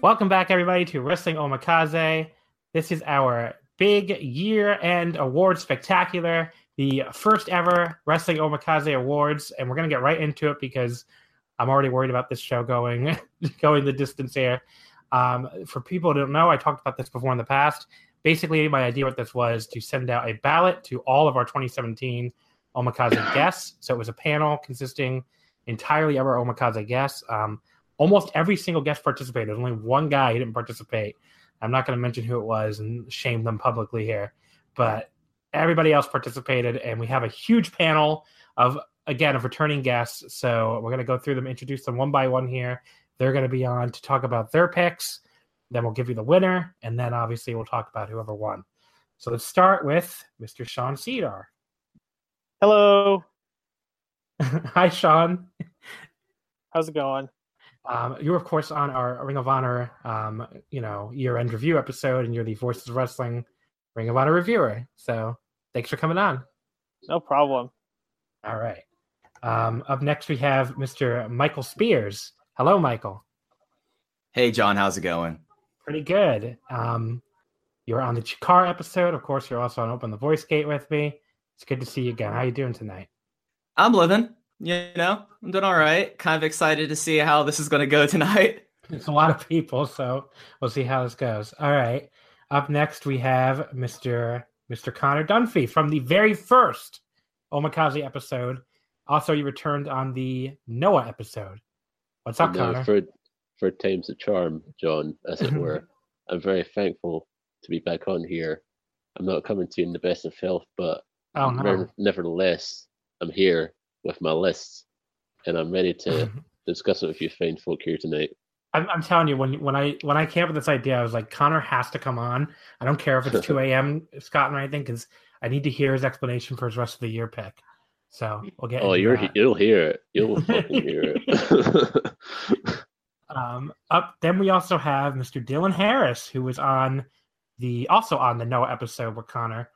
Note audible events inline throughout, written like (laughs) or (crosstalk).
Welcome back, everybody, to Wrestling Omakase. This is our big year end award spectacular, the first ever Wrestling Omakase Awards, and we're gonna get right into it because I'm already worried about this show going (laughs) going the distance here. Um, for people who don't know, I talked about this before in the past. Basically, my idea with this was to send out a ballot to all of our 2017 Omakase (coughs) guests. So it was a panel consisting entirely of our Omakase guests. Um, almost every single guest participated. There's only one guy who didn't participate. I'm not going to mention who it was and shame them publicly here, but everybody else participated, and we have a huge panel of again of returning guests. So we're going to go through them, introduce them one by one here. They're going to be on to talk about their picks. Then we'll give you the winner, and then obviously we'll talk about whoever won. So let's start with Mr. Sean Sedor. Hello. (laughs) Hi, Sean. How's it going? Um, you're of course on our Ring of Honor, um, you know, year-end review episode, and you're the Voices of Wrestling Ring of Honor reviewer. So thanks for coming on. No problem. All right. Um, up next, we have Mr. Michael Spears. Hello, Michael. Hey, John. How's it going? Pretty good. Um, you're on the Chikara episode. Of course, you're also on Open the Voice Gate with me. It's good to see you again. How you doing tonight? I'm living you know, I'm doing all right. Kind of excited to see how this is going to go tonight. It's a lot of people, so we'll see how this goes. All right. Up next, we have Mr. Mr. Connor Dunphy from the very first Omakase episode. Also, you returned on the Noah episode. What's up, Connor? For for times of charm, John, as it (laughs) were. I'm very thankful to be back on here. I'm not coming to you in the best of health, but oh, no. nevertheless, I'm here with my lists, and I'm ready to (laughs) discuss it with you fine folk here tonight. I'm, I'm, telling you, when when I when I came up with this idea, I was like, Connor has to come on. I don't care if it's (laughs) 2 a.m. Scotland or anything, because I need to hear his explanation for his rest of the year pick. So we'll get. Oh, you're that. you'll hear it. (laughs) You'll fucking hear it. um, up then we also have Mr. Dylan Harris, who was on the also on the Noah episode with Connor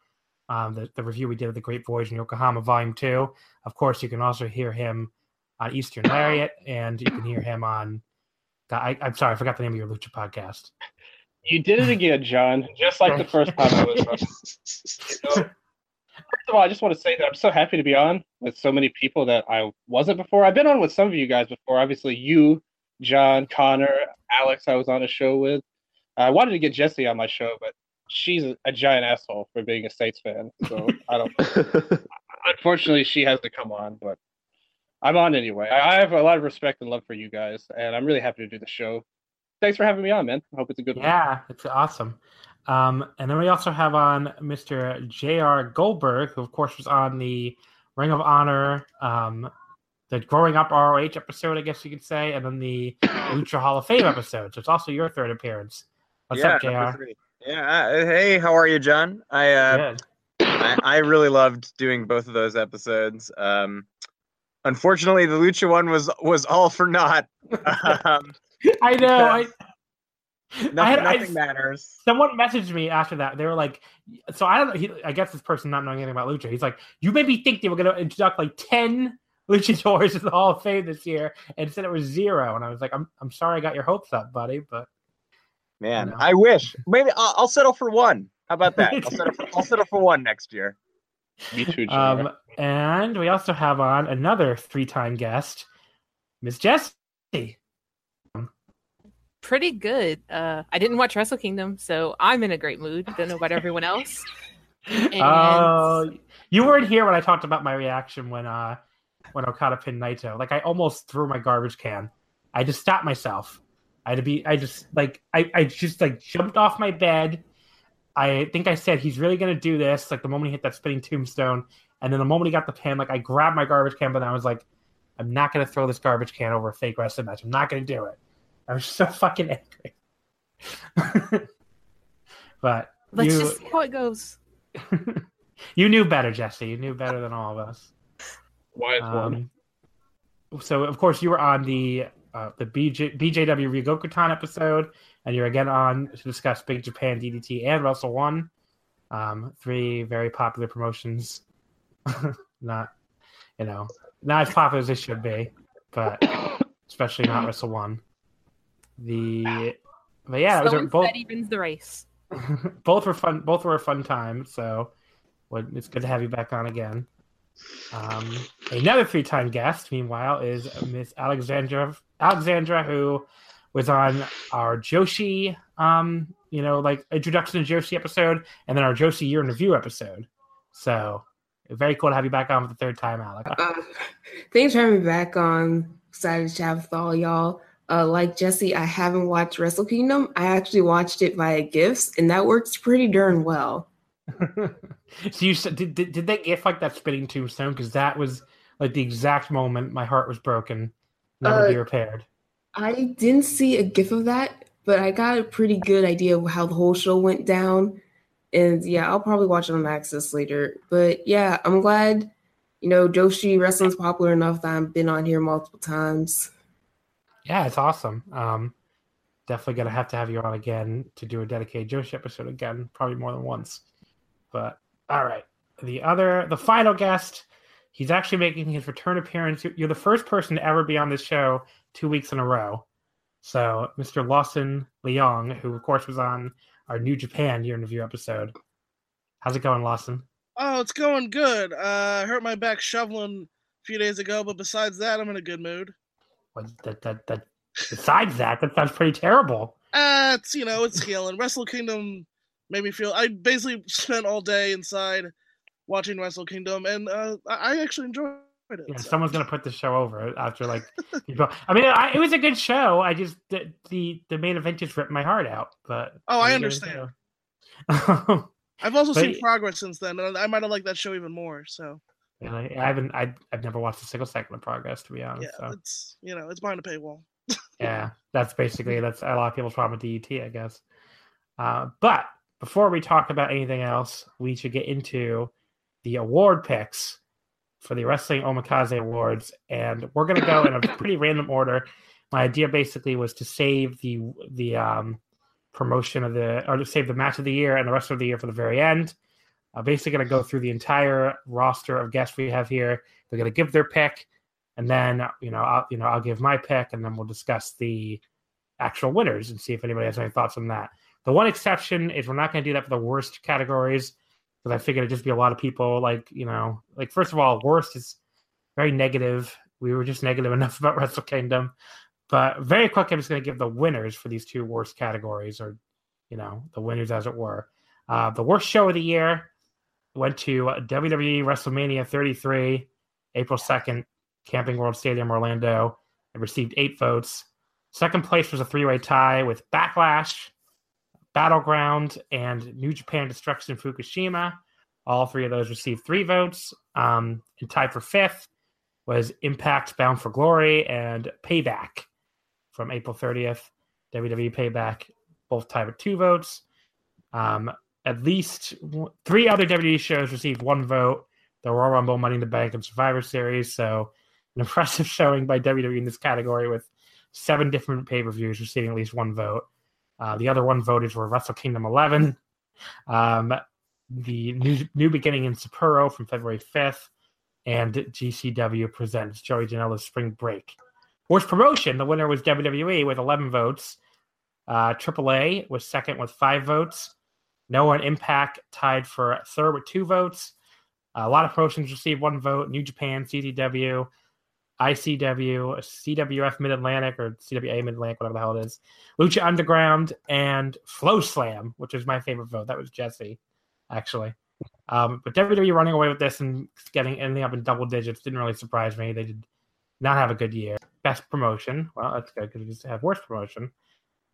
um, the, the review we did of the Great Voyage in Yokohama, Volume Two. Of course, you can also hear him on Eastern Lariat, and you can hear him on. I, am sorry, I forgot the name of your Lucha podcast. You did it again, John. (laughs) Just like the first time I was on. First of all, I just want to say that I'm so happy to be on with so many people that I wasn't before. I've been on with some of you guys before. Obviously, you, John, Connor, Alex. I was on a show with. I wanted to get Jesse on my show, but she's a giant asshole for being a States fan. So (laughs) I don't. unfortunately, she has to come on, but I'm on anyway. I I have a lot of respect and love for you guys, and I'm really happy to do the show. Thanks for having me on, man. I hope it's a good one. Yeah, it's awesome. Um, and then we also have on Mr. J.R. Goldberg, who of course was on the Ring of Honor, um, the Growing Up ROH episode, I guess you could say, and then the (coughs) Lucha Hall of Fame episode. So it's also your third appearance. What's yeah, up, number Jr.? Yeah. uh, Hey, how are you, John? I uh, I, I really loved doing both of those episodes. Um, unfortunately, the Lucha one was was all for naught. (laughs) um, (laughs) I know. I, (laughs) nothing, I had, I, matters. someone messaged me after that. They were like, "So I don't know." He, I guess this person not knowing anything about lucha, he's like, "You made me think they were going to induct like ten luchadors in the Hall of Fame this year, and said it was zero. And I was like, "I'm I'm sorry, I got your hopes up, buddy." But Man, know. I wish. Maybe I'll, I'll settle for one. How about that? I'll settle for, (laughs) I'll settle for one next year. Me too, Jr. um, and we also have on another three-time guest, Miss Jessie. pretty good. Uh, I didn't watch Wrestle Kingdom, so I'm in a great mood. Don't know about everyone else. (laughs) And Oh, you weren't here when I talked about my reaction when uh when Okada pinned Naito. Like I almost threw my garbage can. I just stopped myself. I had to be. I just like I I just like jumped off my bed. I think I said he's really gonna do this. Like the moment he hit that spinning tombstone, and then the moment he got the pin, like I grabbed my garbage can, but I was like, I'm not gonna throw this garbage can over a fake wrestling match. I'm not gonna do it. I was so fucking angry. (laughs) but let's you, just see how it goes. (laughs) you knew better, Jesse. You knew better than all of us. Why is one? Um, so, of course, you were on the uh, the BJ, BJW Ryogokutan episode, and you're again on to discuss Big Japan, DDT, and Wrestle One. Um, three very popular promotions. (laughs) not, you know, not as popular as they should be, but especially not Wrestle One. The, but yeah, it was so a- both that evens the race. (laughs) both were fun. Both were a fun time. So, it's good to have you back on again. Um, another three-time guest, meanwhile, is Miss Alexandra. Alexandra, who was on our Joshi, um, you know, like introduction to Joshi episode, and then our Joshi year in review episode. So, very cool to have you back on for the third time, Alex. Uh, thanks for having me back on. Excited to chat with all y'all. Uh, like Jesse, I haven't watched Wrestle Kingdom. I actually watched it via gifts, and that works pretty darn well. (laughs) so you said did, did did they gift like that spinning tombstone? Because that was like the exact moment my heart was broken, never Uh, be repaired. I didn't see a gif of that, but I got a pretty good idea of how the whole show went down. And yeah, I'll probably watch it on Access later. But yeah, I'm glad, you know, Joshi Wrestling's popular enough that I've been on here multiple times. Yeah, it's awesome. Um, definitely gonna have to have you on again to do a dedicated Joshi episode again, probably more than once. But all right, the other, the final guest, he's actually making his return appearance. You're the first person to ever be on this show two weeks in a row. So, Mr. Lawson Leong, who of course was on our New Japan year in review episode. How's it going, Lawson? Oh, it's going good. Uh, I hurt my back shoveling a few days ago, but besides that, I'm in a good mood. What that that that? Besides that, that sounds pretty terrible. Uh, it's you know, it's healing. Wrestle Kingdom made me feel. I basically spent all day inside watching Wrestle Kingdom, and uh, I I actually enjoyed it. Yeah, so. someone's gonna put the show over after like. I mean, I, it was a good show. I just the, the the main event just ripped my heart out. But Oh, I you understand. (laughs) I've also But- seen progress since then, and I might have liked that show even more. So And I, I haven't. I, I've never watched a single second of progress, to be honest. yeah, so it's you know, it's behind a paywall. yeah, (laughs) that's basically that's a lot of people's problem with DET, I guess. Uh, but before we talk about anything else, we should get into the award picks for the Wrestling Omakase Awards, and we're gonna go in a (coughs) pretty random order. My idea basically was to save the the um, promotion of the or to save the match of the year and the rest of the year for the very end. I'm basically going to go through the entire roster of guests we have here. They're going to give their pick, and then you know, I'll you know, I'll give my pick, and then we'll discuss the actual winners and see if anybody has any thoughts on that. The one exception is we're not going to do that for the worst categories because I figured it'd just be a lot of people. Like you know, like first of all, worst is very negative. We were just negative (laughs) enough about Wrestle Kingdom, but very quick, I'm just going to give the winners for these two worst categories, or you know, the winners as it were. Uh, the worst show of the year went to WWE WrestleMania 33, April 2nd, Camping World Stadium, Orlando. It received eight votes. Second place was a three way tie with Backlash, Battleground, and New Japan Destruction Fukushima. All three of those received three votes. Um, and tied for fifth was Impact Bound for Glory and Payback from April 30th. WWE Payback both tied with two votes. Um, at least three other WWE shows received one vote the Royal Rumble, Money in the Bank, and Survivor Series. So, an (laughs) impressive showing by WWE in this category with seven different pay per views receiving at least one vote. Uh, the other one voted were Wrestle Kingdom 11, um, the new, new Beginning in Sapporo from February 5th, and GCW presents Joey Janela's Spring Break. Worst promotion, the winner was WWE with 11 votes. Uh, AAA was second with five votes. No one Impact tied for third with two votes. A lot of promotions received one vote. New Japan, CZW, ICW, CWF Mid Atlantic or CWA Mid Atlantic, whatever the hell it is, Lucha Underground, and Flow Slam, which is my favorite vote. That was Jesse, actually. Um, but WWE running away with this and getting ending up in double digits didn't really surprise me. They did not have a good year. Best promotion, well, that's good because we just have worst promotion.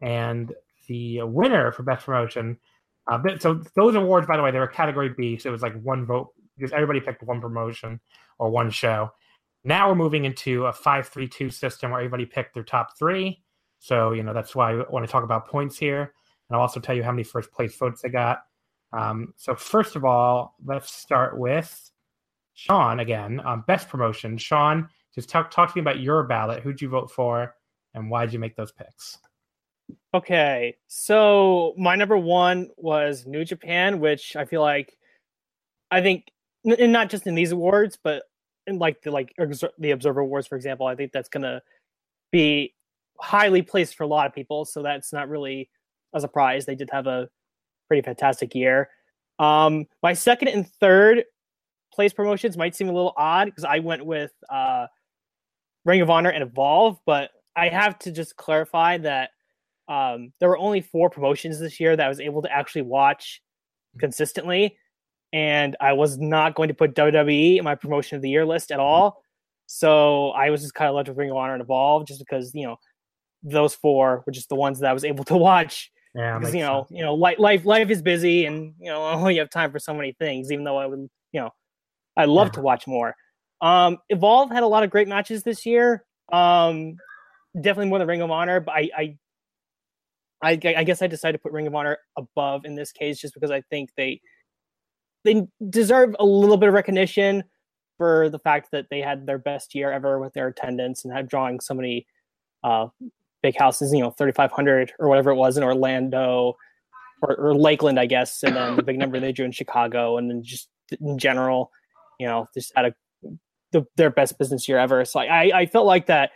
And the winner for best promotion, uh, so those awards, by the way, they were category B, so it was like one vote because everybody picked one promotion or one show. Now we're moving into a five-three-two system where everybody picked their top three. So, you know, that's why I want to talk about points here. And I'll also tell you how many first place votes they got. Um, so, first of all, let's start with Sean again. Um, best promotion. Sean, just talk, talk to me about your ballot. Who'd you vote for and why did you make those picks? Okay, so my number one was New Japan, which I feel like, I think, and not just in these awards, but in like the like the Observer Awards, for example, I think that's gonna be highly placed for a lot of people. So that's not really a surprise. They did have a pretty fantastic year. Um, my second and third place promotions might seem a little odd because I went with uh, Ring of Honor and Evolve, but I have to just clarify that um, there were only four promotions this year that I was able to actually watch consistently and I was not going to put WWE in my promotion of the year list at all. So I was just kind of left with Ring of Honor and Evolve just because you know those four were just the ones that I was able to watch. Yeah, because you know, sense. you know, life life life is busy, and you know, (laughs) only have time for so many things. Even though I would, you know, I love yeah. to watch more. Um, Evolve had a lot of great matches this year. Um, definitely more than Ring of Honor, but I, I, I, I guess I decided to put Ring of Honor above in this case just because I think they they deserve a little bit of recognition for the fact that they had their best year ever with their attendance and had drawing so many uh, big houses, you know, 3,500 or whatever it was in Orlando or, or, Lakeland, I guess, and then the big number they drew in Chicago, and then just in general, you know, just had a the, their best business year ever. So I, I felt like that,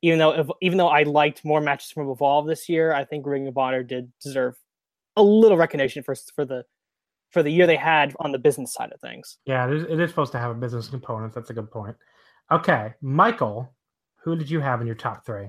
even though if, even though I liked more matches from Evolve this year, I think Ring of Honor did deserve a little recognition for for the for the year they had on the business side of things. Yeah, it is, it is supposed to have a business component. That's a good point. Okay, Michael, who did you have in your top three?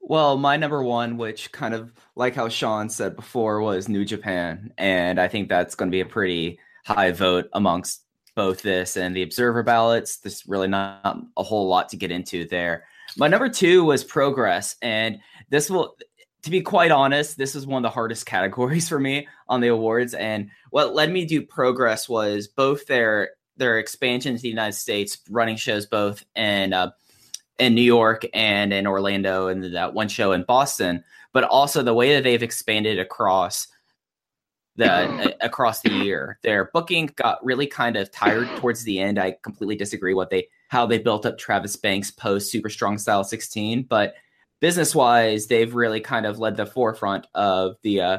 Well, my number one, which kind of like how Sean said before, was New Japan. And I think that's going to be a pretty high vote amongst both this and the observer ballots. There's really not a whole lot to get into there. My number two was Progress. And this will, to be quite honest, this is one of the hardest (laughs) categories for me on the awards. And what led me to Progress was both their their expansion to the United States, running shows both in uh, in New York and in Orlando, and that one show in Boston, but also the way that they've expanded across the (coughs) across the year. Their booking got really kind of tired towards the end. I completely disagree what they how they built up Travis Banks post Super Strong Style 16, but business wise, they've really kind of led the forefront of the uh,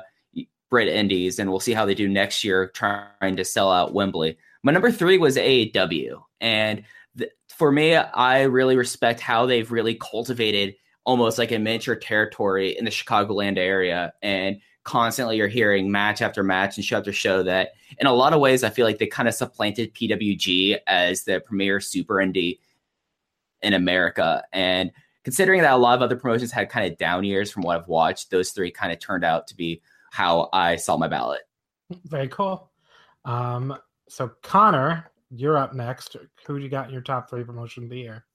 Brit Indies, and we'll see how they do next year trying to sell out Wembley. My number three was AAW, and th- for me, I really respect how they've really cultivated almost like a miniature territory in the Chicagoland area, and constantly you're hearing match after match and show after show that in a lot of ways I feel like they kind of supplanted PWG as the premier super indie in America. And considering that a lot of other promotions had kind of down years from what I've watched, those three kind of turned out to be how I saw my ballot. Very cool. Um, so Connor, you're up next. Who do you got in your top three promotion of the year?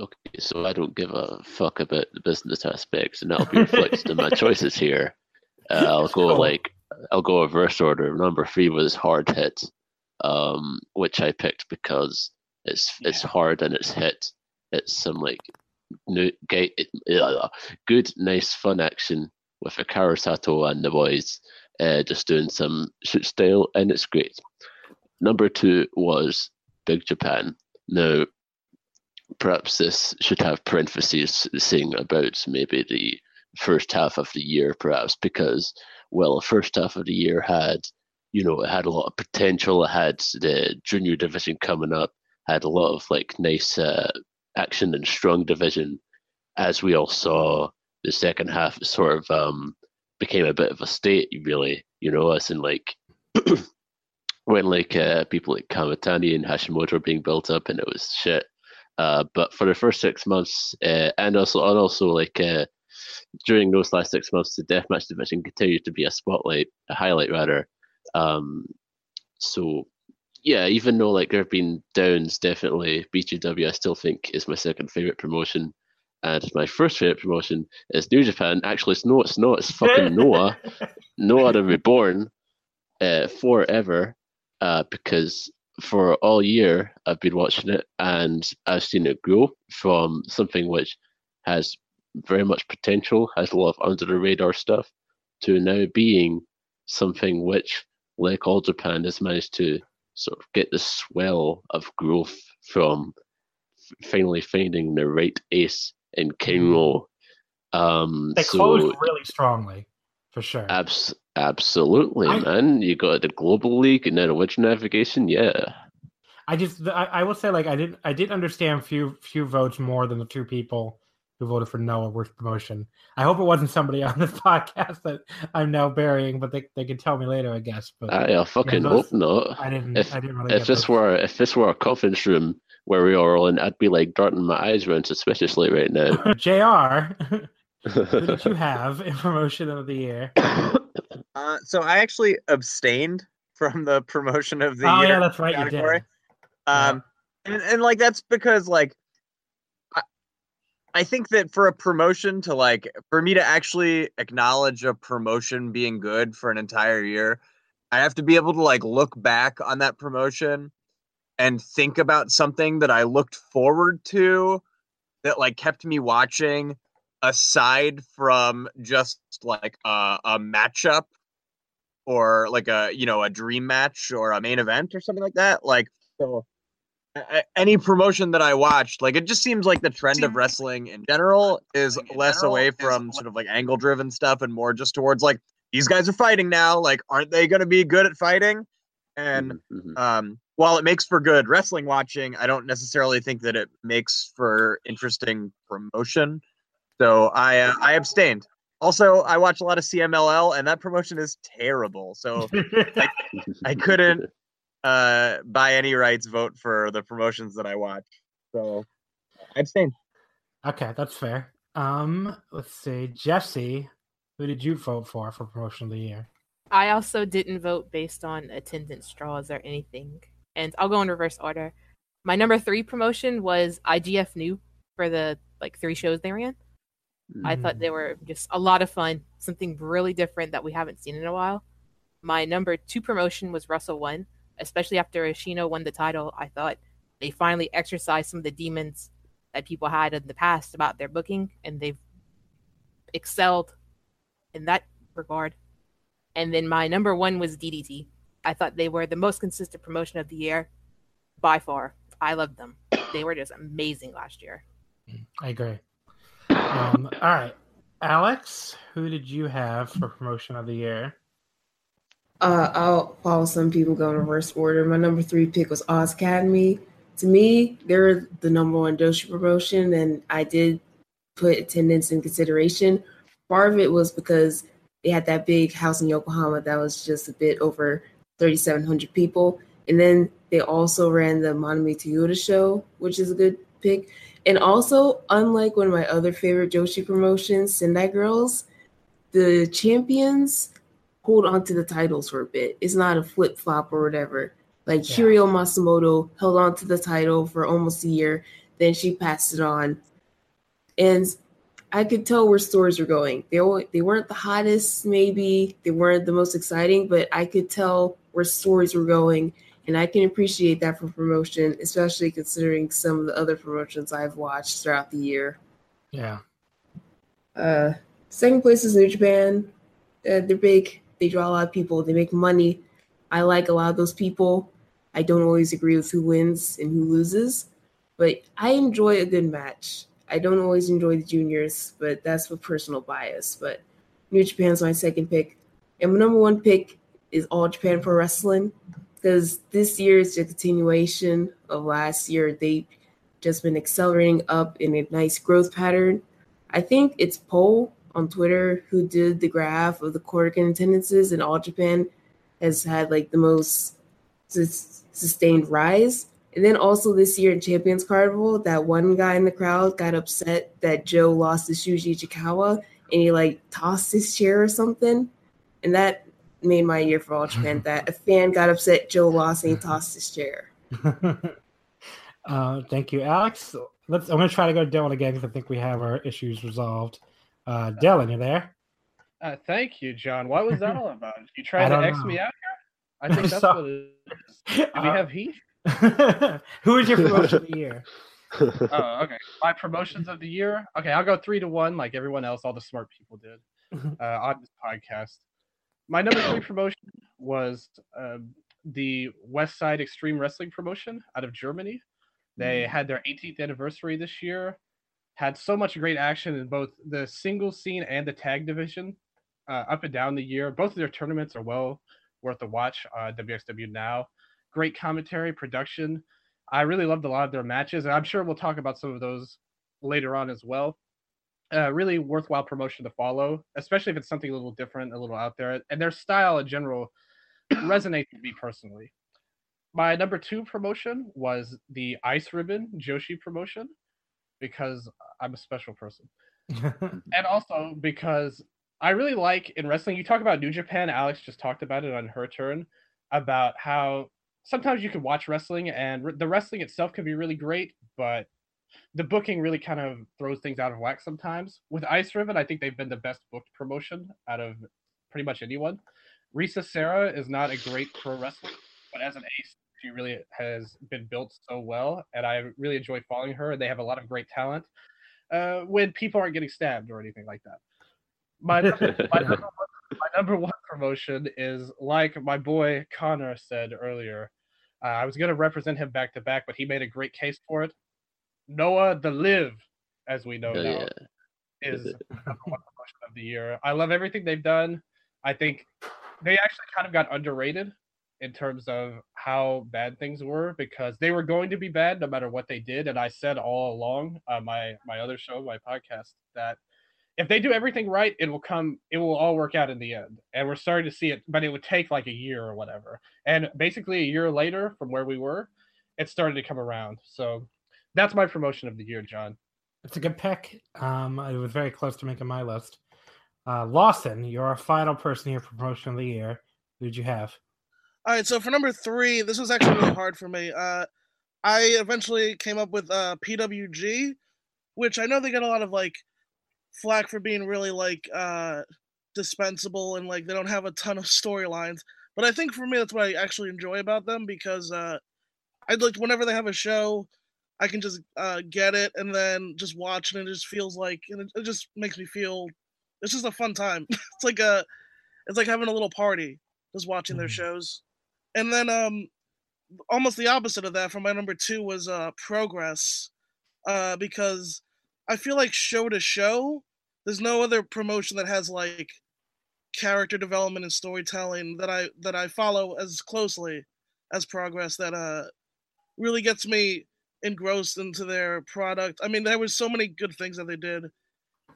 Okay, so I don't give a fuck about the business aspects, and that'll be reflected in my (laughs) choices here. Uh, I'll go like I'll go reverse order. Number three was Hard Hit, um, which I picked because it's it's hard and it's hit. It's some like new, gay, good, nice, fun action with Hikaru Sato and the boys uh, just doing some shoot style, and it's great. Number two was Big Japan. Now, perhaps this should have parentheses saying about maybe the first half of the year, perhaps because well, the first half of the year had you know it had a lot of potential. It had the junior division coming up, had a lot of like nice uh, action and strong division. As we all saw, the second half sort of um, became a bit of a state, really. You know, as in like (clears throat) when like uh, people like Kamitani and Hashimoto were being built up, and it was shit. Uh, but for the first six months, uh, and also and also like uh, during those last six months, the deathmatch division continued to be a spotlight, a highlight rather. Um, so yeah, even though like there have been downs, definitely BJW I still think is my second favorite promotion. And my first favorite promotion is New Japan. Actually, it's no, it's not. It's fucking (laughs) Noah, Noah the Reborn, uh, forever, uh, because for all year I've been watching it and I've seen it grow from something which has very much potential, has a lot of under the radar stuff, to now being something which, like all Japan, has managed to sort of get the swell of growth from finally finding the right ace in Kenoh. Um, They so closed really strongly, for sure. abs- absolutely, I- man. You got the global league and then a witch navigation. Yeah, I just I, I will say like I didn't, I did understand few few votes more than the two people who voted for Noah worst promotion. I hope it wasn't somebody on this (laughs) podcast that I'm now burying, but they they can tell me later, I guess. But I, I fucking those- hope not. I didn't If I didn't really if get this those. were if this were a conference room where we are all in, I'd be like darting my eyes around suspiciously right now. (laughs) Jr. (laughs) Who did you have in promotion of the year? (coughs) Uh, so I actually abstained from the promotion of the year. oh year yeah, that's right, you did. category. Um, and, and like that's because like I, I think that for a promotion to like for me to actually acknowledge a promotion being good for an entire year, I have to be able to like look back on that promotion and think about something that I looked forward to that like kept me watching aside from just like a, a matchup or like a you know a dream match or a main event or something like that like so any promotion that i watched like it just seems like the trend of wrestling in general is less away from sort of like angle driven stuff and more just towards like these guys are fighting now like aren't they going to be good at fighting? And Mm-hmm, um while it makes for good wrestling watching i don't necessarily think that it makes for interesting promotion. So i uh, i abstained. Also i watch a lot of cmll and that promotion is terrible. So I, I couldn't uh by any rights vote for the promotions that i watch so i abstained Okay, that's fair. Um, let's see, Jesse, who did you vote for for promotion of the year? I also didn't vote based on attendance draws or anything. And I'll go in reverse order. My number three promotion was IGF New for the like three shows they ran. I thought they were just a lot of fun, something really different that we haven't seen in a while. My number two promotion was Wrestle One, especially after Ashino won the title. I thought they finally exercised some of the demons that people had in the past about their booking, and they've excelled in that regard. And then my number one was DDT. I thought they were the most consistent promotion of the year by far. I loved them. They were just amazing last year. I agree. Um, all right, Alex, who did you have for promotion of the year? Uh, I'll follow some people go in reverse order. My number three pick was Oz Academy. To me, they're the number one Joshi promotion, and I did put attendance in consideration. Part of it was because they had that big house in Yokohama that was just a bit over 3,700 people. And then they also ran the Manami Toyota show, which is a good pick. And also, unlike one of my other favorite Joshi promotions, Sendai Girls, the champions hold on to the titles for a bit. It's not a flip flop or whatever. Like Yeah. Hiroyo Matsumoto held on to the title for almost a year. then she passed it on. And I could tell where stories were going. They they weren't the hottest, maybe they weren't the most exciting, but I could tell where stories were going, and I can appreciate that for promotion, especially considering some of the other promotions I've watched throughout the year. Yeah. Uh, second place is New Japan. Uh, they're big. They draw a lot of people. They make money. I like a lot of those people. I don't always agree with who wins and who loses, but I enjoy a good match. I don't always enjoy the juniors, but that's for personal bias. But New Japan's my second pick. And my number one pick is All Japan Pro Wrestling because this year is a continuation of last year. They've just been accelerating up in a nice growth pattern. I think it's Poll on Twitter who did the graph of the Korakuen attendances, and All Japan has had like the most sus- sustained rise. And then also this year in Champions Carnival, that one guy in the crowd got upset that Joe lost to Shuji Ishikawa and he like tossed his chair or something. And that made my year for All Japan (laughs) that a fan got upset Joe lost and he tossed his chair. (laughs) uh, thank you, Alex. Let's. I'm going to try to go to Dylan again because I think we have our issues resolved. Uh, Dylan, you there? Uh, thank you, John. What was that all (laughs) about? You tried I to X know. me out here? I (laughs) think that's So- what it is. Do we Uh, have heat? (laughs) Who is your promotion of the year? oh, okay. My promotions of the year. Okay, I'll go three to one, like everyone else, all the smart people did uh, on this podcast. My number three promotion was um the West Side Extreme Wrestling promotion out of Germany. They had their 18th anniversary this year. Had so much great action in both the single scene and the tag division, uh, up and down the year. Both of their tournaments are well worth a watch. Uh, WXW now, great commentary, production. I really loved a lot of their matches, and I'm sure we'll talk about some of those later on as well. Uh, really worthwhile promotion to follow, especially if it's something a little different, a little out there, and their style in general (coughs) resonates with me personally. My number two promotion was the Ice Ribbon Joshi promotion because I'm a special person, (laughs) and also because I really like in wrestling. You talk about New Japan. Alex just talked about it on her turn about how sometimes you can watch wrestling and re- the wrestling itself can be really great, but the booking really kind of throws things out of whack sometimes. With Ice Ribbon, I think they've been the best booked promotion out of pretty much anyone. Risa Sera is not a great pro wrestler, but as an ace, she really has been built so well, and I really enjoy following her. And they have a lot of great talent uh, when people aren't getting stabbed or anything like that. My, (laughs) my, number one, my number one promotion is like my boy Connor said earlier. Uh, I was going to represent him back to back, but he made a great case for it. Noah the Live, as we know Oh, now, yeah. is number one promotion of the year. I love everything they've done. I think they actually kind of got underrated in terms of how bad things were because they were going to be bad no matter what they did. And I said all along uh, my my other show, my podcast, that if they do everything right, it will come. It will all work out in the end. And we're starting to see it, but it would take like a year or whatever. And basically, a year later from where we were, it started to come around. So that's my promotion of the year, John. It's a good pick. Um, it was very close to making my list. Uh, Lawson, you're our final person here for promotion of the year. Who did you have? All right, so for number three, this was actually really hard for me. Uh, I eventually came up with uh, PWG, which I know they get a lot of like flack for being really like uh, dispensable and like they don't have a ton of storylines. But I think for me, that's what I actually enjoy about them because uh, I'd like whenever they have a show, I can just uh, get it and then just watch, and it just feels like, and it, it just makes me feel. It's just a fun time. (laughs) it's like a, it's like having a little party just watching their shows. And then um almost the opposite of that for my number 2 was uh Progress uh because I feel like show to show there's no other promotion that has like character development and storytelling that I that I follow as closely as Progress that uh really gets me engrossed into their product. I mean there was so many good things that they did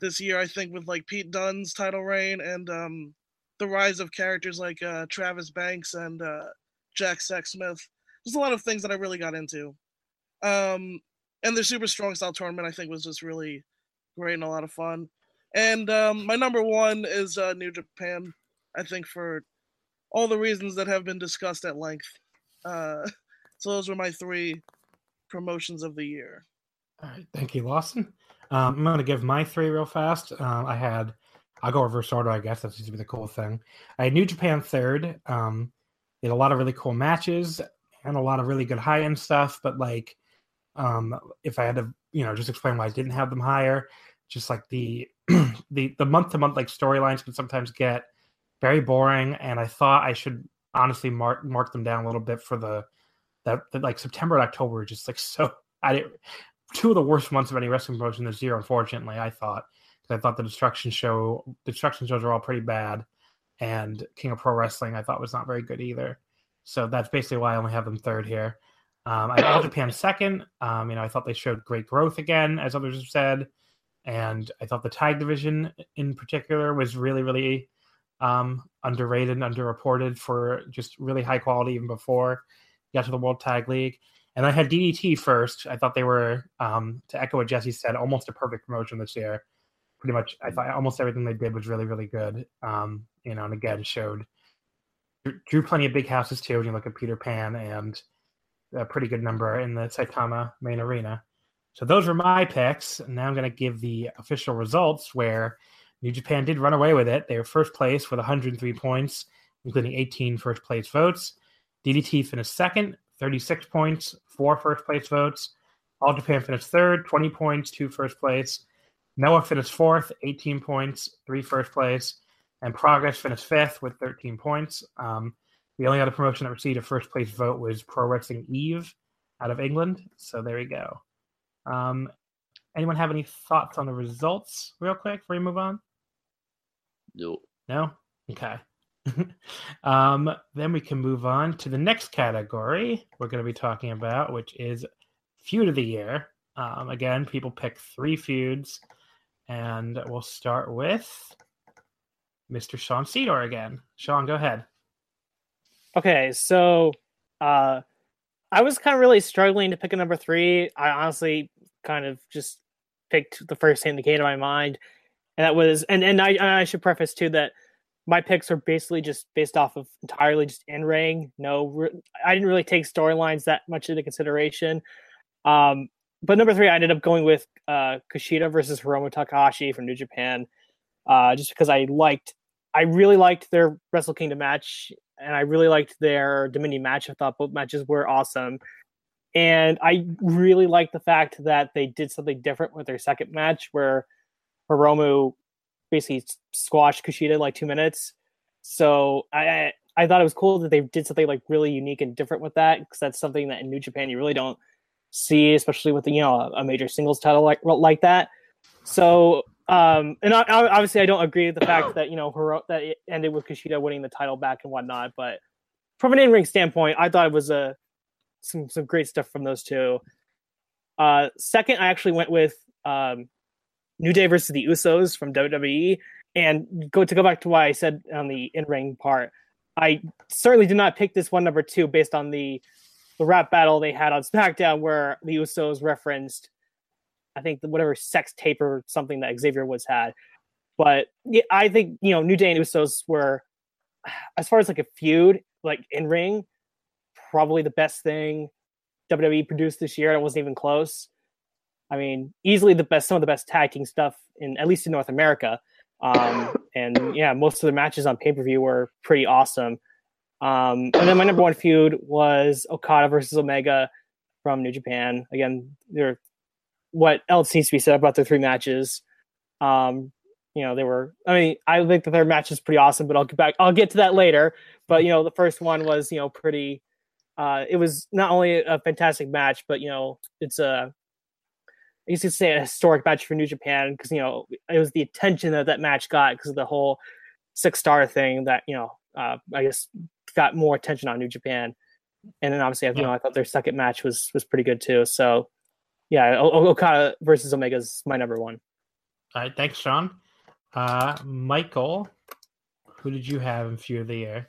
this year I think with like Pete Dunne's title reign and um the rise of characters like uh, Travis Banks and uh, Jack Sexsmith. There's a lot of things that I really got into. Um, and the Super Strong Style tournament, I think, was just really great and a lot of fun. And um, my number one is uh, New Japan, I think, for all the reasons that have been discussed at length. Uh, (laughs) so those were my three promotions of the year. All right, thank you, Lawson. Um, I'm going to give my three real fast. Um, I had, I'll go reverse order, I guess. That seems to be the cool thing. I had New Japan third. Um, they had a lot of really cool matches and a lot of really good high end stuff. But like, um, if I had to, you know, just explain why I didn't have them higher, just like the (clears throat) the the month to month like storylines can sometimes get very boring, and I thought I should honestly mark mark them down a little bit for the that, that like September and October just like (laughs) so. I didn't two of the worst months of any wrestling promotion this year. Unfortunately, I thought I thought the destruction show destruction shows are all pretty bad, and King of Pro Wrestling I thought was not very good either. So that's basically why I only have them third here. Um, I All Japan second. Um, you know, I thought they showed great growth again, as others have said, and I thought the tag division in particular was really, really um, underrated and underreported for just really high quality even before you got to the World Tag League. And I had DDT first. I thought they were, um, to echo what Jesse said, almost a perfect promotion this year. Pretty much, I thought almost everything they did was really, really good. Um, you know, and again, showed drew plenty of big houses too. When you look at Peter Pan and a pretty good number in the Saitama main arena. So those were my picks. And now I'm going to give the official results where New Japan did run away with it. They were first place with 103 points, including 18 first place votes. DDT finished second, 36 points, four first place votes. All Japan finished third, 20 points, two first place. Noah finished fourth, 18 points, three first place. And Progress finished fifth with 13 points. Um, the only other promotion that received a first place vote was Pro Wrestling Eve out of England. So there we go. Um, anyone have any thoughts on the results, real quick, before we move on? No. No? Okay. (laughs) um, then we can move on to the next category we're going to be talking about, which is feud of the year. Um, again, people pick three feuds, and we'll start with Mr. Sean Sedor again. Sean, go ahead. Okay, so uh, I was kind of really struggling to pick a number three. I honestly kind of just picked the first thing that came to my mind, and that was and and I I should preface too that my picks are basically just based off of entirely just in ring. No, I didn't really take storylines that much into consideration. Um, but number three, I ended up going with uh, Kushida versus Hiromu Takahashi from New Japan, uh, just because I liked, I really liked their Wrestle Kingdom match, and I really liked their Dominion match. I thought both matches were awesome, and I really liked the fact that they did something different with their second match, where Hiromu basically squashed Kushida in like two minutes. So I I thought it was cool that they did something like really unique and different with that because that's something that in New Japan you really don't see, especially with you know a major singles title like like that. So um, and I, obviously I don't agree with the fact that you know her, that it ended with Kushida winning the title back and whatnot, but from an in-ring standpoint, I thought it was a some some great stuff from those two. Uh, second, I actually went with um, New Day versus the Usos from WWE. And go to go back to why I said on the in ring part, I certainly did not pick this one number two based on the the rap battle they had on SmackDown where the Usos referenced, I think the, whatever sex tape or something that Xavier Woods had. But yeah, I think you know New Day and Usos were, (sighs) as far as like a feud, like in ring, probably the best thing WWE produced this year. It wasn't even close. I mean, easily the best, some of the best tag team stuff in at least in North America. Um, (coughs) and yeah, most of the matches on pay per view were pretty awesome. Um, and then my number one feud was Okada versus Omega from New Japan. Again, they're what else needs to be said about the three matches. Um, you know, they were. I mean, I think the third match is pretty awesome, but I'll get back. I'll get to that later. But you know, the first one was you know pretty. Uh, it was not only a fantastic match, but you know, it's a I used to say a historic match for New Japan because you know it was the attention that that match got because of the whole six star thing that you know uh, I guess got more attention on New Japan, and then obviously you know I thought their second match was was pretty good too. So yeah, o- Okada versus Omega is my number one. All right, thanks, Sean. Uh, Michael, who did you have in Feud of the Year?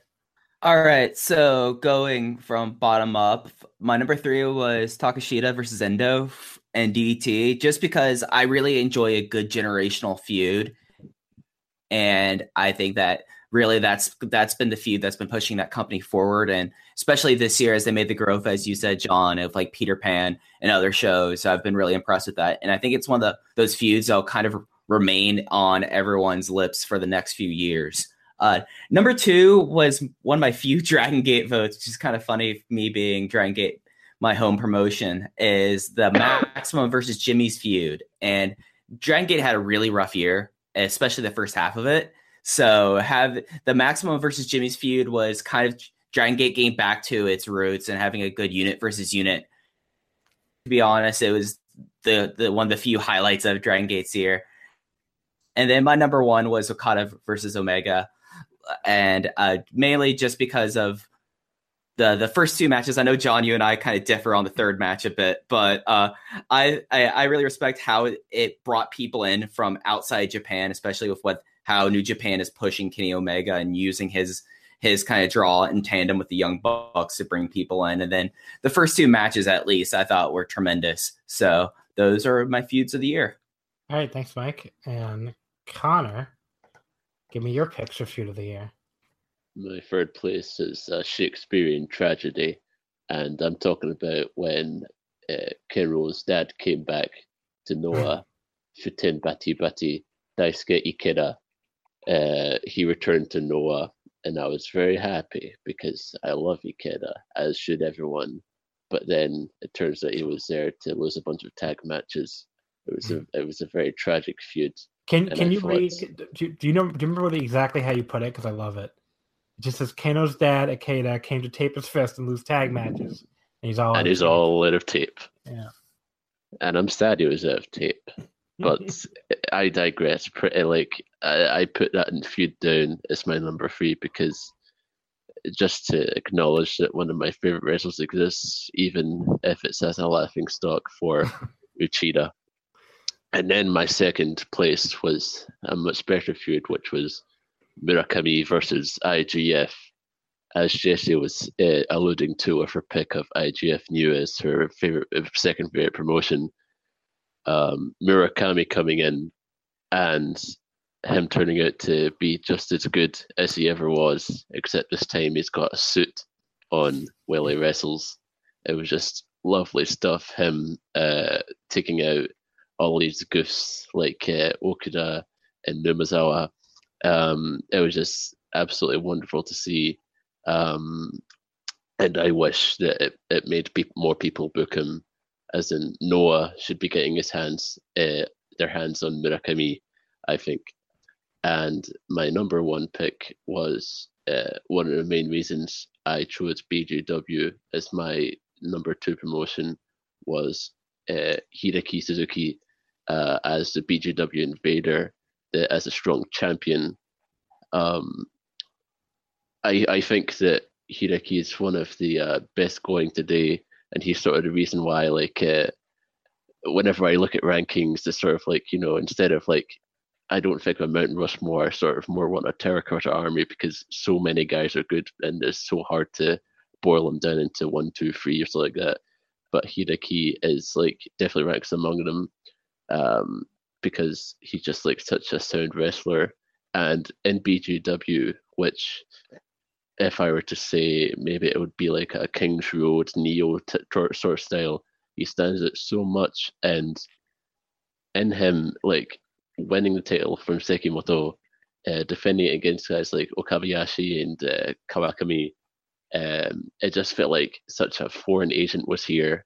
All right, so going from bottom up, my number three was Takeshita versus Endo and DDT, just because I really enjoy a good generational feud, and I think that really that's that's been the feud that's been pushing that company forward and especially this year as they made the growth as you said john of like peter pan and other shows i've been really impressed with that. And i think it's one of the those feuds that'll kind of remain on everyone's lips for the next few years. Uh, number two was one of my few (laughs) dragon gate votes which is kind of funny me being dragon gate my home promotion is the maximum versus jimmy's feud. And dragon gate had a really rough year especially the first half of it so have the Maximum versus Jimmy's feud was kind of Dragon Gate getting back to its roots and having a good unit versus unit. To be honest, it was the the one of the few highlights of Dragon Gate's year. And then my number one was Okada versus Omega, and uh, mainly just because of the the first two matches. I know John, you and I kind of differ on the third match a bit, but uh, I, I, I really respect how it brought people in from outside Japan, especially with what how New Japan is pushing Kenny Omega and using his his kind of draw in tandem with the Young Bucks to bring people in. And then the first two matches, at least, I thought were tremendous. So those are my feuds of the year. All right, thanks, Mike and Connor. Give me your picks for feud of the year. My third place is a Shakespearean tragedy, and I'm talking about when uh, Kenoh's dad came back to Noah, (laughs) Shuten Bati Bati, Daisuke Ikeda, uh, he returned to Noah, and I was very happy because I love Ikeda, as should everyone. But then it turns out he was there to lose a bunch of tag matches. It was a it was a very tragic feud. Can can I you read? Do, do you know? Do you remember exactly how you put it? Because I love it. It just says Kenoh's dad, Ikeda, came to tape his fist and lose tag matches, and he's all and he's all out of tape. Yeah. And I'm sad he was out of tape but (laughs) I digress. Pretty like I, I put that in feud down as my number three because just to acknowledge that one of my favorite wrestlers exists, even if it's as a laughing stock for (laughs) Uchida. And then my second place was a much better feud, which was Murakami versus IGF. As Jesse was uh, alluding to with her pick of IGF New as her favorite, second favorite promotion, um, Murakami coming in and him turning out to be just as good as he ever was, except this time he's got a suit on while he wrestles. It was just lovely stuff. Him uh, taking out all these goofs like uh, Okuda and Numazawa. Um, it was just absolutely wonderful to see. Um, and I wish that it, it made pe- more people book him as in Noah should be getting his hands uh, their hands on Murakami, I think. And my number one pick was uh, one of the main reasons I chose BJW as my number two promotion was uh, Hideki Suzuki uh, as the BJW invader, the, as a strong champion. Um, I I think that Hideki is one of the best going today and he's sort of the reason why like uh, whenever I look at rankings, it's sort of like you know instead of like I don't think of Mountain Rushmore, I sort of more want a terracotta army because so many guys are good and it's so hard to boil them down into one, two, three or something like that. But Hideki is like definitely ranks among them um, because he's just like such a sound wrestler. And in BJW, which if I were to say maybe it would be like a King's Road Neo t- sort of style. He stands out so much, and in him, like winning the title from Sekimoto, uh, defending it against guys like Okabayashi and uh, Kawakami, um, it just felt like such a foreign agent was here,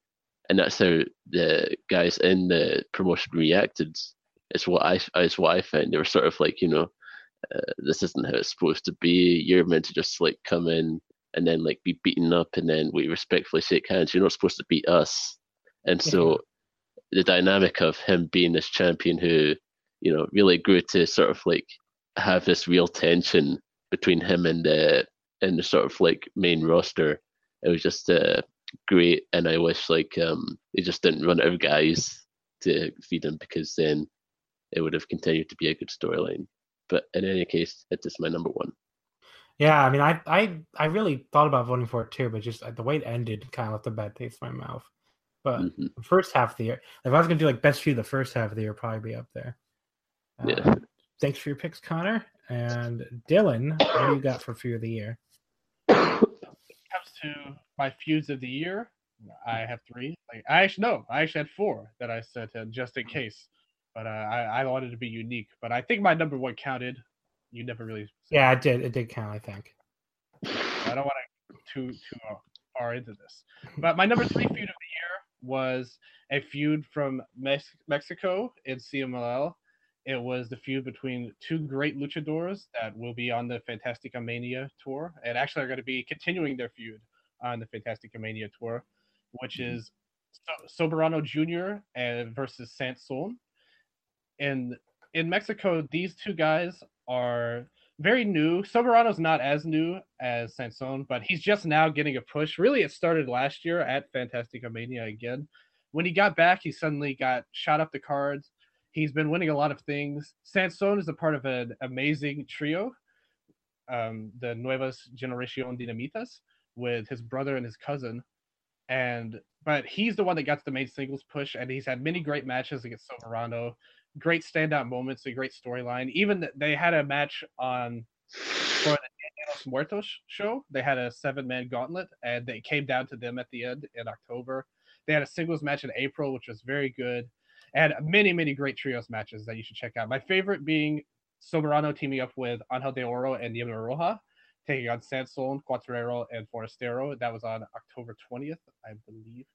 and that's how the guys in the promotion reacted. It's what I, it's what I found. They were sort of like, you know, uh, this isn't how it's supposed to be. You're meant to just like come in and then like be beaten up and then we respectfully shake hands. You're not supposed to beat us. And so yeah. the dynamic of him being this champion who, you know, really grew to sort of like have this real tension between him and the and the sort of like main roster. It was just uh, great, and I wish like um they just didn't run out of guys to feed him because then it would have continued to be a good storyline. But in any case, it is my number one. Yeah, I mean, I I I really thought about voting for it too, but just uh, the way it ended kind of left a bad taste in my mouth. But mm-hmm. the first half of the year, if I was gonna do like best few, the first half of the year probably be up there. Uh, yeah. Thanks for your picks, Connor. And Dylan, what do you got for feud of the year? comes to my feuds of the year, I have three. Like I actually no, I actually had four that I said uh, just in case, but uh, I I wanted to be unique. But I think my number one counted. You never really. Yeah, it did. It did count. I think. I don't want to go too too far into this, (laughs) but my number three feud of the year was a feud from Mex- Mexico in CMLL. It was the feud between two great luchadors that will be on the Fantastica Mania tour, and actually are going to be continuing their feud on the Fantastica Mania tour, which is so- Soberano Jr. and versus Sanson. And in Mexico, these two guys are very new. Soberano's not as new as Sanson, but he's just now getting a push. Really, it started last year at Fantastica Mania again. When he got back, he suddenly got shot up the cards. He's been winning a lot of things. Sanson is a part of an amazing trio, um, the Nuevas Generación Dinamitas, with his brother and his cousin. And but he's the one that got the main singles push, and he's had many great matches against Soberano, great standout moments, a great storyline. Even they had a match on for the los Muertos show. They had a seven man gauntlet, and they came down to them at the end in October. They had a singles match in April, which was very good, and many, many great trios matches that you should check out. My favorite being Soberano teaming up with Angel de Oro and Diego Roja, taking on Sanson, Cuatrero, and Forastero. That was on October 20th, I believe.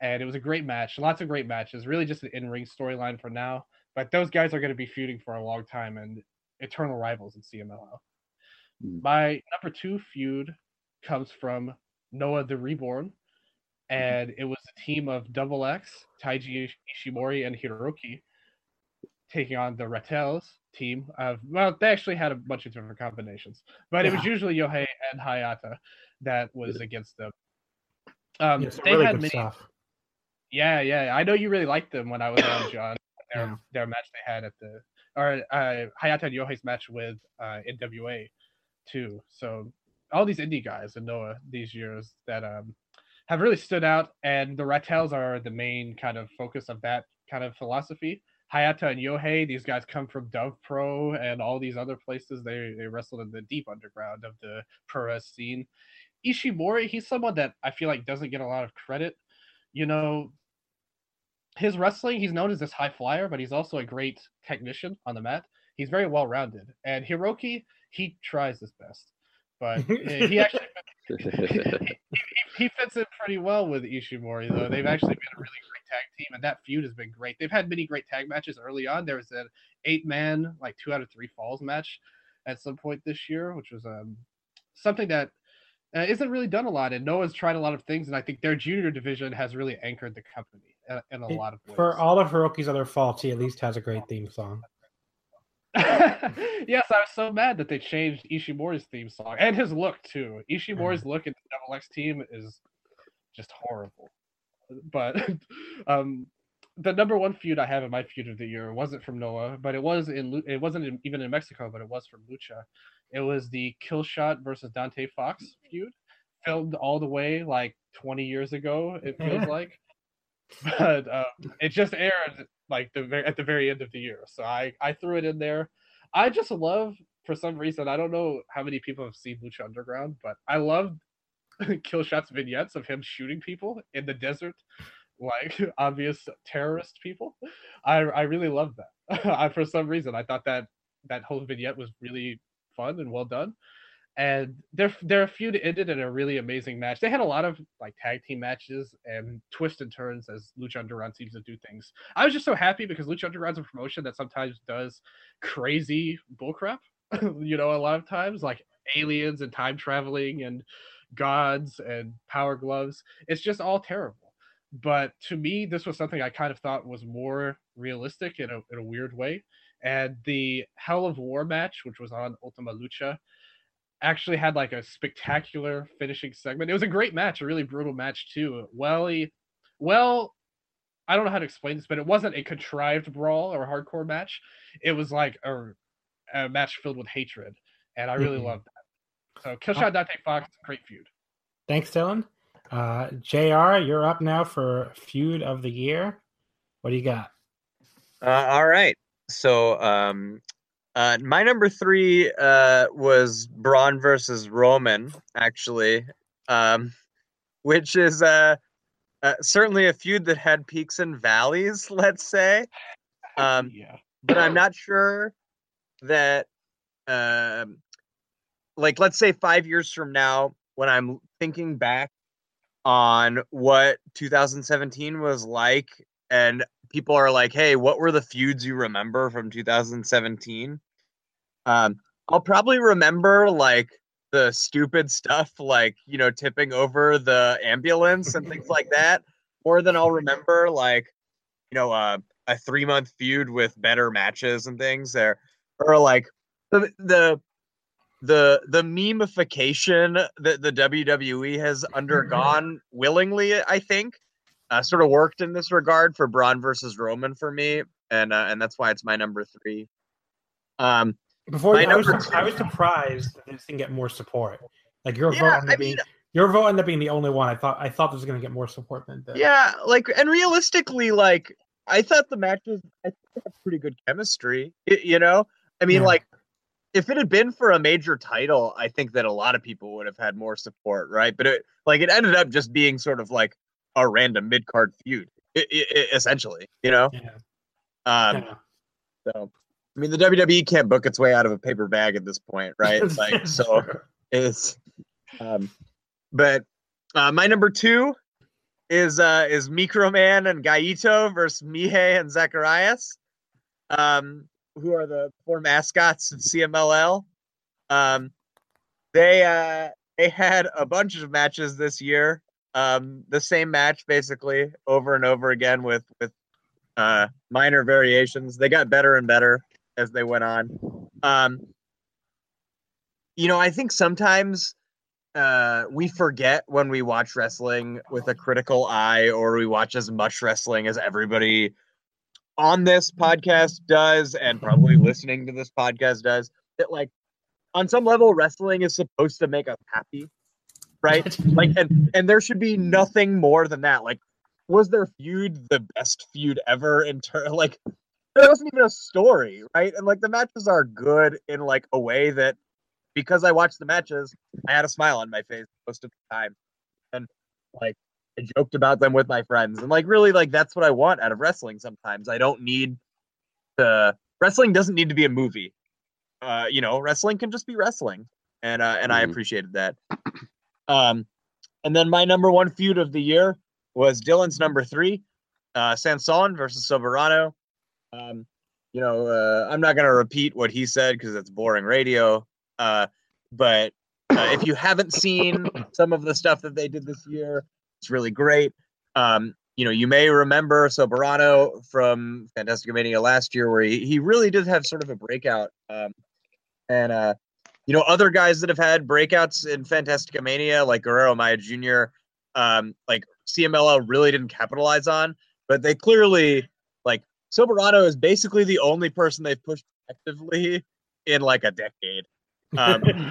And it was a great match. Lots of great matches. Really just an in ring storyline for now. But those guys are going to be feuding for a long time and eternal rivals in CMLL. My number two feud comes from Noah the Reborn, and it was a team of Double X, Taiji Ishimori, and Hiroki taking on the Ratel's team. Of well, they actually had a bunch of different combinations, but it was usually Yohei and Hayata that was against them. Um, Yeah, they really had good many. stuff. Yeah, yeah. I know you really liked them when I was on, John. Their, Yeah. their match they had at the or uh, Hayata and Yohei's match with uh, NWA too. So all these indie guys in Noah these years that um have really stood out, and the Ratel's are the main kind of focus of that kind of philosophy. Hayata and Yohei, these guys come from Dove Pro and all these other places. They they wrestled in the deep underground of the pro wrestling scene. Ishimori, he's someone that I feel like doesn't get a lot of credit. You know, his wrestling, he's known as this high flyer, but he's also a great technician on the mat. He's very well rounded. And Hiroki, he tries his best, but (laughs) he actually he, he fits in pretty well with Ishimori, though. They've actually been a really great tag team, and that feud has been great. They've had many great tag matches early on. There was an eight-man, like two out of three falls match at some point this year, which was um, something that uh, isn't really done a lot. And Noah's tried a lot of things, and I think their junior division has really anchored the company in a lot of ways. For all of Hiroki's other faults, he at least has a great theme song. (laughs) yes, I was so mad that they changed Ishimori's theme song and his look too. Ishimori's look in the Double X team is just horrible. But (laughs) um, the number one feud I have in my feud of the year wasn't from Noah, but it was in it wasn't in, even in Mexico, but it was from Lucha. It was the Killshot versus Dante Fox feud, filmed all the way like 20 years ago. It feels (laughs) like, but um, it just aired like the at the very end of the year. So I I threw it in there. I just love for some reason I don't know how many people have seen Lucha Underground, but I love (laughs) Killshot's vignettes of him shooting people in the desert, like (laughs) obvious terrorist people. I I really love that. (laughs) I, for some reason I thought that that whole vignette was really fun and well done. And their their feud ended in a really amazing match. They had a lot of like tag team matches and twists and turns as Lucha Underground seems to do things. I was just so happy because Lucha Underground's a promotion that sometimes does crazy bullcrap. (laughs) you know, a lot of times like aliens and time traveling and gods and power gloves. It's just all terrible. But to me, this was something I kind of thought was more realistic in a, in a weird way. And the Hell of War match, which was on Ultima Lucha, actually had like a spectacular finishing segment. It was a great match, a really brutal match too. Welly, well, I don't know how to explain this, but it wasn't a contrived brawl or hardcore match. It was like a, a match filled with hatred, and I really Mhm. loved that. So Killshot Dante Fox, great feud. Thanks, Dylan. Uh, Jr., you're up now for feud of the year. What do you got? Uh, all right. So um, Uh, my number three uh, was Braun versus Roman, actually, um, (laughs) which is uh, uh, certainly a feud that had peaks and valleys, (laughs) let's say. (laughs) Um, yeah. but I'm not sure that, um, like, let's say five years from now, when I'm thinking back on what 2017 was like, and people are like, "Hey, what were the feuds you remember from 2017?" Um, I'll probably remember like the stupid stuff, like you know, tipping over the ambulance and things like (laughs) that, more than I'll remember like you know, uh, a three month feud with better matches and things there, or like the the the the memeification that the WWE has undergone (laughs) willingly, I think, uh, sort of worked in this regard for Braun versus Roman for me, and uh, and that's why it's my number three. Um, Before you, I was, I was surprised that this didn't get more support. Like your Yeah, vote ended I up being your vote ended up being the only one. I thought I thought this was going to get more support than this. Yeah, like and realistically, like I thought the matches I think they had pretty good chemistry. you know, I mean, Yeah. like if it had been for a major title, I think that a lot of people would have had more support, right? But it like it ended up just being sort of like a random mid card feud, i i essentially. You know, Yeah. um, Yeah. so I mean, the WWE can't book its way out of a paper bag at this point, right? (laughs) Like, so it's, um, but uh, my number two is uh is Microman and Gallito versus Mije and Zacharias, um, who are the four mascots of CMLL. Um, they uh they had a bunch of matches this year. Um, the same match basically over and over again with with uh minor variations. They got better and better as they went on. Um, you know, I think sometimes uh, we forget when we watch wrestling with a critical eye, or we watch as much wrestling as everybody on this podcast does, and probably listening to this podcast does. That like on some level, wrestling is supposed to make us happy, right? (laughs) like, and and there should be nothing more than that. Like, was their feud the best feud ever? In turn, like there wasn't even a story, right? And like the matches are good in like a way that because I watched the matches, I had a smile on my face most of the time. And like I joked about them with my friends. And like really like that's what I want out of wrestling sometimes. I don't need to wrestling doesn't need to be a movie. Uh, you know, wrestling can just be wrestling. And uh and I Mhm. appreciated that. Um and then my number one feud of the year was Dylan's number three, uh Sanson versus Soberano. Um, you know, uh, I'm not going to repeat what he said because it's boring radio. Uh, but uh, if you haven't seen some of the stuff that they did this year, it's really great. Um, you know, you may remember Soberano from Fantastic Mania last year, where he, he really did have sort of a breakout. Um, and uh, you know, other guys that have had breakouts in Fantastic Mania, like Guerrero Maya Jr., um, like CMLL really didn't capitalize on, but they clearly Soberano is basically the only person they've pushed actively in like a decade. Um,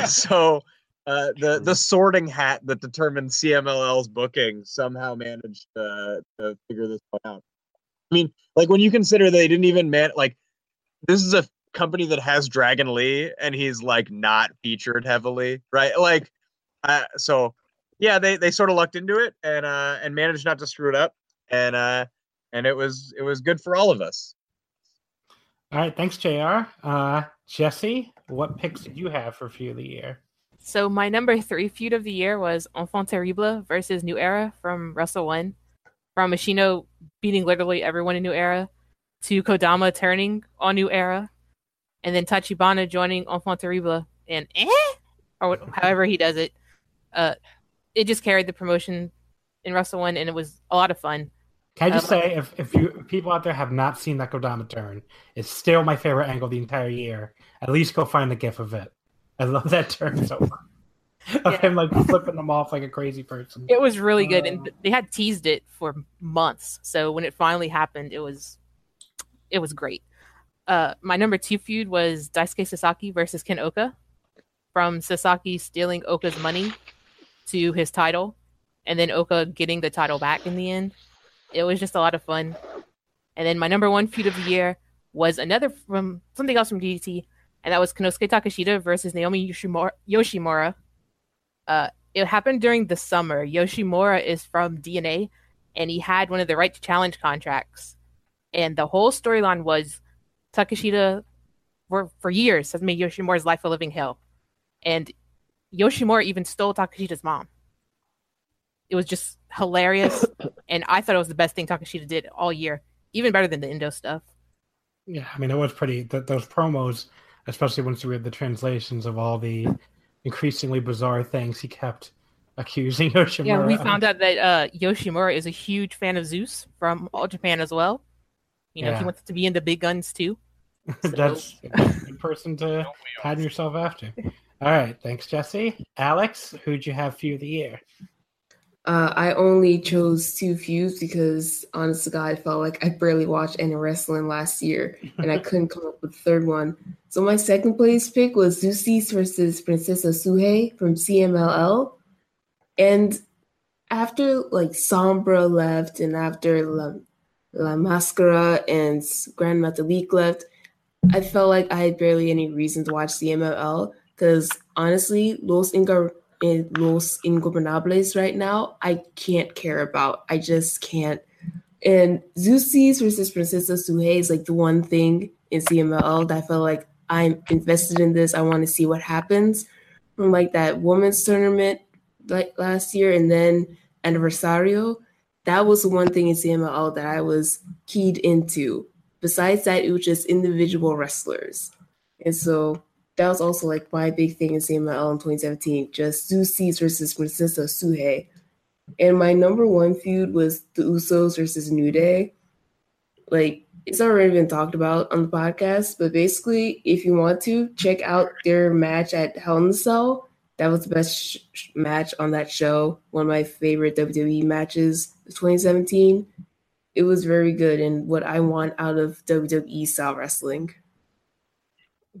(laughs) so uh, the the sorting hat that determines CMLL's booking somehow managed to, to figure this out. I mean, like when you consider they didn't even man like this is a company that has Dragon Lee and he's like not featured heavily, right? Like, uh, so yeah, they they sort of lucked into it and uh and managed not to screw it up and uh and it was it was good for all of us. All right, thanks, Jr. Uh, Jesse, what picks did you have for feud of the year? So my number three feud of the year was Enfant Terrible versus New Era from Wrestle One, from Machino beating literally everyone in New Era, to Kodama turning on New Era, and then Tachibana joining Enfant Terrible and eh, or however he does it. Uh, it just carried the promotion in Wrestle One, and it was a lot of fun. Can I just Um, say, if, if you if people out there have not seen that Kodama turn, it's still my favorite angle the entire year. At least go find the gif of it. I love that turn so much. (laughs) Of him like flipping them off like a crazy person. It was really good, and they had teased it for months. So when it finally happened, it was it was great. Uh, my number two feud was Daisuke Sasaki versus Ken Ohka, from Sasaki stealing Ohka's money to his title, and then Oka getting the title back in the end. It was just a lot of fun. And then my number one feud of the year was another from something else from DDT, and that was Konosuke Takeshita versus Naomi Yoshimura. Yoshimura. Uh, it happened during the summer. Yoshimura is from DNA, and he had one of the right to challenge contracts. And the whole storyline was Takeshita, for, for years, has made Yoshimura's life a living hell. And Yoshimura even stole Takeshita's mom. It was just hilarious. (coughs) and I thought it was the best thing Takeshita did all year, even better than the Endo stuff. Yeah, I mean, it was pretty, th- those promos, especially once you read the translations of all the increasingly bizarre things he kept accusing (laughs) Yoshimura. Yeah, we of. found out that uh, Yoshimura is a huge fan of Zeus from All Japan as well. You know, Yeah. he wants to be in the big guns too. (laughs) That's (laughs) a good person to pattern yourself after. All right, thanks, Jesse. Alex, who'd you have feud of the year? Uh, I only chose two feuds because, honest to God, I felt like I barely watched any wrestling last year, and I (laughs) couldn't come up with a third one. So my second place pick was Zeus versus Princesa Sugehit from CMLL, and after like Sombra left, and after La, La Mascara and Gran Metalik left, I felt like I had barely any reason to watch CMLL because honestly, Los Inga in Los Ingobernables right now, I can't care about. I just can't. And Zeuxis versus Princesa Sugehit is like the one thing in CML that I felt like I'm invested in this. I want to see what happens from like that women's tournament like last year and then Anniversario. That was the one thing in CML that I was keyed into. Besides that, it was just individual wrestlers. And so that was also like my big thing in CMLL in um, 2017, just Zeus versus Princesa Sugehit. And my number one feud was the Usos versus New Day. Like it's already been talked about on the podcast, but basically, if you want to check out their match at Hell in a Cell, that was the best sh- match on that show. One of my favorite WWE matches of 2017. It was very good and what I want out of WWE style wrestling.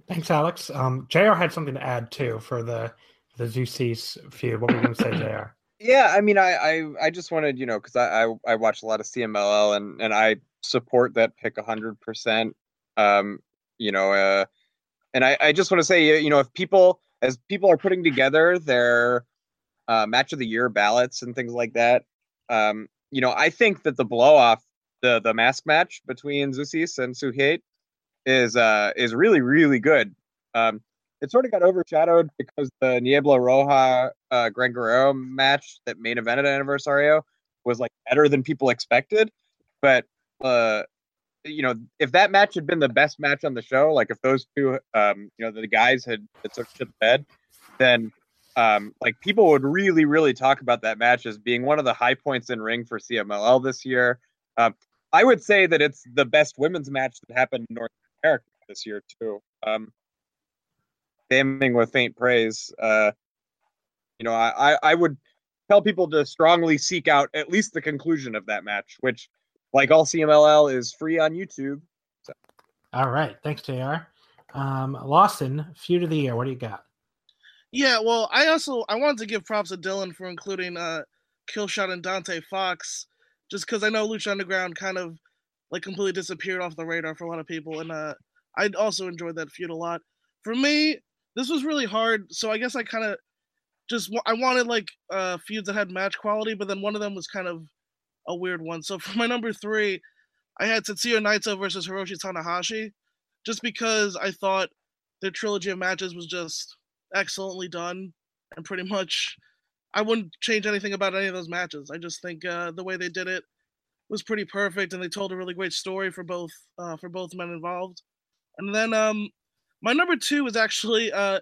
Thanks, Alex. Um, Jr. had something to add too for the the Zeuxis feud. What were you going to say, Jr.? (clears throat) Yeah, I mean, I I, I just wanted, you know, because I, I I watch a lot of CMLL and and I support that pick hundred percent. Um, you know, uh, and I I just want to say, you know, if people as people are putting together their uh, match of the year ballots and things like that, um, you know, I think that the blow off the the mask match between Zeuxis and Sugehit is uh is really really good. Um, it sort of got overshadowed because the Niebla Roja uh, Gran Guerrero match that main evented at Anniversario was like better than people expected. But uh, you know, if that match had been the best match on the show, like if those two, um, you know, the guys had, had to the bed, then um, like people would really, really talk about that match as being one of the high points in ring for CMLL this year. Um, I would say that it's the best women's match that happened in North America this year too. Um, damning with faint praise. Uh, you know, I, I, I would tell people to strongly seek out at least the conclusion of that match, which, like all CMLL, is free on YouTube. So. All right, thanks, Jr. Um, Lawson, feud of the year. What do you got? Yeah, well, I also I wanted to give props to Dylan for including uh Killshot and Dante Fox, just because I know Lucha Underground kind of like completely disappeared off the radar for a lot of people, and uh I also enjoyed that feud a lot. For me, this was really hard, so I guess I kind of just I wanted like uh feuds that had match quality, but then one of them was kind of a weird one. So for my number three, I had Tetsuya Naito versus Hiroshi Tanahashi, just because I thought their trilogy of matches was just excellently done and pretty much I wouldn't change anything about any of those matches. I just think uh, the way they did it was pretty perfect, and they told a really great story for both uh, for both men involved. And then um, my number two is actually uh,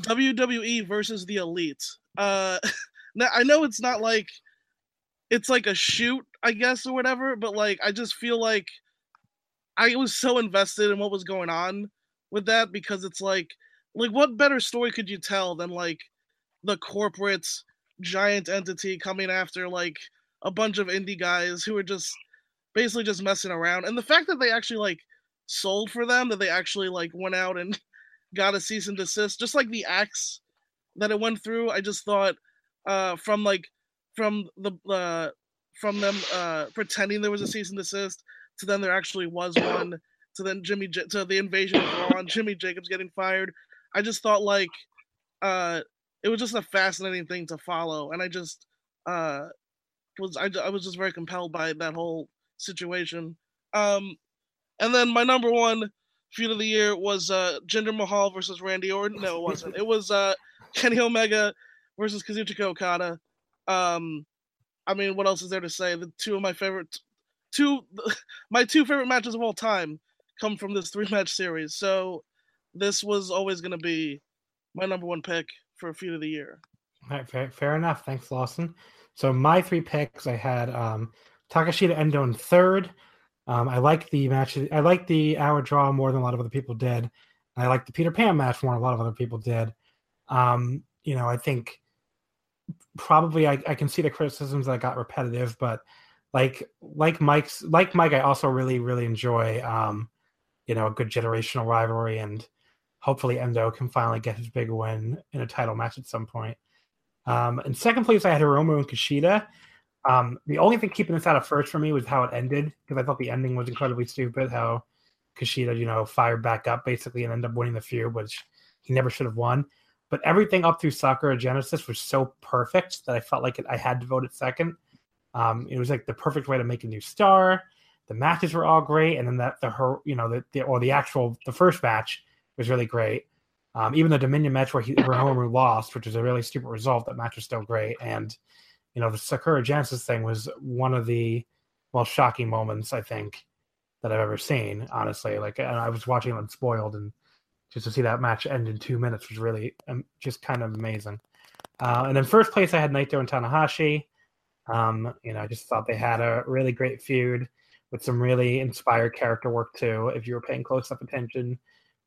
WWE versus the Elite. Uh, (laughs) now I know it's not like it's like a shoot, I guess, or whatever, but like I just feel like I was so invested in what was going on with that because it's like like what better story could you tell than like the corporate giant entity coming after like a bunch of indie guys who were just basically just messing around and the fact that they actually like sold for them that they actually like went out and (laughs) got a cease and desist just like the acts that it went through i just thought uh from like from the uh from them uh pretending there was a cease and desist to then there actually was one to then Jimmy J- to the invasion of Raw Jimmy Jacobs getting fired. I just thought like uh, it was just a fascinating thing to follow, and I just uh, was I, I was just very compelled by that whole situation. Um, and then my number one feud of the year was uh, Jinder Mahal versus Randy Orton. No, it wasn't. it was uh, Kenny Omega versus Kazuchika Okada. Um, I mean, what else is there to say? The two of my favorite, two, (laughs) my two favorite matches of all time come from this three match series. So this was always going to be my number one pick for feud of the year. All right, fair, fair enough. Thanks, Lawson. So my three picks, I had um, Takeshita Endo in third. Um, I like the match. I like the hour draw more than a lot of other people did. I like the Peter Pan match more than a lot of other people did. Um, you know, I think probably I, I can see the criticisms that got repetitive, but like like Mike's like Mike, I also really really enjoy um, you know a good generational rivalry, and hopefully Endo can finally get his big win in a title match at some point. Um, in second place, I had Hiromu and Kushida. Um, the only thing keeping this out of first for me was how it ended because I thought the ending was incredibly stupid. How Kushida, you know, fired back up basically and ended up winning the feud, which he never should have won. But everything up through Sakura Genesis was so perfect that I felt like it, I had to vote it second. Um, it was like the perfect way to make a new star. The matches were all great, and then that the her, you know, the, the or the actual the first match was really great. Um, even the Dominion match where he Hiromu lost, which was a really stupid result, that match was still great. And you know, the Sakura Genesis thing was one of the most shocking moments I think that I've ever seen. Honestly, like I was watching it unspoiled, and just to see that match end in two minutes was really um, just kind of amazing. Uh, and then first place, I had Naito and Tanahashi. Um, you know, I just thought they had a really great feud with some really inspired character work too. If you were paying close enough attention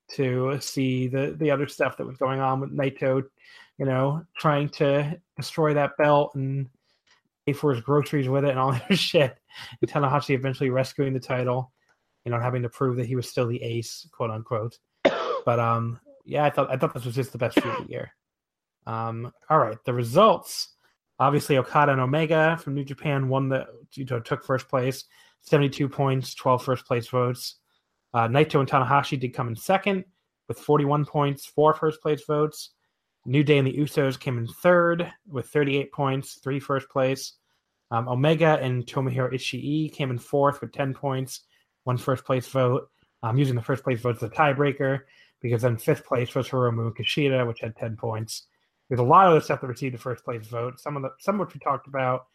to see the the other stuff that was going on with Naito, you know, trying to destroy that belt and pay for his groceries with it and all (laughs) that shit. And Tanahashi eventually rescuing the title, you know, having to prove that he was still the ace, quote unquote. (coughs) But um, yeah, I thought I thought this was just the best feud of the year. Um, all right, the results. Obviously, Okada and Omega from New Japan won the you know, took first place, seventy two points, 12 first place votes. Uh, Naito and Tanahashi did come in second with 41 points, four first place votes. New Day and the Usos came in third with 38 points, three first place. Um, Omega and Tomohiro Ishii came in fourth with 10 points, one first place vote. Um, using the first place vote as a tiebreaker because then fifth place was Hiromu Kushida, which had 10 points. There's a lot of the stuff that received the first place vote. Some of the some of which we talked about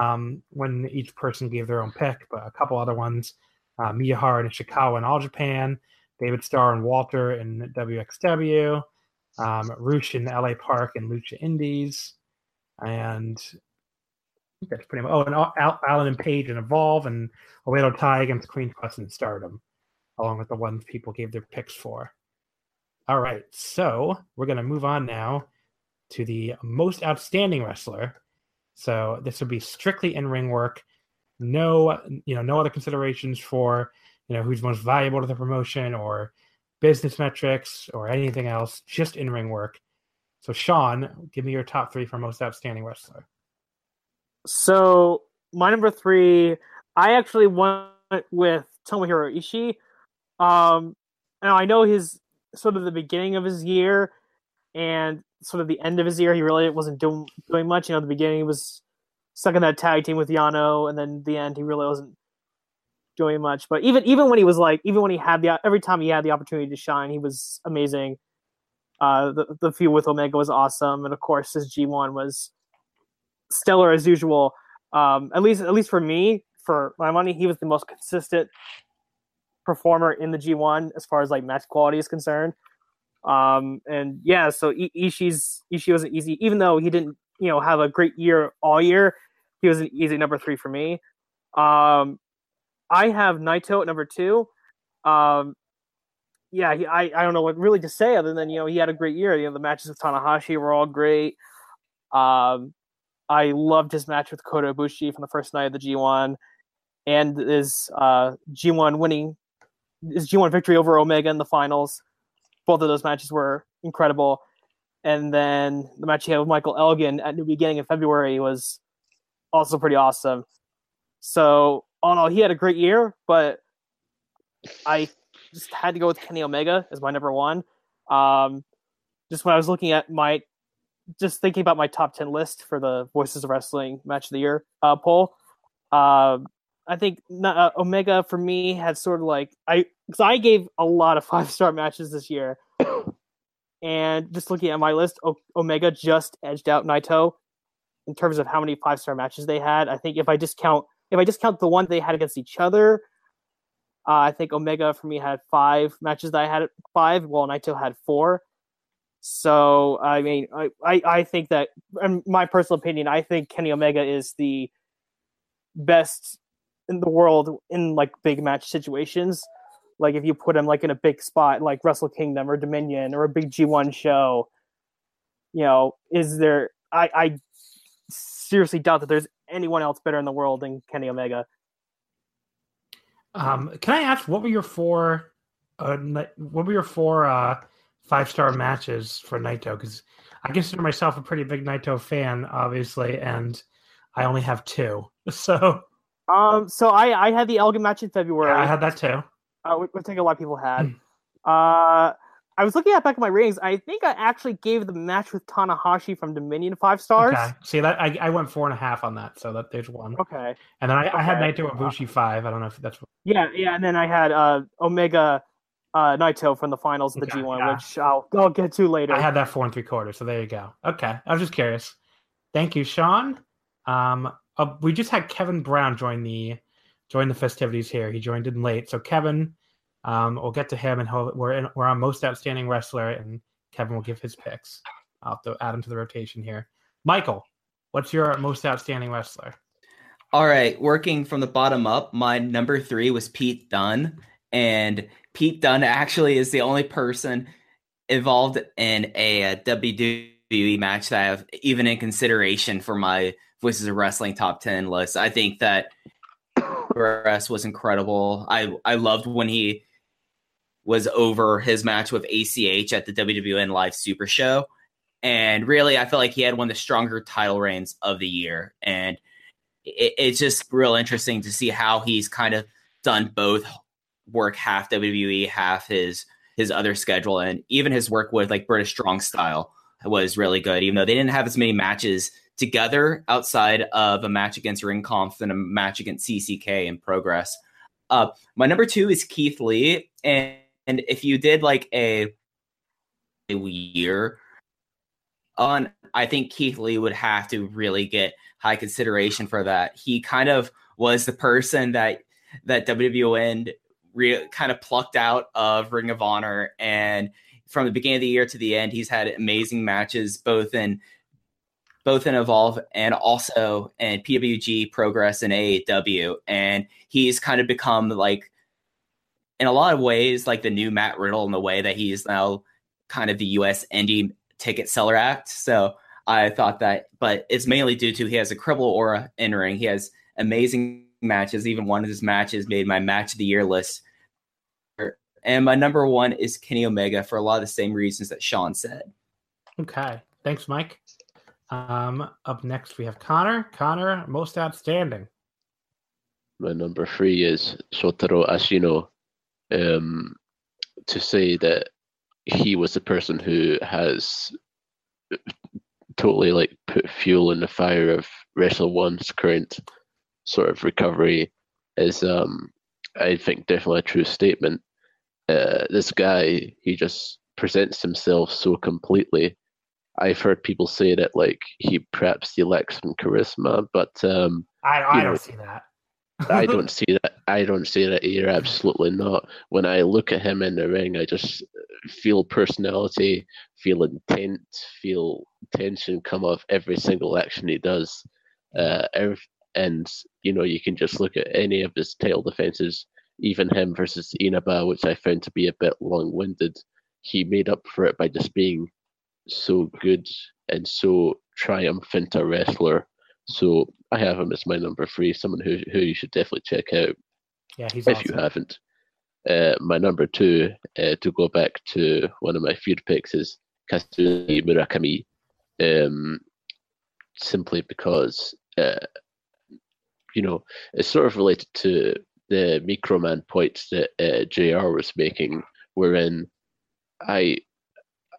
um, when each person gave their own pick, but a couple other ones uh, Miyahara and Ishikawa in All Japan, David Starr and Walter in WXW, um, Rush in LA Park and Lucha Indies, and that's pretty much. Oh, and Al- Alan and Page and Evolve, and Oedo Tai against Queen Quest and Stardom, along with the ones people gave their picks for. All right, so we're gonna move on now to the most outstanding wrestler. So this would be strictly in ring work no you know no other considerations for you know who's most valuable to the promotion or business metrics or anything else just in ring work. So sean give me your top three for most outstanding wrestler. So my number three i actually went with tomohiro ishii. Um now i know his sort of the beginning of his year and sort of the end of his year he really wasn't doing doing much. You know the beginning was stuck in that tag team with Yano, and then the end he really wasn't doing much. But even even when he was like, even when he had the every time he had the opportunity to shine, he was amazing. Uh, the the feud with Omega was awesome, and of course his G one was stellar as usual. Um, at least at least for me, for my money, he was the most consistent performer in the G one as far as like match quality is concerned. Um, and yeah, so I- Ishii's Ishii wasn't easy, even though he didn't you know have a great year all year. He was an easy number three for me. Um, I have Naito at number two. Um, yeah, he, I I don't know what really to say other than you know he had a great year. You know the matches with Tanahashi were all great. Um, I loved his match with Kota Ibushi from the first night of the G1, and his uh, G1 winning his G1 victory over Omega in the finals. Both of those matches were incredible and then the match he had with Michael Elgin at the beginning of February was also pretty awesome. So, all in all, he had a great year, but I just had to go with Kenny Omega as my number one. Um, just when I was looking at my, just thinking about my top ten list for the Voices of Wrestling Match of the Year uh, poll. Uh, I think uh, Omega for me had sort of like I because I gave a lot of (laughs) five star matches this year, and just looking at my list, Omega just edged out Naito in terms of how many five star matches they had. I think if I discount if I just count the one they had against each other, uh, I think Omega for me had five matches that I had five, while Naito had four. So I mean, I, I, I think that, in my personal opinion, I think Kenny Omega is the best in the world in like big match situations. Like if you put him like in a big spot like Wrestle Kingdom or Dominion or a big G1 show, you know, is there I, I seriously doubt that there's anyone else better in the world than Kenny Omega. Um, can I ask what were your four uh, what were your four uh, five star matches for Naito? Because I consider myself a pretty big Naito fan, obviously, and I only have two. (laughs) So um, so I I had the Elgin match in February. Yeah, I had that too. Uh, which I think a lot of people had. uh, I was looking at back at my ratings. I think I actually gave the match with Tanahashi from Dominion five stars. Okay. See that I, I went four and a half on that, so that there's one. Okay. And then I, I had Okay. Naito Ibushi five. I don't know if that's Yeah, yeah, and then I had uh, Omega uh, Naito from the finals of the Okay, G1, yeah. which I'll I'll get to later. I had that four and three quarters. So there you go. Okay, I was just curious. Thank you, Sean. Um, uh, we just had Kevin Brown join the join the festivities here. He joined in late, so Kevin, um, we'll get to him, and we're in, we're on most outstanding wrestler, and Kevin will give his picks. I'll to add him to the rotation here. Michael, what's your most outstanding wrestler? All right, working from the bottom up, my number three was Pete Dunne, and Pete Dunne actually is the only person involved in a, uh WWE match that I have even in consideration for my Voices of Wrestling top ten list. I think that Was incredible. I I loved when he was over his match with ACH at the WWN Live Super Show. And really, I feel like he had one of the stronger title reigns of the year. And it, it's just real interesting to see how he's kind of done both work half WWE, half his his other schedule, and even his work with like British Strong Style was really good. Even though they didn't have as many matches together outside of a match against Ringkampf and a match against CCK in Progress. Uh, my number two is Keith Lee, and, and if you did like a, a year on, I think Keith Lee would have to really get high consideration for that. He kind of was the person that that WWN re- kind of plucked out of Ring of Honor, and from the beginning of the year to the end, he's had amazing matches both in both in Evolve and also in PWG Progress and AAW, and he's kind of become like in a lot of ways like the new Matt Riddle in the way that he's now kind of the US indie ticket seller act. So I thought that, but it's mainly due to he has a cribble aura in ring. He has amazing matches. Even one of his matches made my match of the year list. And my number one is Kenny Omega for a lot of the same reasons that Sean said. Okay, thanks, Mike. Um, up next we have Connor. Connor, most outstanding. My number three is Shotaro Ashino. Um, to say that he was the person who has totally like put fuel in the fire of Wrestle One's current sort of recovery is, um, I think, definitely a true statement. Uh, this guy, he just presents himself so completely. I've heard people say that like he perhaps he lacks some charisma, but um, I, I don't know, see that. I (laughs) don't see that. I don't see that either. Absolutely not. When I look at him in the ring, I just feel personality, feel intent, feel tension come off every single action he does. Uh, ev- and you know, you can just look at any of his tail defenses, even him versus Inaba, which I found to be a bit long-winded. He made up for it by just being so good and so triumphant a wrestler. So I have him as my number three, someone who who you should definitely check out Yeah, he's if awesome. you haven't. Uh, my number two, uh, to go back to one of my feud picks, is Kazunari Murakami, um, simply because uh, you know it's sort of related to the Microman points that uh, Jr. was making, wherein I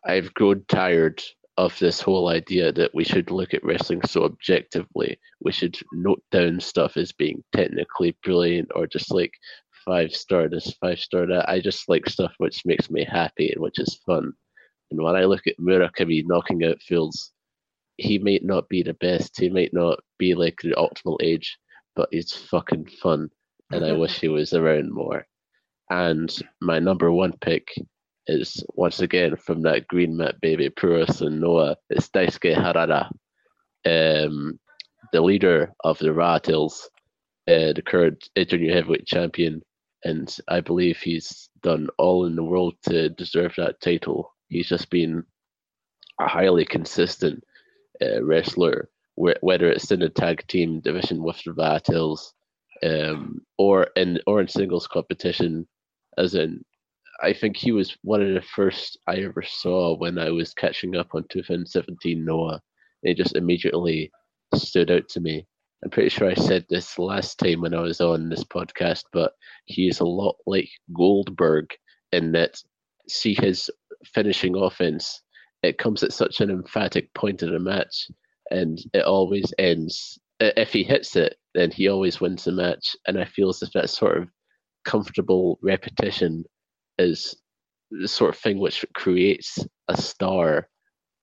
I've grown tired of this whole idea that we should look at wrestling so objectively. We should note down stuff as being technically brilliant or just like five star this, five star that. I just like stuff which makes me happy and which is fun. And when I look at Murakami knocking out Fields, he might not be the best. He might not be like the optimal age, but he's fucking fun. And I (laughs) wish he was around more. And my number one pick is once again from that green mat baby Purus and Noah. It's Daisuke Harada, um, the leader of the Ratels, uh, the current junior heavyweight champion, and I believe he's done all in the world to deserve that title. He's just been a highly consistent uh, wrestler, wh- whether it's in the tag team division with the Ratels, um, or in or in singles competition, as in I think he was one of the first I ever saw when I was catching up on 2017 Noah. It just immediately stood out to me. I'm pretty sure I said this last time when I was on this podcast, but he is a lot like Goldberg in that see his finishing offense. It comes at such an emphatic point in the match, and it always ends. If he hits it, then he always wins the match, and I feel as if that sort of comfortable repetition is the sort of thing which creates a star.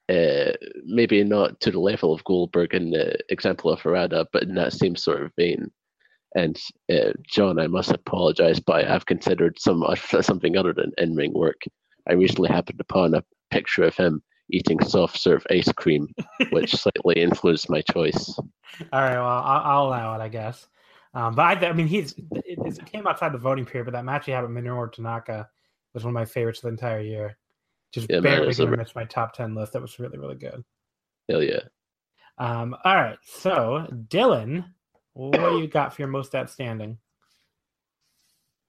Uh, maybe not to the level of Goldberg in the example of Harada, but in that same sort of vein. And uh, John, I must apologize, but I have considered some (laughs) something other than in-ring work. I recently happened upon a picture of him eating soft serve ice cream, (laughs) which slightly influenced my choice. All right, well, I'll, I'll allow it, I guess. Um, but I, I mean, he's it, it, came outside the voting period, but that match he had with Minoru Tanaka was one of my favorites of the entire year. Just yeah, barely going to miss my top ten list. That was really really good. Hell yeah. Um, all right, so Dylan, what do you got for your most outstanding?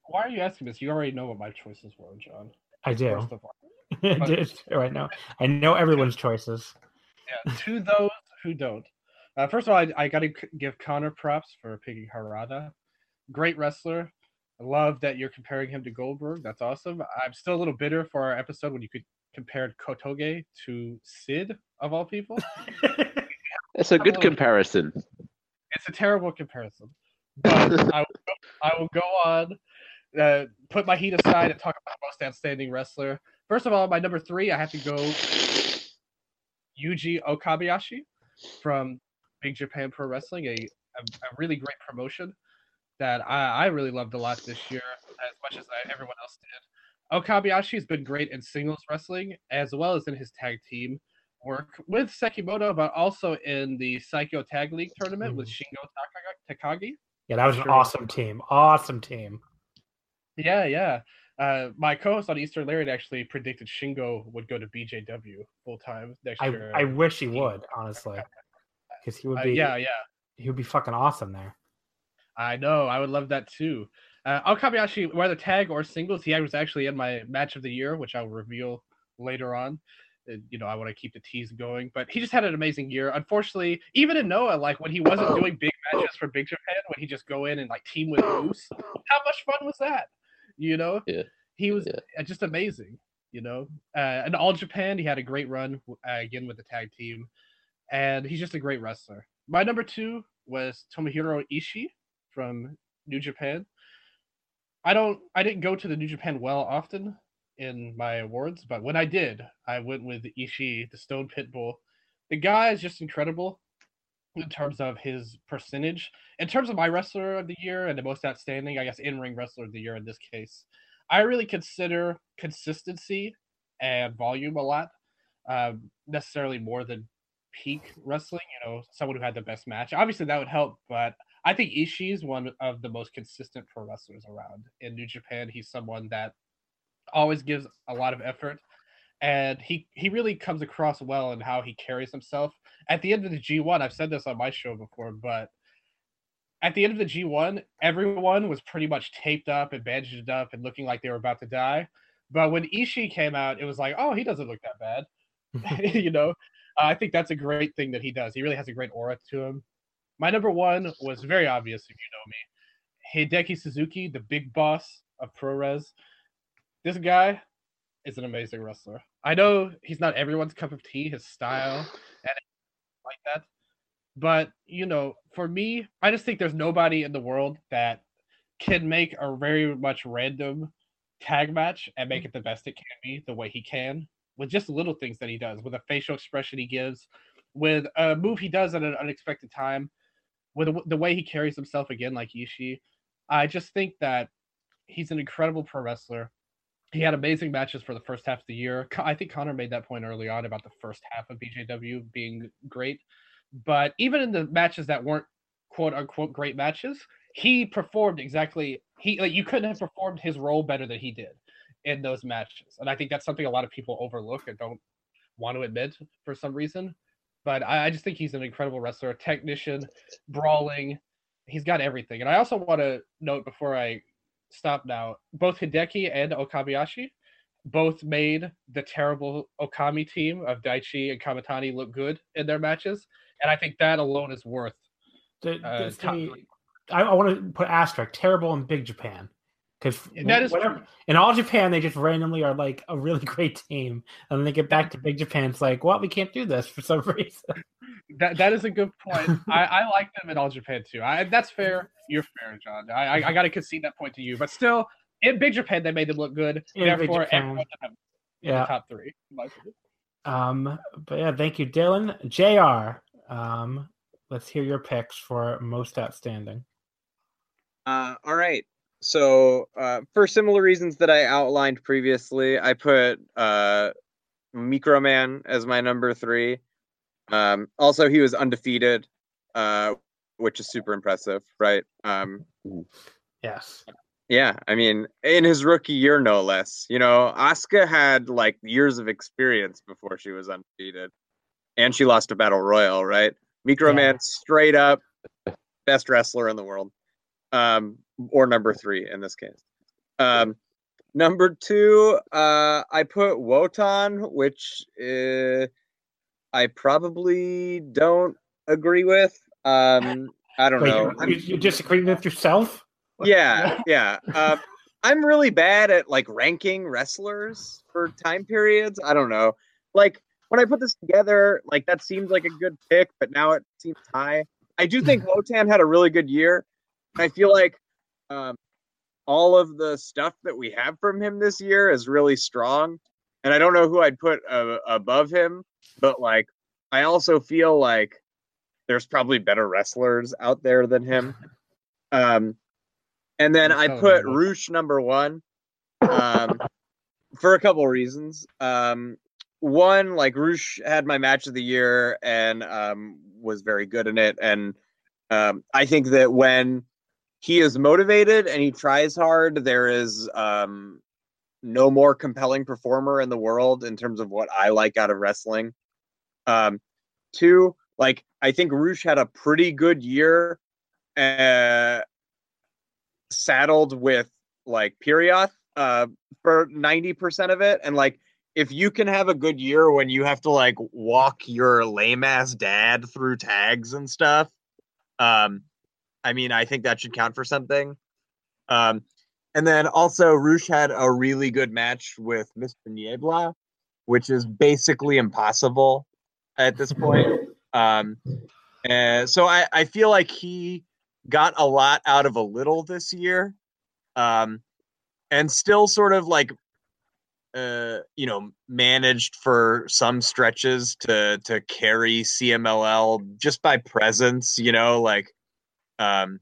Why are you asking this? You already know what my choices were, John. I do. (laughs) I did. Right now, I know everyone's choices. Yeah, to those who don't. Uh, first of all, I, I got to give Connor props for picking Harada. Great wrestler. I love that you're comparing him to Goldberg. That's awesome. I'm still a little bitter for our episode when you could compare Kotoge to Sid of all people. (laughs) It's a good comparison. It's a terrible comparison. But (laughs) I, will go, I will go on, uh, put my heat aside, and talk about the most outstanding wrestler. First of all, my number three, I have to go Yuji Okabayashi from Big Japan Pro Wrestling, a, a, a really great promotion that I, I really loved a lot this year, as much as I, everyone else did. Okabayashi has been great in singles wrestling as well as in his tag team work with Sekimoto, but also in the Saikyo Tag League tournament mm. with Shingo Takagi. Yeah, that was an awesome team. Awesome team. Yeah, yeah. Uh, my co-host on Eastern Lariat actually predicted Shingo would go to BJW full time next I, year. I wish he would, honestly, (laughs) because he would Uh, be. yeah, yeah. He would be fucking awesome there. I know. I would love that too. Uh, Okabayashi, whether tag or singles, he was actually in my match of the year, which I'll reveal later on. Uh, You know, I want to keep the tease going, but he just had an amazing year. Unfortunately, even in Noah, like when he wasn't doing big matches for Big Japan, when he just go in and like team with Moose, how much fun was that? You know, Yeah. he was uh, just amazing. You know, uh, in All Japan, he had a great run uh, again with the tag team, and he's just a great wrestler. My number two was Tomohiro Ishii from New Japan. I don't I didn't go to the New Japan well often in my awards, but when I did, I went with Ishii, the Stone Pitbull. The guy is just incredible in terms of his percentage. In terms of my wrestler of the year and the most outstanding, I guess in-ring wrestler of the year in this case, I really consider consistency and volume a lot, um, necessarily more than peak wrestling. You know, someone who had the best match. Obviously, that would help, but I think Ishii is one of the most consistent pro wrestlers around in New Japan. He's someone that always gives a lot of effort, and he he really comes across well in how he carries himself. At the end of the G1, I've said this on my show before, but at the end of the G1, everyone was pretty much taped up and bandaged up and looking like they were about to die. But when Ishii came out, it was like, oh, he doesn't look that bad. (laughs) (laughs) you know, uh, I think that's a great thing that he does. He really has a great aura to him. My number one was very obvious if you know me. Hideki Suzuki, the big boss of ProRes. This guy is an amazing wrestler. I know he's not everyone's cup of tea, his style and like that. But, you know, for me, I just think there's nobody in the world that can make a very much random tag match and make it the best it can be the way he can with just little things that he does, with a facial expression he gives, with a move he does at an unexpected time, with the way he carries himself again, like Ishii. I just think that he's an incredible pro wrestler. He had amazing matches for the first half of the year. I think Connor made that point early on about the first half of BJW being great. But even in the matches that weren't quote unquote great matches, he performed exactly he like you couldn't have performed his role better than he did in those matches. And I think that's something a lot of people overlook and don't want to admit for some reason. But I, I just think he's an incredible wrestler, a technician, brawling. He's got everything. And I also want to note before I stop now, both Hideki and Okabayashi both made the terrible Okami team of Daichi and Kamitani look good in their matches. And I think that alone is worth the, uh, I, I want to put asterisk terrible in Big Japan because that is whatever, in all Japan they just randomly are like a really (laughs) great team, and then they get back to Big Japan. It's like, well, we can't do this for some (laughs) reason. That that is a good point. (laughs) I, I like them in all Japan too. I, that's fair. You're fair, John. I I, I got to concede that point to you, but still, in Big Japan they made them look good. In therefore, everyone them yeah. top three. Um, but yeah, thank you, Dylan. Jr. Um, let's hear your picks for most outstanding. Uh, all right. So, uh, for similar reasons that I outlined previously, I put uh, Microman as my number three. Um, also, he was undefeated, uh, which is super impressive, right? Um, yes. Yeah, I mean, in his rookie year, no less. You know, Asuka had like years of experience before she was undefeated, and she lost a battle royal, right? Microman, yeah. straight up best wrestler in the world um, or number three in this case. Um, number two, uh, I put Wotan, which uh, I probably don't agree with. Um, I don't Wait, know. You, you disagree with yourself? Yeah, (laughs) yeah. Uh, I'm really bad at like ranking wrestlers for time periods. I don't know. Like when I put this together, like that seemed like a good pick, but now it seems high. I do think (laughs) Wotan had a really good year. I feel like um, all of the stuff that we have from him this year is really strong. And I don't know who I'd put uh, above him, but like I also feel like there's probably better wrestlers out there than him. (laughs) Um, and then I put Rush number one um, for a couple reasons. Um, one, like Rush had my match of the year and um, was very good in it. And um, I think that when he is motivated and he tries hard. There is um, no more compelling performer in the world in terms of what I like out of wrestling. Um, two, like I think Rush had a pretty good year, uh, saddled with like Pierroth uh, for ninety percent of it, and like if you can have a good year when you have to like walk your lame ass dad through tags and stuff, um, I mean, I think that should count for something. Um, and then also, Rush had a really good match with Mr. Niebla, which is basically impossible at this point. Um, and so I, I feel like he got a lot out of a little this year, um, and still sort of like, uh, you know, managed for some stretches to to carry CMLL just by presence. You know, like um,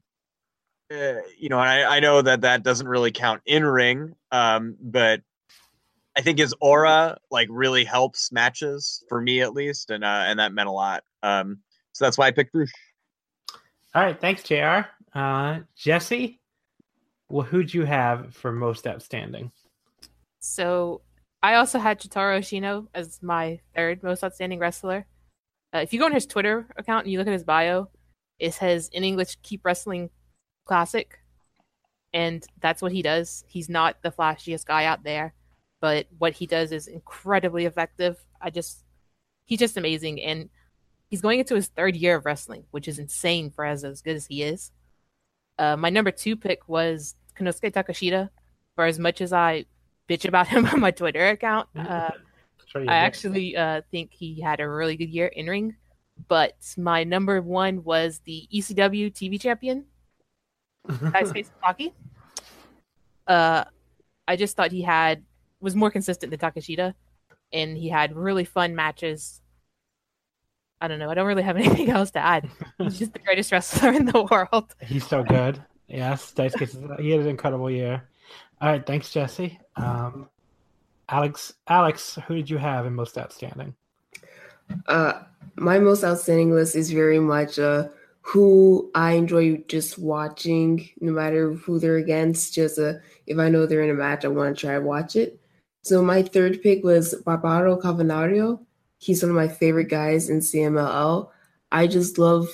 uh, you know, I, I know that that doesn't really count in ring, um, but I think his aura like really helps matches for me at least, and uh, and that meant a lot. Um, so that's why I picked Rush. All right, thanks, Jr. Uh, Jesse, well, who'd you have for most outstanding? So I also had Shotaro Ashino as my third most outstanding wrestler. Uh, if you go on his Twitter account and you look at his bio, it says in English, keep wrestling classic. And that's what he does. He's not the flashiest guy out there, but what he does is incredibly effective. I just, he's just amazing. And he's going into his third year of wrestling, which is insane for as, as good as he is. Uh, my number two pick was Konosuke Takeshita. For as much as I bitch about (laughs) him on my Twitter account, uh, I actually uh, think he had a really good year in ring. But my number one was the ECW TV champion, (laughs) Daisuke Sasaki. Uh, I just thought he had was more consistent than Takeshita, and he had really fun matches. I don't know. I don't really have (laughs) anything else to add. He's just the greatest wrestler in the world. He's so good. Yes, Daisuke, he had an incredible year. All right, thanks, Jesse. Um, Alex, Alex, who did you have in most outstanding? Uh, my most outstanding list is very much uh, who I enjoy just watching, no matter who they're against. Just uh, if I know they're in a match, I want to try watch it. So my third pick was Barbaro Cavernario. He's one of my favorite guys in CMLL. I just love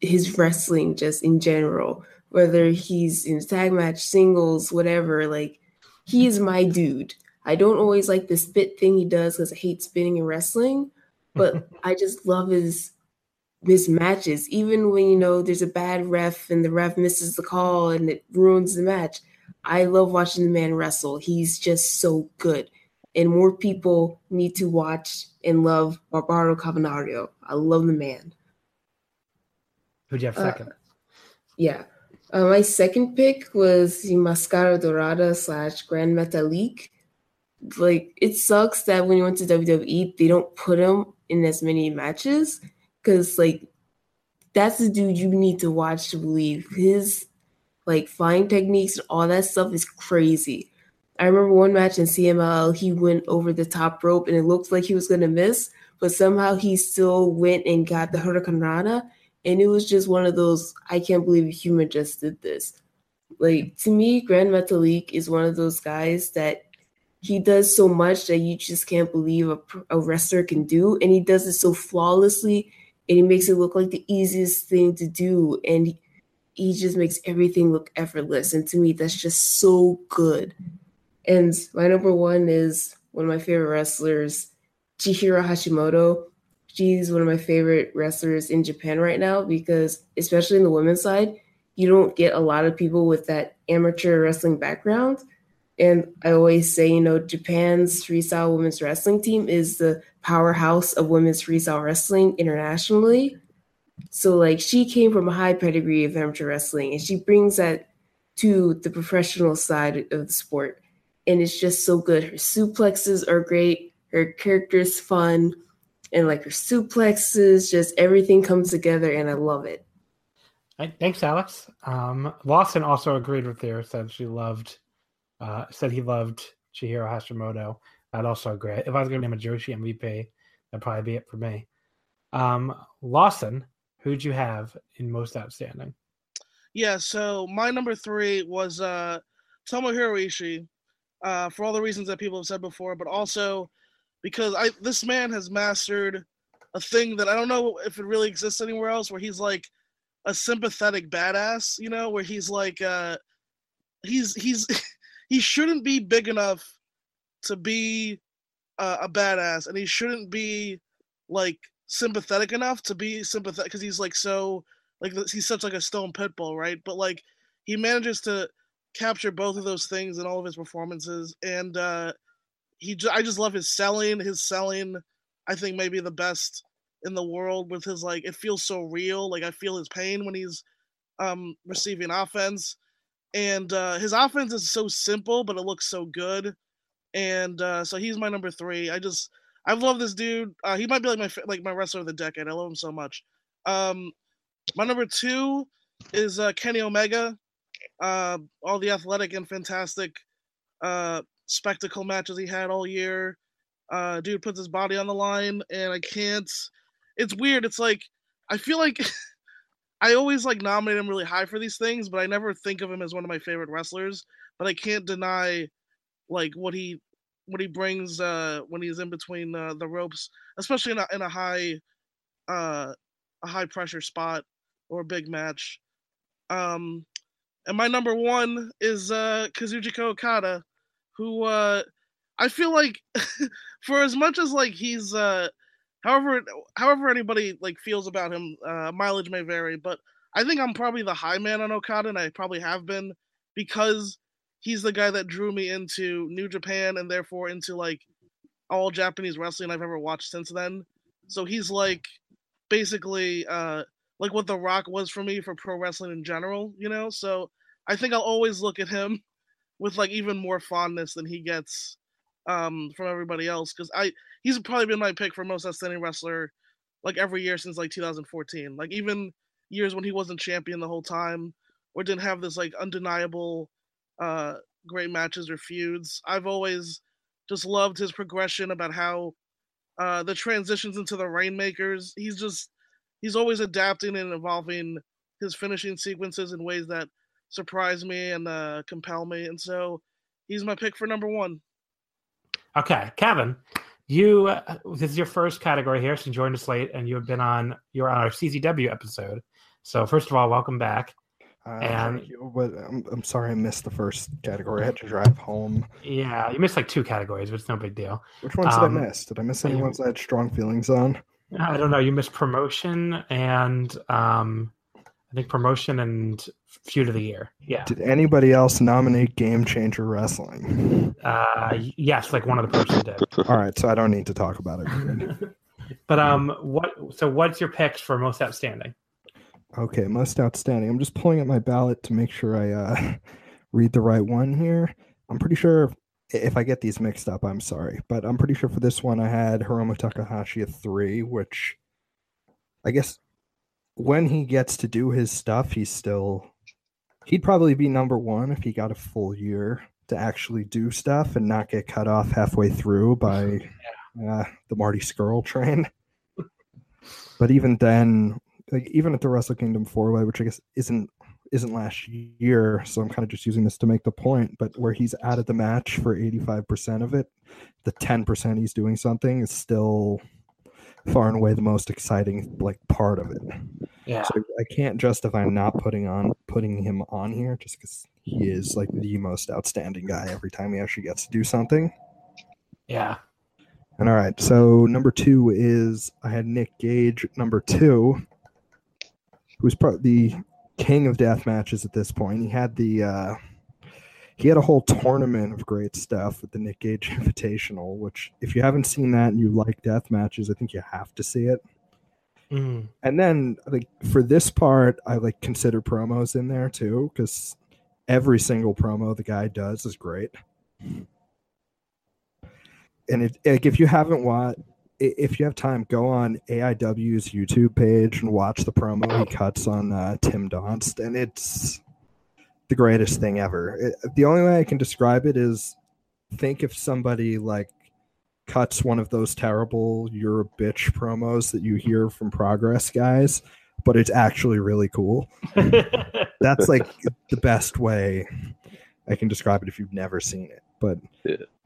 his wrestling just in general, whether he's in tag match, singles, whatever. Like he is my dude. I don't always like the spit thing he does because I hate spinning in wrestling, but (laughs) I just love his mismatches. Even when you know there's a bad ref and the ref misses the call and it ruins the match, I love watching the man wrestle. He's just so good, and more people need to watch and love Barbaro Cavernario. I love the man. Who'd you have Uh, second? Yeah. Uh, my second pick was the Mascara Dorada slash Gran Metalik. Like, it sucks that when you went to WWE, they don't put him in as many matches because, like, that's the dude you need to watch to believe. His, like, flying techniques and all that stuff is crazy. I remember one match in CMLL, he went over the top rope and it looked like he was to miss, but somehow he still went and got the hurricanrana and it was just one of those I can't believe a human just did this. Like to me, Gran Metalik is one of those guys that he does so much that you just can't believe a, a wrestler can do, and he does it so flawlessly, and he makes it look like the easiest thing to do, and he, he just makes everything look effortless. And to me, that's just so good. And my number one is one of my favorite wrestlers, Chihiro Hashimoto she's one of my favorite wrestlers in Japan right now because, especially in the women's side, you don't get a lot of people with that amateur wrestling background. And I always say, you know, Japan's freestyle women's wrestling team is the powerhouse of women's freestyle wrestling internationally. So, like, she came from a high pedigree of amateur wrestling and she brings that to the professional side of the sport. And it's just so good. Her suplexes are great, her character's fun and like her suplexes, just everything comes together, and I love it. Thanks, Alex. Um, Lawson also agreed with you. Said she loved, uh, said he loved Chihiro Hashimoto. I'd also agree. If I was going to name a Joshi MVP, that'd probably be it for me. Um, Lawson, who'd you have in most outstanding? Yeah, so my number three was uh, Tomohiro Ishii, uh, for all the reasons that people have said before, but also because I this man has mastered a thing that I don't know if it really exists anywhere else, where he's like a sympathetic badass, you know, where he's like uh, he's he's (laughs) he shouldn't be big enough to be uh, a badass, and he shouldn't be like sympathetic enough to be sympathetic because he's like so like he's such like a stone pit bull, right? But like he manages to capture both of those things in all of his performances, and uh, he j- I just love his selling. His selling, I think, maybe the best in the world. With his like, it feels so real. Like I feel his pain when he's um receiving offense, and uh, his offense is so simple, but it looks so good. And uh, so he's my number three. I just I love this dude. Uh, he might be like my like my wrestler of the decade. I love him so much. Um, my number two is uh, Kenny Omega. Uh, all the athletic and fantastic uh, spectacle matches he had all year. Uh, dude puts his body on the line, and I can't. It's weird. It's like I feel like (laughs) I always like nominate him really high for these things, but I never think of him as one of my favorite wrestlers. But I can't deny like what he what he brings uh, when he's in between uh, the ropes, especially in a, in a high uh, a high pressure spot or a big match. Um, and my number one is uh, Kazuchika Okada, who uh, I feel like (laughs) for as much as like he's uh, however however anybody like feels about him, uh, mileage may vary, but I think I'm probably the high man on Okada, and I probably have been because he's the guy that drew me into New Japan and therefore into like all Japanese wrestling I've ever watched since then. So he's like basically uh like what The Rock was for me for pro wrestling in general, you know? So I think I'll always look at him (laughs) with like even more fondness than he gets um from everybody else cuz I he's probably been my pick for most outstanding wrestler like every year since like 2014. Like even years when he wasn't champion the whole time or didn't have this like undeniable uh great matches or feuds. I've always just loved his progression about how uh the transitions into the Rainmakers. He's just he's always adapting and evolving his finishing sequences in ways that surprise me and uh compel me. And so he's my pick for number one. Okay, Kevin, you uh, this is your first category here since you joined us late, and you have been on you're on our CZW episode. So first of all, welcome back. Uh, and you, but I'm, I'm sorry I missed the first category. I had to drive home. yeah, you missed like two categories, but it's no big deal. Which ones Um, did I miss? Did I miss any you- ones I had strong feelings on? I don't know. You missed promotion and um, I think promotion and feud of the year. Yeah. Did anybody else nominate Game Changer Wrestling? Uh, yes, like one other person did. (laughs) All right, so I don't need to talk about it. (laughs) But um, what? So what's your picks for most outstanding? Okay, most outstanding. I'm just pulling up my ballot to make sure I uh, (laughs) read the right one here. I'm pretty sure if I get these mixed up, I'm sorry, but I'm pretty sure for this one I had Hiromu Takahashi at three, which I guess when he gets to do his stuff, he's still he'd probably be number one if he got a full year to actually do stuff and not get cut off halfway through by (laughs) uh, the Marty Scurll train. but even then, like even at the Wrestle Kingdom four way, which I guess isn't isn't last year, so I'm kind of just using this to make the point. But where he's out of the match for 85% of it, the 10% he's doing something is still far and away the most exciting like part of it. Yeah. So I can't justify not putting on putting him on here just because he is like the most outstanding guy every time he actually gets to do something. Yeah. And all right, so number two is I had Nick Gage number two, who's probably the king of death matches at this point. He had the uh, he had a whole tournament of great stuff with the Nick Gage (laughs) Invitational, which if you haven't seen that and you like death matches, I think you have to see it. Mm. And then like for this part, I like consider promos in there too, because every single promo the guy does is great. And it like if you haven't watched if you have time, go on AIW's YouTube page and watch the promo he cuts on uh, Tim Donst, and it's the greatest thing ever. It, the only way I can describe it is think if somebody like cuts one of those terrible "you're a bitch" promos that you hear from Progress guys, but it's actually really cool. (laughs) That's like the best way I can describe it if you've never seen it. But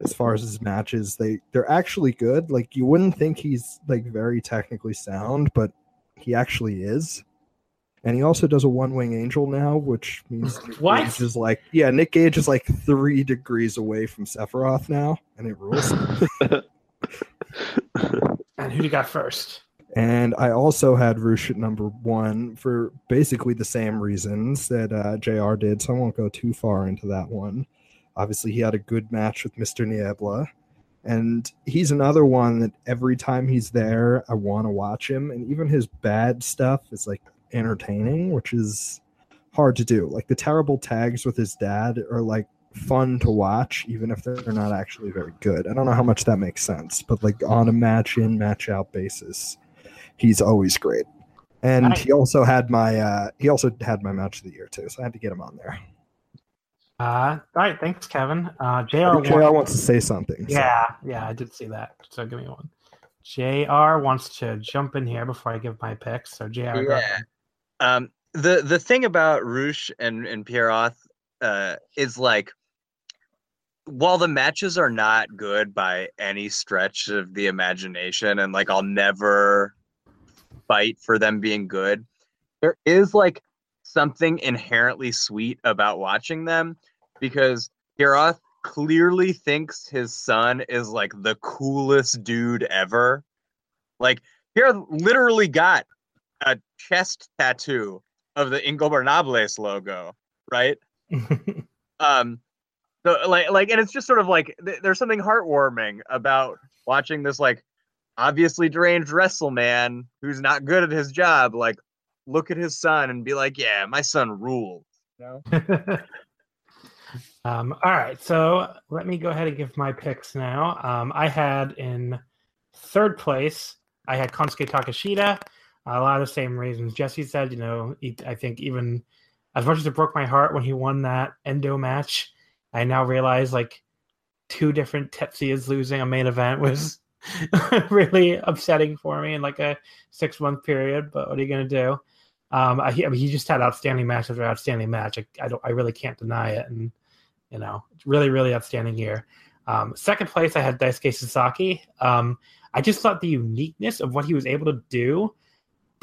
as far as his matches, they they're actually good. Like you wouldn't think he's like very technically sound, but he actually is. And he also does a one wing angel now, which means Nick What? Gage is like yeah, Nick Gage is like three degrees away from Sephiroth now, and it rules. (laughs) And who do you got first? And I also had Rush at number one for basically the same reasons that uh, JR did, so I won't go too far into that one. Obviously, he had a good match with Mr. Niebla, and he's another one that every time he's there, I want to watch him, and even his bad stuff is like entertaining, which is hard to do. Like the terrible tags with his dad are like fun to watch, even if they're not actually very good. I don't know how much that makes sense, but like on a match in, match out basis, he's always great. And Nice. he also had my uh he also had my match of the year too, so I had to get him on there. Uh, all right, thanks, Kevin. Uh, I Jr. JR wants- wants to say something. so- Yeah, yeah, I did see that. So give me one. Jr. wants to jump in here before I give my picks. So Jr. go Yeah. Um, the the thing about Rush and and Pierroth uh, is like, while the matches are not good by any stretch of the imagination, and like I'll never fight for them being good, there is like something inherently sweet about watching them because Pierroth clearly thinks his son is like the coolest dude ever. Like Pierroth literally got a chest tattoo of the Ingobernables logo, right? (laughs) um, so like like, and it's just sort of like th- there's something heartwarming about watching this like obviously deranged wrestle man who's not good at his job like look at his son and be like, yeah, my son rules. You know? (laughs) Um, all right, so let me go ahead and give my picks now. Um, I had in third place, I had Konosuke Takeshita. A lot of the same reasons Jesse said. You know, he, I think even as much as it broke my heart when he won that Endo match, I now realize like two different Tetsuyas losing a main event was (laughs) really upsetting for me in like a six month period. But what are you gonna do? Um, I, I mean, he just had outstanding match after outstanding match. I, I don't, I really can't deny it, and you know, really, really outstanding here. Um, second place, I had Daisuke Sasaki. Um, I just thought the uniqueness of what he was able to do,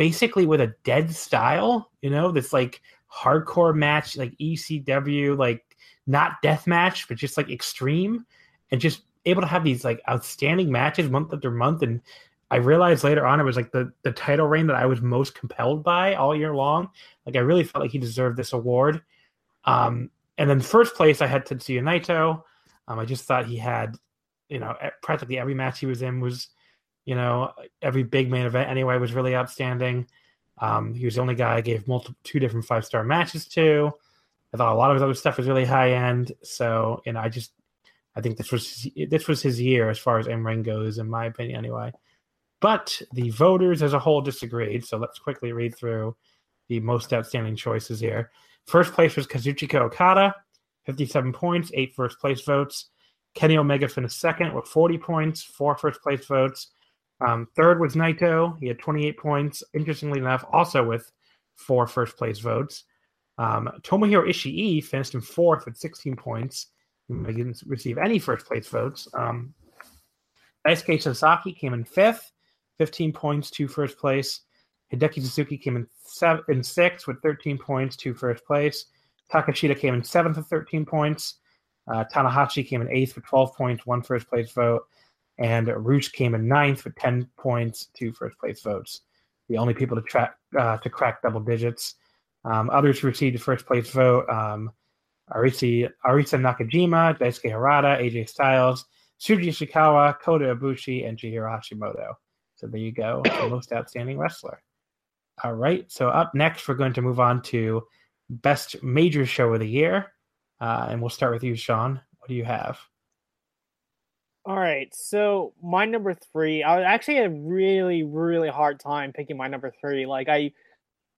basically with a dead style, you know, this like hardcore match, like ECW, like not death match, but just like extreme, and just able to have these like outstanding matches month after month. And I realized later on it was like the the title reign that I was most compelled by all year long. Like I really felt like he deserved this award. Um, and then first place I had Tetsuya Naito. Um, I just thought he had, you know, practically every match he was in was, you know, every big main event anyway was really outstanding. Um, he was the only guy I gave multiple two different five star matches to. I thought a lot of his other stuff was really high end. So, you know, I just I think this was this was his year as far as in ring goes, in my opinion, anyway. But the voters as a whole disagreed. So let's quickly read through the most outstanding choices here. First place was Kazuchika Okada, 57 points, eight first place votes. Kenny Omega finished second with 40 points, four first place votes. Um, third was Naito. He had 28 points. Interestingly enough, also with four first place votes. Um, Tomohiro Ishii finished in fourth with 16 points. He didn't receive any first place votes. Um, Daisuke Sasaki came in fifth, 15 points to first place. Hideki Suzuki came in seven in sixth with 13 points to first place. Takeshita came in seventh with 13 points. Uh, Tanahashi came in eighth with 12 points, one first place vote. And Rush came in ninth with 10 points, two first place votes. The only people to track uh, to crack double digits. Um, others who received the first place vote um, Arisa, Arisa Nakajima, Daisuke Harada, AJ Styles, Shuji Ishikawa, Kota Ibushi, and Chihiro Hashimoto. So there you go, the (coughs) most outstanding wrestler. All right. So up next, we're going to move on to best major show of the year, uh, and we'll start with you, Sean. What do you have? All right. So my number three, I actually had a really, really hard time picking my number three. Like I,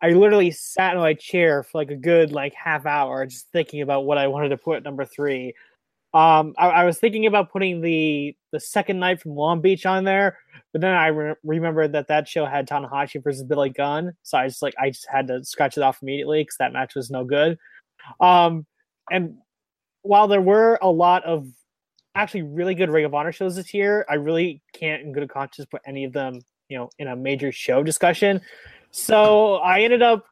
I literally sat in my chair for like a good like half hour just thinking about what I wanted to put number three. Um, I, I was thinking about putting the the second night from Long Beach on there, but then I re- remembered that that show had Tanahashi versus Billy Gunn, so I just like I just had to scratch it off immediately because that match was no good. Um, and while there were a lot of actually really good Ring of Honor shows this year, I really can't in good conscience put any of them, you know, in a major show discussion. So I ended up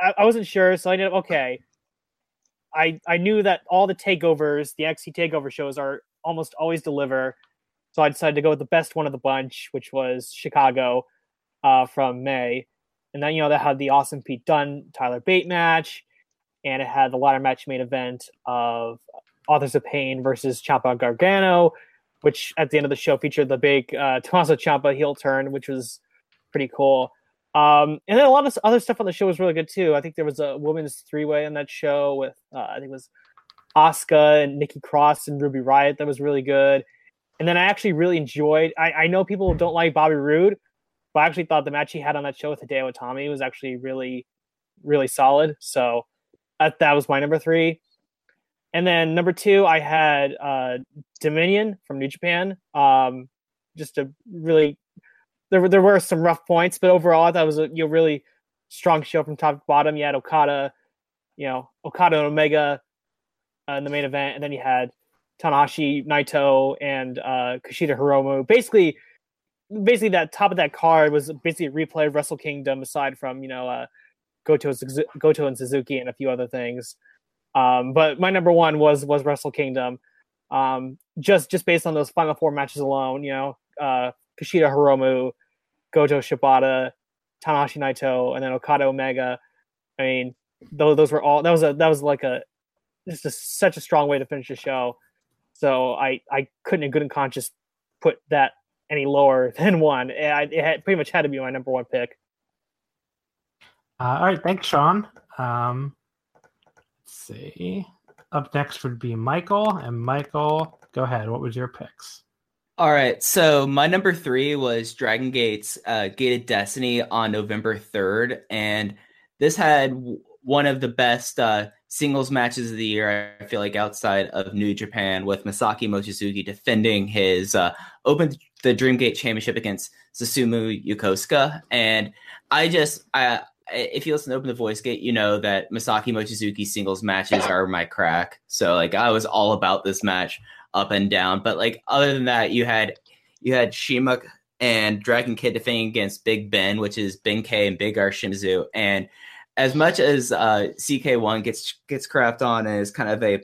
I, I wasn't sure, so I ended up okay. I I knew that all the takeovers, the XC takeover shows are almost always deliver. So I decided to go with the best one of the bunch, which was Chicago uh, from May. And then, you know, that had the awesome Pete Dunne Tyler Bate match. And it had the ladder match main event of Authors of Pain versus Ciampa Gargano, which at the end of the show featured the big uh, Tommaso heel turn, which was pretty cool. Um, and then a lot of other stuff on the show was really good too. I think there was a women's three way on that show with uh, I think it was Asuka and Nikki Cross and Ruby Riott that was really good. And then I actually really enjoyed. I, I know people don't like Bobby Roode, but I actually thought the match he had on that show with Hideo Itami was actually really, really solid. So that that was my number three. And then number two, I had uh, Dominion from New Japan. Um, just a really there were there were some rough points, but overall, I thought it was a you know, really strong show from top to bottom. You had Okada, you know, Okada and Omega uh, in the main event, and then you had Tanahashi, Naito, and uh, Kushida Hiromu. Basically, basically that top of that card was basically a replay of Wrestle Kingdom, aside from you know uh, Goto, Goto and Suzuki and a few other things. Um, but my number one was was Wrestle Kingdom. Um, just just based on those final four matches alone, you know, uh, Kushida Hiromu, Goto Shibata, Tanahashi Naito, and then Okada Omega. I mean, those those were all that was a that was like a just a, such a strong way to finish the show. So I I couldn't in good and conscious put that any lower (laughs) than one. It, it had, pretty much had to be my number one pick. Uh, all right, thanks, Sean. Um, let's see. Up next would be Michael, and Michael, go ahead. What was your picks? All right, so my number three was Dragon Gate's uh, Gated Destiny on November third, and this had w- one of the best uh, singles matches of the year. I feel like outside of New Japan, with Masaki Mochizuki defending his uh, Open the Dreamgate Championship against Susumu Yokosuka, and I just I if you listen to Open the Voice Gate, you know that Masaki Mochizuki singles matches are my crack. So like I was all about this match up and down. But like other than that, you had you had Shima and Dragon Kid defending against Big Ben, which is Ben K and Big R Shimizu. And as much as uh, CK1 gets gets crapped on as kind of a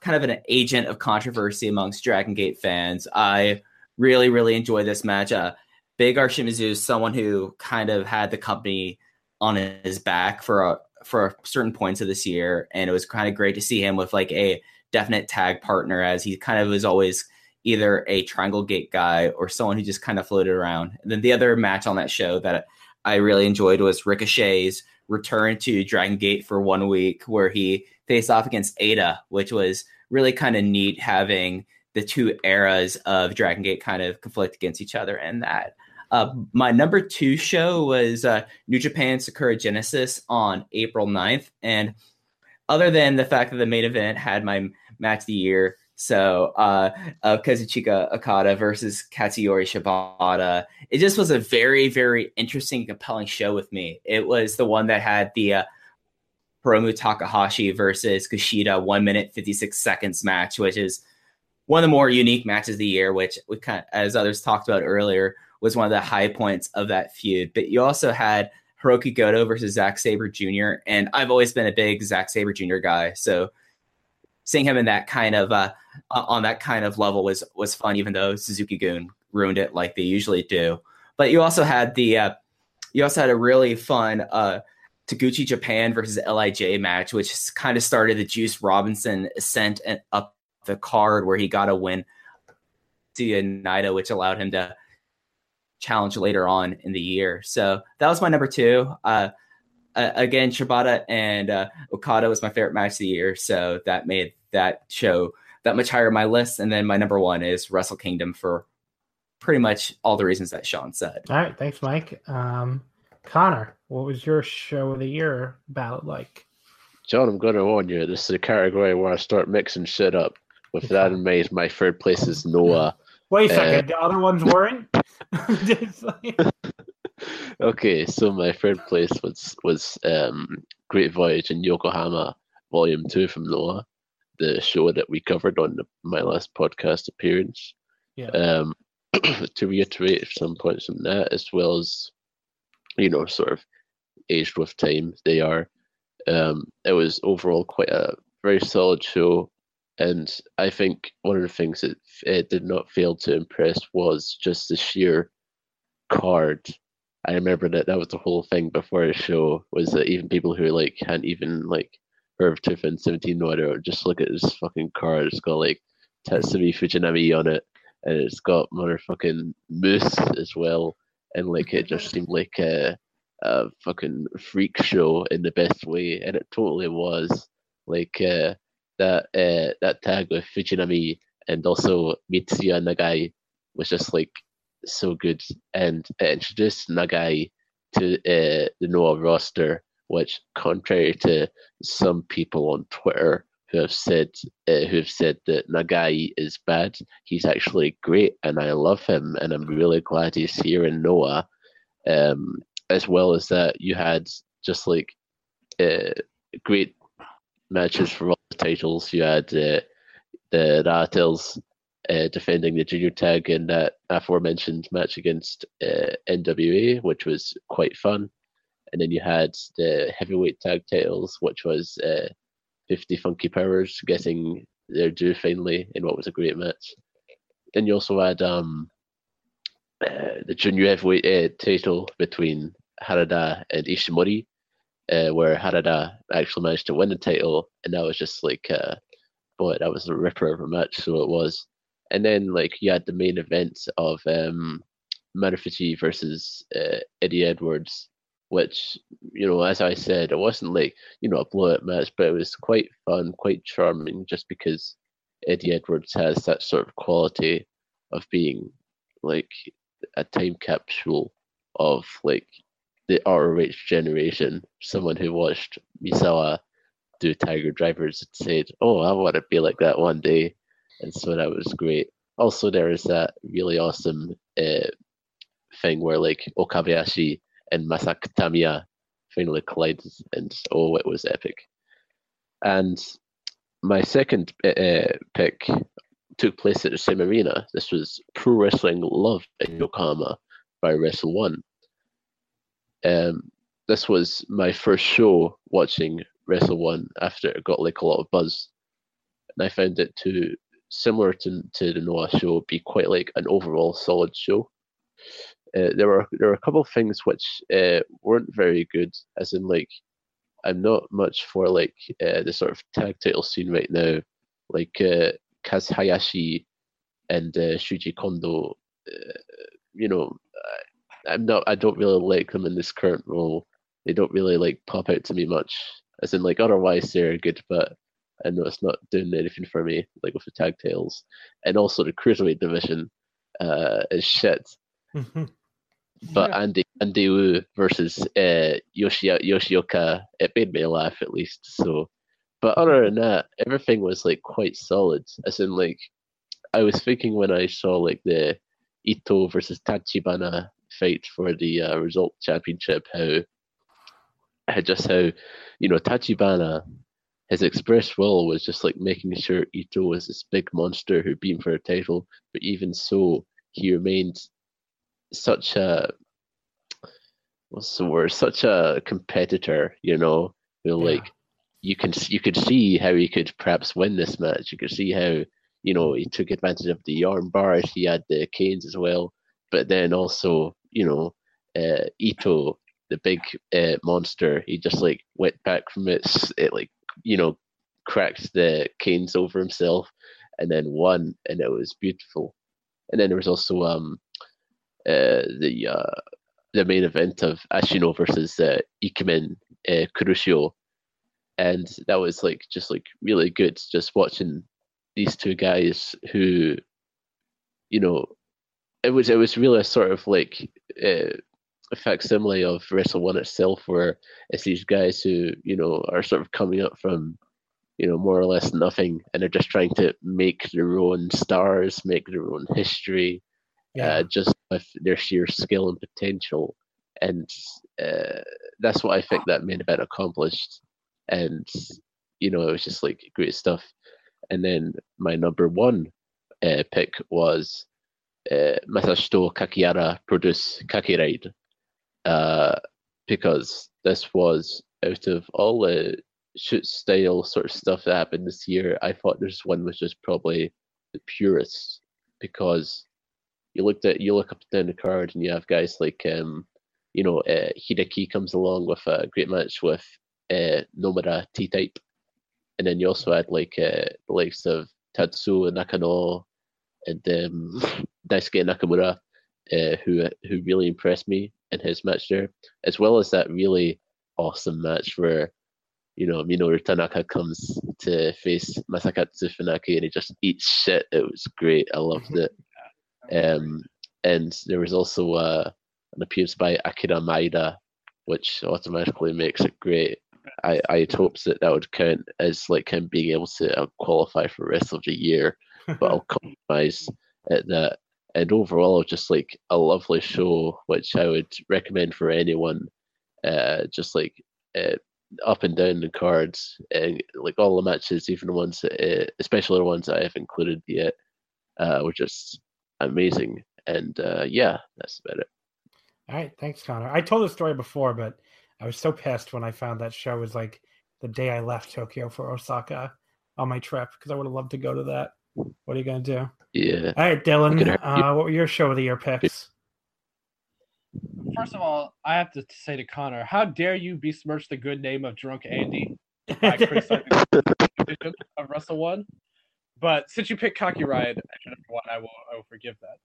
kind of an agent of controversy amongst Dragon Gate fans, I really really enjoy this match. Uh, Big R Shimizu is someone who kind of had the company on his back for a, for certain points of this year, and it was kind of great to see him with like a definite tag partner, as he kind of was always either a Triangle Gate guy or someone who just kind of floated around. And then the other match on that show that I really enjoyed was Ricochet's return to Dragon Gate for one week, where he faced off against Ada, which was really kind of neat having the two eras of Dragon Gate kind of conflict against each other and that. Uh, my number two show was uh, New Japan Sakura Genesis on April 9th. And other than the fact that the main event had my match of the year, so uh, of Kazuchika Okada versus Katsuyori Shibata, it just was a very, very interesting, compelling show with me. It was the one that had the uh, Takahashi versus Kushida one minute, 56 seconds match, which is one of the more unique matches of the year, which we kind of, as others talked about earlier, was one of the high points of that feud. But you also had Hiroki Goto versus Zack Sabre Jr. And I've always been a big Zack Sabre Jr. guy, so seeing him in that kind of uh, on that kind of level was was fun. Even though Suzuki-gun ruined it like they usually do. But you also had the uh, you also had a really fun uh, Taguchi Japan versus Lij match, which kind of started the Juice Robinson ascent and up the card where he got a win to Naito, which allowed him to challenge later on in the year. So that was my number two. Uh, uh, again, Shibata and uh, Okada was my favorite match of the year, so that made that show that much higher on my list. And then my number one is Wrestle Kingdom for pretty much all the reasons that Sean said. All right, thanks, Mike. Um, Connor, what was your show of the year ballot like? John, I'm going to warn you. This is a category where I start mixing shit up. With that (laughs) in mind, my third place is Noah. Wait a second, uh, the other ones weren't. (laughs) (laughs) okay, so my third place was was um, Great Voyage in Yokohama, Volume Two from Noah, the show that we covered on the, my last podcast appearance. Yeah. Um, (clears throat) to reiterate some points from that, as well as you know, sort of aged with time, they are. Um, it was overall quite a very solid show. And I think one of the things that it did not fail to impress was just the sheer card. I remember that that was the whole thing before the show was that even people who like hadn't even like heard of 2017 no idea just look at this fucking card. It's got like Tatsumi Fujinami on it, and it's got motherfucking Moose as well, and like it just seemed like a, a fucking freak show in the best way, and it totally was. Like uh, that uh, that tag with Fujinami and also Mitsuya Nagai was just like so good, and it introduced Nagai to uh, the Noah roster, which, contrary to some people on Twitter who have said uh, who have said that Nagai is bad, he's actually great, and I love him, and I'm really glad he's here in Noah. Um, as well as that, you had just like uh, great matches for titles. You had uh, the Ratels uh, defending the junior tag in that aforementioned match against uh, NWA, which was quite fun. And then you had the heavyweight tag titles, which was uh, 50 Funky Powers getting their due finally in what was a great match. Then you also had um, uh, the junior heavyweight uh, title between Harada and Ishimori, uh, where Harada actually managed to win the title, and that was just like, uh, boy, that was a ripper of a match. So it was. And then like you had the main event of um, Marufuji versus uh, Eddie Edwards, which you know, as I said, it wasn't like you know a blowout match, but it was quite fun, quite charming, just because Eddie Edwards has that sort of quality of being like a time capsule of like the ROH generation. Someone who watched Misawa do Tiger Drivers said, "Oh, I want to be like that one day," and so that was great. Also, there is that really awesome uh, thing where like Okabayashi and Masa Kitamiya finally collided, and oh, it was epic. And my second uh, pick took place at the same arena. This was Pro Wrestling Love in Yokohama by Wrestle One. Um, this was my first show watching Wrestle One after it got like a lot of buzz, and I found it to similar to to the Noah show be quite like an overall solid show. Uh, there were there were a couple of things which uh, weren't very good, as in like I'm not much for like uh, the sort of tag title scene right now, like uh, Kaz Hayashi and uh, Shuji Kondo. Uh, you know, I'm not. I don't really like them in this current role. They don't really like pop out to me much. As in, like otherwise they're good, but I know it's not doing anything for me, like with the tag tails. And also the cruiserweight division uh, is shit. But Yeah. Andy Andy Wu versus uh, Yoshi Yoshioka, it made me laugh at least. So, but other than that, everything was like quite solid. As in, like I was thinking when I saw like the Ito versus Tachibana fight for the uh, result championship, how how just how you know Tachibana his express will was just like making sure Ito was this big monster who beat him for a title, but even so, he remained such a what's the word? Such a competitor, you know, who like you can you could see how he could perhaps win this match. You could see how you know he took advantage of the arm bars. He had the canes as well, but then also you know uh, Ito, the big uh, monster, he just like went back from it, it like you know cracked the canes over himself, and then won, and it was beautiful. And then there was also um uh, the uh, the main event of Ashino versus uh, Ikemen uh, Kuroshio, and that was like just like really good. Just watching these two guys who, you know, it was it was really a sort of like uh, a facsimile of Wrestle One itself, where it's these guys who you know are sort of coming up from you know more or less nothing, and they're just trying to make their own stars, make their own history, uh, just with their sheer skill and potential. And uh, that's what I think that main event accomplished. And, you know, it was just like great stuff. And then my number one uh, pick was uh, Masashito Kakiara produce Kakiride. Uh, because this was out of all the shoot style sort of stuff that happened this year, I thought this one was just probably the purest because you looked at you look up and down the card and you have guys like um you know uh, Hideki comes along with a great match with uh, Nomura T Type, and then you also had like uh, the likes of Tatsuo Nakano and um, Daisuke Nakamura, uh, who who really impressed me in his match there, as well as that really awesome match where you know Minoru Tanaka comes to face Masakatsu Funaki and he just eats shit. It was great. I loved it. Um, and there was also uh, an appearance by Akira Maeda, which automatically makes it great. I, I had hopes that that would count as like him being able to uh, qualify for the rest of the year, but I'll compromise at that. And overall, just like a lovely show, which I would recommend for anyone. Uh, just like uh, up and down the cards, and like all the matches, even the ones, that, uh, especially the ones that I have included yet, uh, were just amazing. And uh, yeah, that's about it. All right, thanks, Connor. I told the story before, but I was so pissed when I found that show was like the day I left Tokyo for Osaka on my trip because I would have loved to go to that. What are you gonna do? Yeah. All right, Dylan. Uh, what were your show of the year picks? First of all, I have to say to Connor, how dare you besmirch the good name of Drunk Andy by criticizing the division of Wrestle One? But since you picked Cocky Ride at one, I will I will forgive that.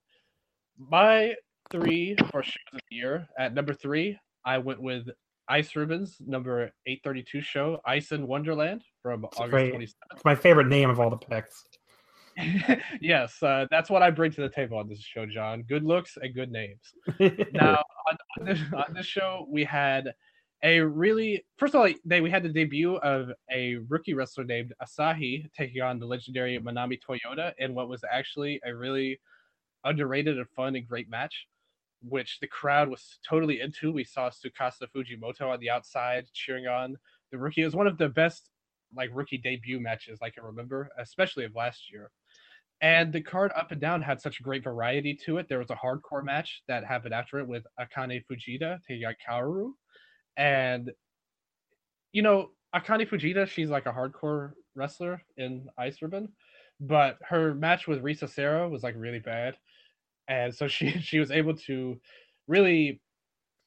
My three for shows of the year at number three, I went with Ice Ribbons number eight thirty two show Ice in Wonderland from It's, August twenty seventh. it's my favorite name of all the picks. (laughs) yes, uh, that's what I bring to the table on this show, John. Good looks and good names. (laughs) now, on, on, this, on this show, we had a really first of all, they we had the debut of a rookie wrestler named Asahi taking on the legendary Manami Toyota in what was actually a really underrated and fun and great match, which the crowd was totally into. We saw Tsukasa Fujimoto on the outside cheering on the rookie. It was one of the best like rookie debut matches I can remember, especially of last year. And the card up and down had such a great variety to it. There was a hardcore match that happened after it with Akane Fujita taking on Kaoru. And, you know, Akane Fujita, she's like a hardcore wrestler in Ice Ribbon, but her match with Risa Sera was like really bad. And so she (laughs) she was able to really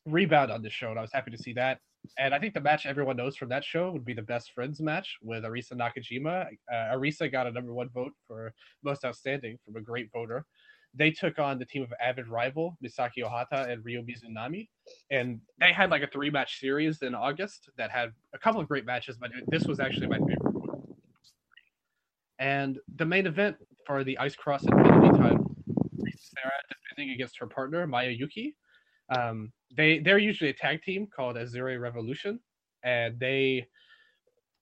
rebound on this show, and I was happy to see that. And I think the match everyone knows from that show would be the best friends match with Arisa Nakajima. Uh, Arisa got a number one vote for most outstanding from a great voter. They took on the team of avid rival Misaki Ohata and Ryo Mizunami, and they had like a three match series in August that had a couple of great matches, but this was actually my favorite one. And the main event for the Ice Cross Infinity title, Sera defending against her partner Maya Yuki. Um, they they're usually a tag team called Azure Revolution, and they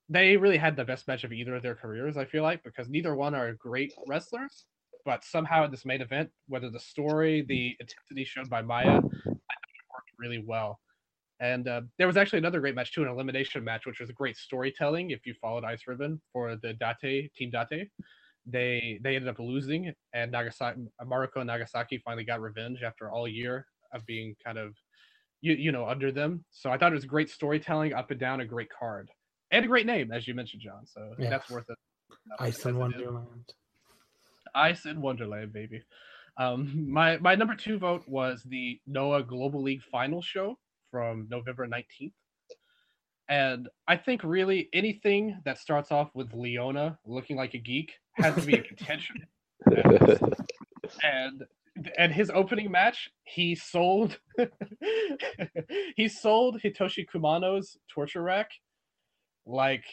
they really had the best match of either of their careers. I feel like because neither one are great wrestlers, but somehow in this main event, whether the story, the intensity shown by Maya, worked really well. And uh, there was actually another great match too, an elimination match, which was a great storytelling. If you followed Ice Ribbon for the Date team Date, they they ended up losing, and Nagasaki Mariko and Nagasaki finally got revenge after all year of being kind of you you know under them. So I thought it was great storytelling, up and down, a great card, and a great name, as you mentioned, John. So Yeah. that's worth it. Ice in Wonderland. Ice in Wonderland, baby. Um, my my number two vote was the Noah Global League final show from November nineteenth, and I think really anything that starts off with Leona looking like a geek has to be a (laughs) contention. (laughs) and and his opening match, he sold (laughs) he sold Hitoshi Kumano's torture rack like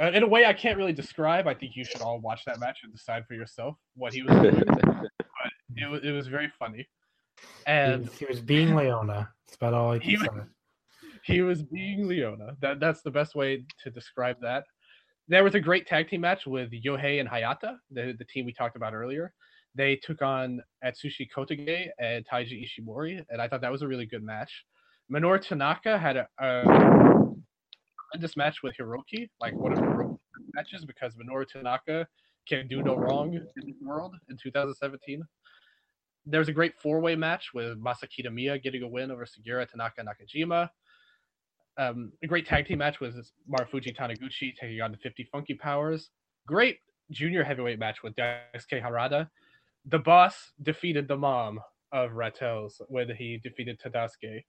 uh, in a way I can't really describe. I think you should all watch that match and decide for yourself what he was doing. (laughs) but it was it was very funny. And he was being Leona. That's about all I can He say. was- (laughs) he was being Leona. That that's the best way to describe that. There was a great tag team match with Yohei and Hayata, the, the team we talked about earlier. They took on Atsushi Kotoge and Taiji Ishimori, and I thought that was a really good match. Minoru Tanaka had a, a tremendous match with Hiroki, like one of Hiroki's matches, because Minoru Tanaka can do no wrong in this world in 2017. There was a great four-way match with Masa Kitamiya getting a win over Sugiura Tanaka Nakajima. Um, a great tag team match with Marufuji Taniguchi taking on the 50 Funky Powers. Great junior heavyweight match with Daisuke Harada. The boss defeated the mom of Ratels when he defeated Tadasuke.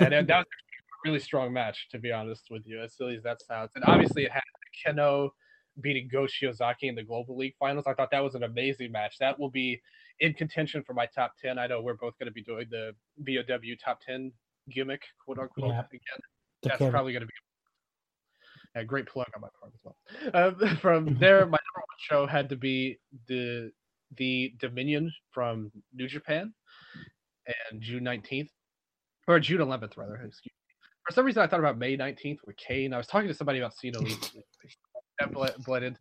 and that that was (laughs) a really strong match, to be honest with you, as silly as that sounds. And obviously, it had Kenoh beating Go Shiozaki in the Global League Finals. I thought that was an amazing match. That will be in contention for my top 10. I know we're both going to be doing the BOW top 10 gimmick, quote unquote, Yeah. again. That's probably going to be a great plug on my part as well. Uh, (laughs) from there, my number one show had to be the the Dominion from New Japan, and June nineteenth, or June eleventh rather. Excuse me. For some reason, I thought about May nineteenth with Kane. I was talking to somebody about Cena (laughs) that bled, bled into.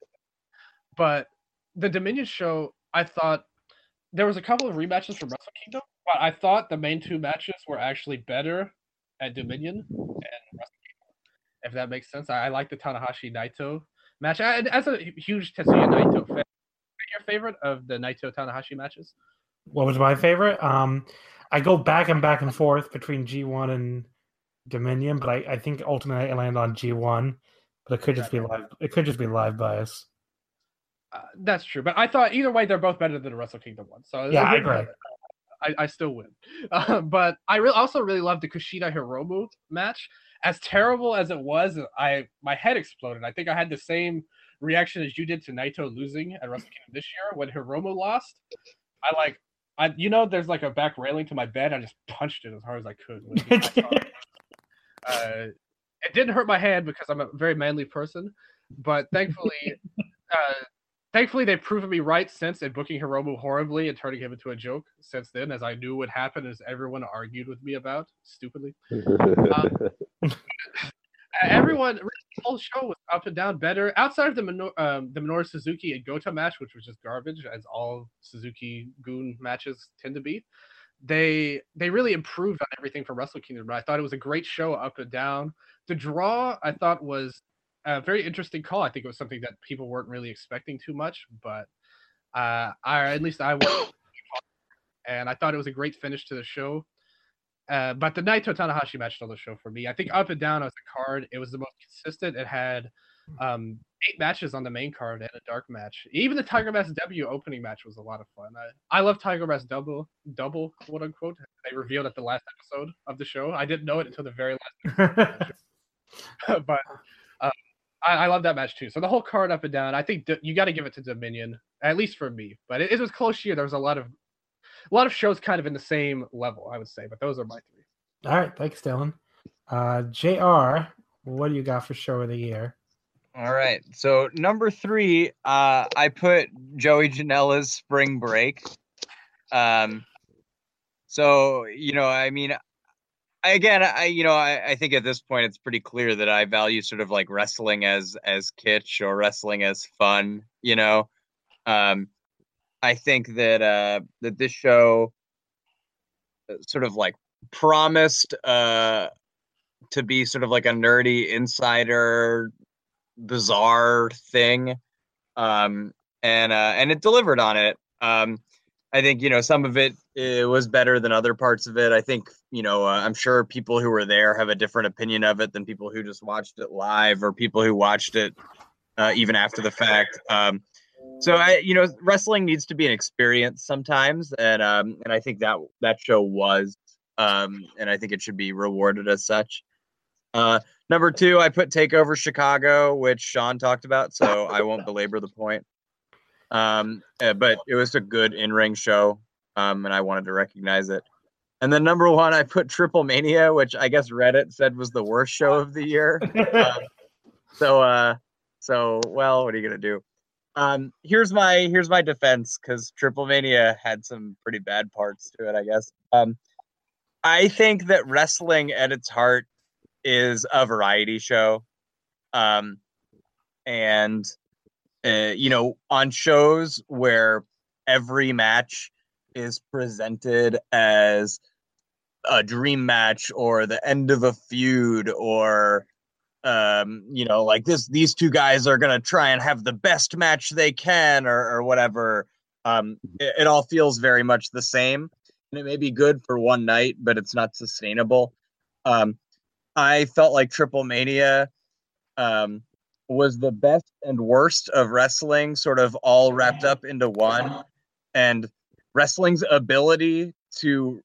But the Dominion show, I thought there was a couple of rematches from Wrestle Kingdom, but I thought the main two matches were actually better at Dominion and Wrestle Kingdom, if that makes sense. I, I like the Tanahashi Naito match. I, as a huge Tetsuya Naito fan, favorite of the Naito Tanahashi matches? What was my favorite? Um, I go back and back and forth between G1 and Dominion, but I, I think ultimately I land on G1. But it could just be live. It could just be live bias. Uh, that's true, but I thought either way they're both better than the Wrestle Kingdom one. So Yeah, I agree. I, I still win. (laughs) Uh, but I re- also really loved the Kushida Hiromu match. As terrible as it was, I my head exploded. I think I had the same reaction as you did to Naito losing at Wrestle Kingdom this year when Hiromu lost. I like, I you know, there's like a back railing to my bed. I just punched it as hard as I could. (laughs) it hit my car. uh, it didn't hurt my hand because I'm a very manly person, but thankfully, (laughs) uh, thankfully they've proven me right since in booking Hiromu horribly and turning him into a joke since then, as I knew would happen, as everyone argued with me about stupidly. (laughs) Um, everyone, the whole show was up and down better. Outside of the Minor, um, the Minoru Suzuki and Goto match, which was just garbage, as all Suzuki Goon matches tend to be. They they really improved on everything from Wrestle Kingdom. But I thought it was a great show up and down. The draw I thought was a very interesting call. I think it was something that people weren't really expecting too much, but uh, I at least I was, and I thought it was a great finish to the show. Uh, but the Naito Tanahashi match stole the show for me. I think up and down as a card, it was the most consistent. It had um, eight matches on the main card and a dark match. Even the Tiger Mask W opening match was a lot of fun. I, I love Tiger Mask double, double quote unquote. They revealed at the last episode of the show. I didn't know it until the very last. (laughs) (laughs) but um, I, I love that match too. So the whole card up and down. I think D- you got to give it to Dominion, at least for me. But it, it was close year. There was a lot of a lot of shows kind of in the same level, I would say. But those are my three. All right, thanks, Dylan. Uh, Jr. What do you got for show of the year? All right. So number three, uh, I put Joey Janela's Spring Break. Um, so you know, I mean, I, again, I you know, I, I think at this point it's pretty clear that I value sort of like wrestling as as kitsch or wrestling as fun. You know, um, I think that uh, that this show uh, sort of like promised uh, to be sort of like a nerdy insider bizarre thing um and uh and it delivered on it. Um i think you know some of it, it was better than other parts of it. I think you know uh, i'm sure people who were there have a different opinion of it than people who just watched it live or people who watched it uh, even after the fact. Um so i you know wrestling needs to be an experience sometimes and um and i think that that show was um and i think it should be rewarded as such uh Number two, I put Takeover Chicago, which Sean talked about, so I won't belabor the point. Um, uh, but it was a good in-ring show, um, and I wanted to recognize it. And then number one, I put Triple Mania, which I guess Reddit said was the worst show of the year. (laughs) um, so, uh, so well, what are you gonna do? Um, here's my here's my defense because Triple Mania had some pretty bad parts to it, I guess. Um, I think that wrestling at its heart is a variety show. Um, and, uh, you know, on shows where every match is presented as a dream match or the end of a feud or um you know like this these two guys are gonna try and have the best match they can or, or whatever. Um it, it all feels very much the same. And it may be good for one night but it's not sustainable. Um I felt like Triple Mania um, was the best and worst of wrestling, sort of all wrapped up into one. And wrestling's ability to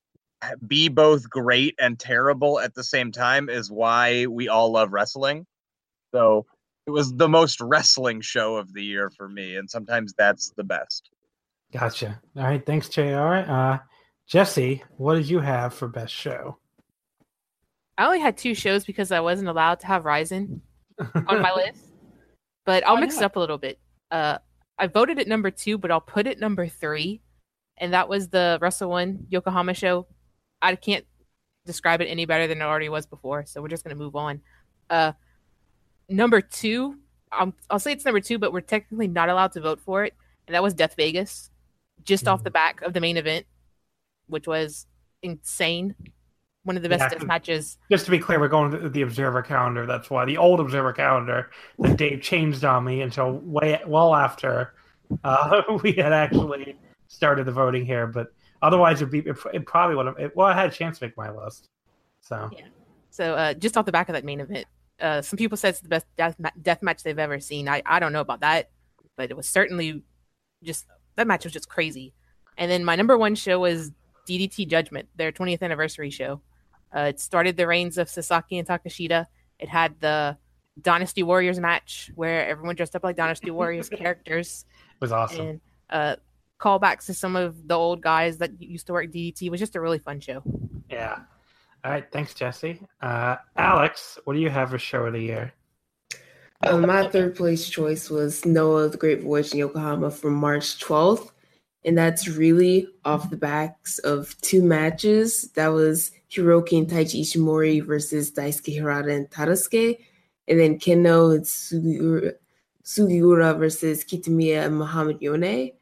be both great and terrible at the same time is why we all love wrestling. So it was the most wrestling show of the year for me, and sometimes that's the best. Gotcha. All right, thanks, Jr. Uh, Jesse, what did you have for best show? I only had two shows because I wasn't allowed to have Rizin (laughs) on my list. But I'll Why mix it up a little bit. Uh, I voted at number two, but I'll put it number three, and that was the Wrestle One Yokohama show. I can't describe it any better than it already was before, so we're just gonna move on. Uh, number two, um, I'll say it's number two, but we're technically not allowed to vote for it, and that was Death Vegas, just off the back of the main event, which was insane. One of the best Yeah, matches Just to be clear, we're going to the Observer calendar. That's why the old Observer calendar that Dave changed on me until way well after uh, (laughs) we had actually started the voting here. But otherwise, it'd be it, it probably would have. Well, I had a chance to make my list. So So uh, just off the back of that main event, uh, some people said it's the best death, ma- death match they've ever seen. I, I don't know about that, but it was certainly just that match was just crazy. And then my number one show was DDT Judgment, their 20th anniversary show. Uh, it started the reigns of Sasaki and Takeshita. It had the Dynasty Warriors match where everyone dressed up like Dynasty Warriors (laughs) characters. It was awesome. And uh, callbacks to some of the old guys that used to work DDT it was just a really fun show. Yeah. All right. Thanks, Jesse. Uh, Alex, what do you have for show of the year? Uh, my third place choice was Noah, the Great Voyage in Yokohama from March 12th. And that's really off the backs of two matches. That was Hiroki and Taiji Ishimori versus Daisuke Harada and Tadasuke. And then Kenoh and Sugiura, Sugiura versus Kitamiya and Muhammad Yone.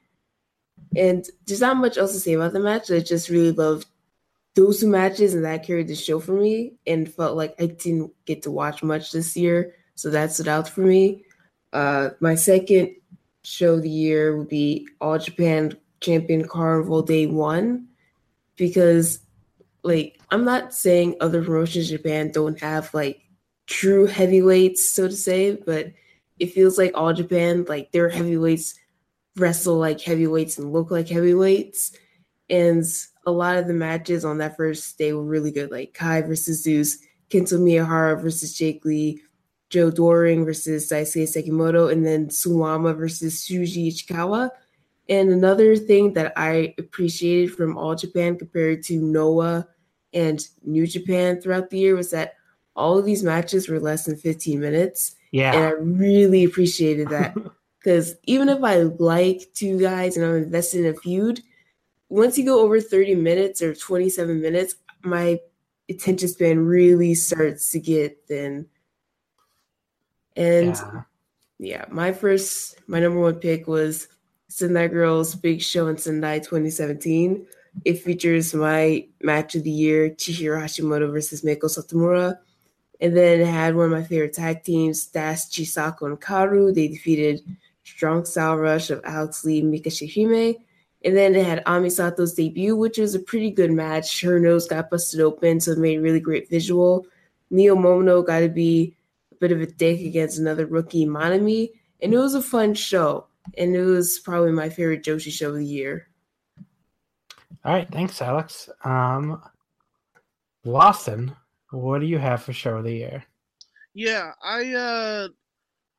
And there's not much else to say about the match. I just really loved those two matches, and that carried the show for me. And felt like I didn't get to watch much this year, so that stood out for me. Uh, my second show of the year would be All Japan Champion Carnival Day One, because like I'm not saying other promotions in Japan don't have like true heavyweights, so to say, but it feels like All Japan, like their heavyweights wrestle like heavyweights and look like heavyweights. And a lot of the matches on that first day were really good, like Kai versus Zeus, Kento Miyahara versus Jake Lee, Joe Doering versus Daisuke Sekimoto, and then Suwama versus Shuji Ishikawa. And another thing that I appreciated from All Japan compared to Noah and New Japan throughout the year was that all of these matches were less than 15 minutes. Yeah. And I really appreciated that. (laughs) Because even if I like two guys and I'm invested in a feud, once you go over 30 minutes or 27 minutes, my attention span really starts to get thin. And Yeah. yeah, my first, my number one pick was Sendai Girls Big Show in Sendai 2017. It features my match of the year, Chihiro Hashimoto versus Meiko Satomura. And then it had one of my favorite tag teams, Dash Chisako and Karu. They defeated Strong Style Rush of Alex Lee and Mika Shihime. And then it had Ami Sato's debut, which was a pretty good match. Her nose got busted open, so it made a really great visual. Neo Momono got to be a bit of a dick against another rookie, Manami. And it was a fun show. And it was probably my favorite Joshi show of the year. All right. Thanks, Alex. Um, Lawson, what do you have for show of the year? Yeah, I uh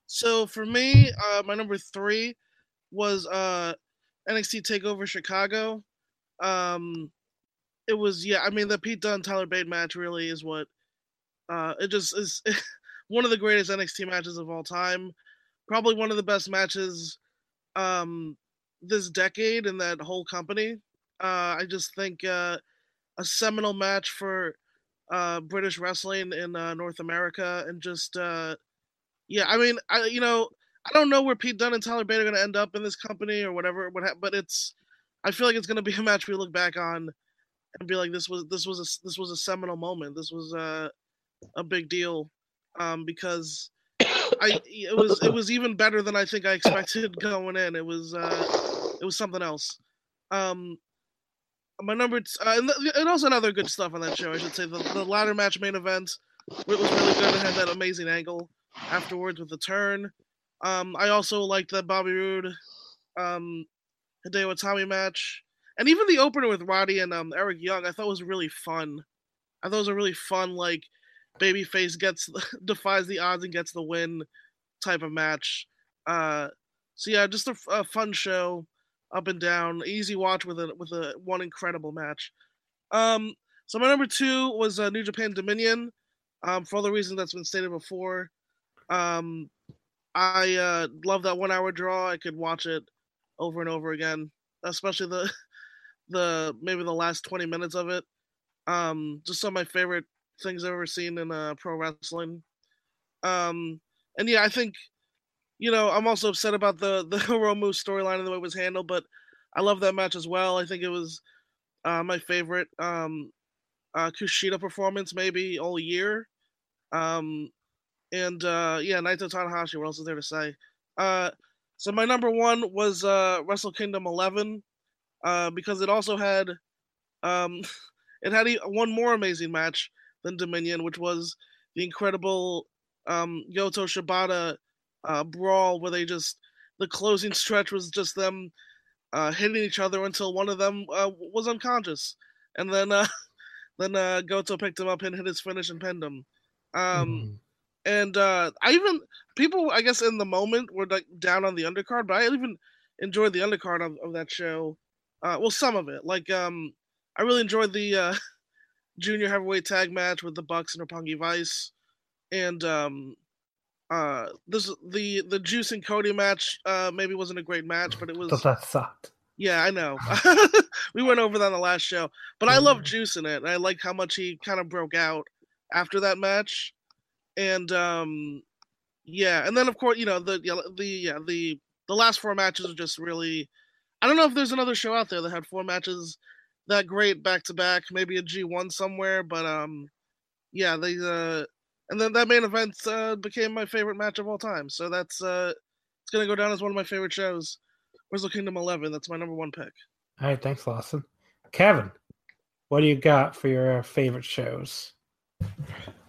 so for me, uh my number 3 was uh NXT Takeover Chicago. Um it was yeah, I mean the Pete Dunne Tyler Bate match really is what uh it just is (laughs) one of the greatest NXT matches of all time. Probably one of the best matches um this decade in that whole company. Uh I just think uh a seminal match for uh, British wrestling in uh, North America, and just uh, yeah, I mean, I you know, I don't know where Pete Dunne and Tyler Bate are going to end up in this company or whatever, what but it's, I feel like it's going to be a match we look back on and be like, this was this was a this was a seminal moment. This was a a big deal um, because I it was it was even better than I think I expected going in. It was uh, it was something else. Um, my number, t- uh, and, th- and also another good stuff on that show. I should say the, the ladder match main event it was really good. It had that amazing angle afterwards with the turn. Um, I also liked that Bobby Roode, um, Hideo Itami match, and even the opener with Roddy and um, Eric Young. I thought was really fun. I thought it was a really fun like babyface gets (laughs) defies the odds and gets the win type of match. Uh, so yeah, just a fun show, up and down, easy watch with a with a one incredible match. Um, so my number two was uh, New Japan Dominion, um, for all the reasons that's been stated before. Um, I uh, love that one hour draw. I could watch it over and over again, especially the (laughs) the maybe the last twenty minutes of it. Um, just some of my favorite things I've ever seen in uh, pro wrestling. Um, and yeah, I think you know I'm also upset about the (laughs) the Hiromu storyline and the way it was handled, but I love that match as well. I think it was uh, my favorite um, uh, Kushida performance maybe all year. Um, and uh, yeah, Naito Tanahashi. What else is there to say? Uh, so my number one was uh, Wrestle Kingdom 11 uh, because it also had um, (laughs) it had one more amazing match than Dominion, which was the incredible um, Goto Shibata uh, brawl where they just the closing stretch was just them uh, hitting each other until one of them uh, was unconscious. and then uh, (laughs) then uh, Goto picked him up and hit his finish and pinned him. Um, Mhm. And uh, I even people I guess in the moment were like down on the undercard, but I even enjoyed the undercard of, of that show. Uh, well, some of it, like um, I really enjoyed the uh, (laughs) junior heavyweight tag match with the Bucks and Roppongi Vice, and um, uh, this the the Juice and Cody match uh, maybe wasn't a great match, but it was (laughs) that sucked. yeah, I know. (laughs) we went over that on the last show, but I love Juice in it, and I like how much he kind of broke out after that match, and um, yeah, and then of course you know the the yeah, the the last four matches are just really. I don't know if there's another show out there that had four matches that great back to back. Maybe a G one somewhere, but um, yeah, they uh, and then that main event uh, became my favorite match of all time. So that's uh, it's gonna go down as one of my favorite shows. Wrestle Kingdom 11. That's my number one pick. All right, thanks, Lawson. Kevin, what do you got for your favorite shows?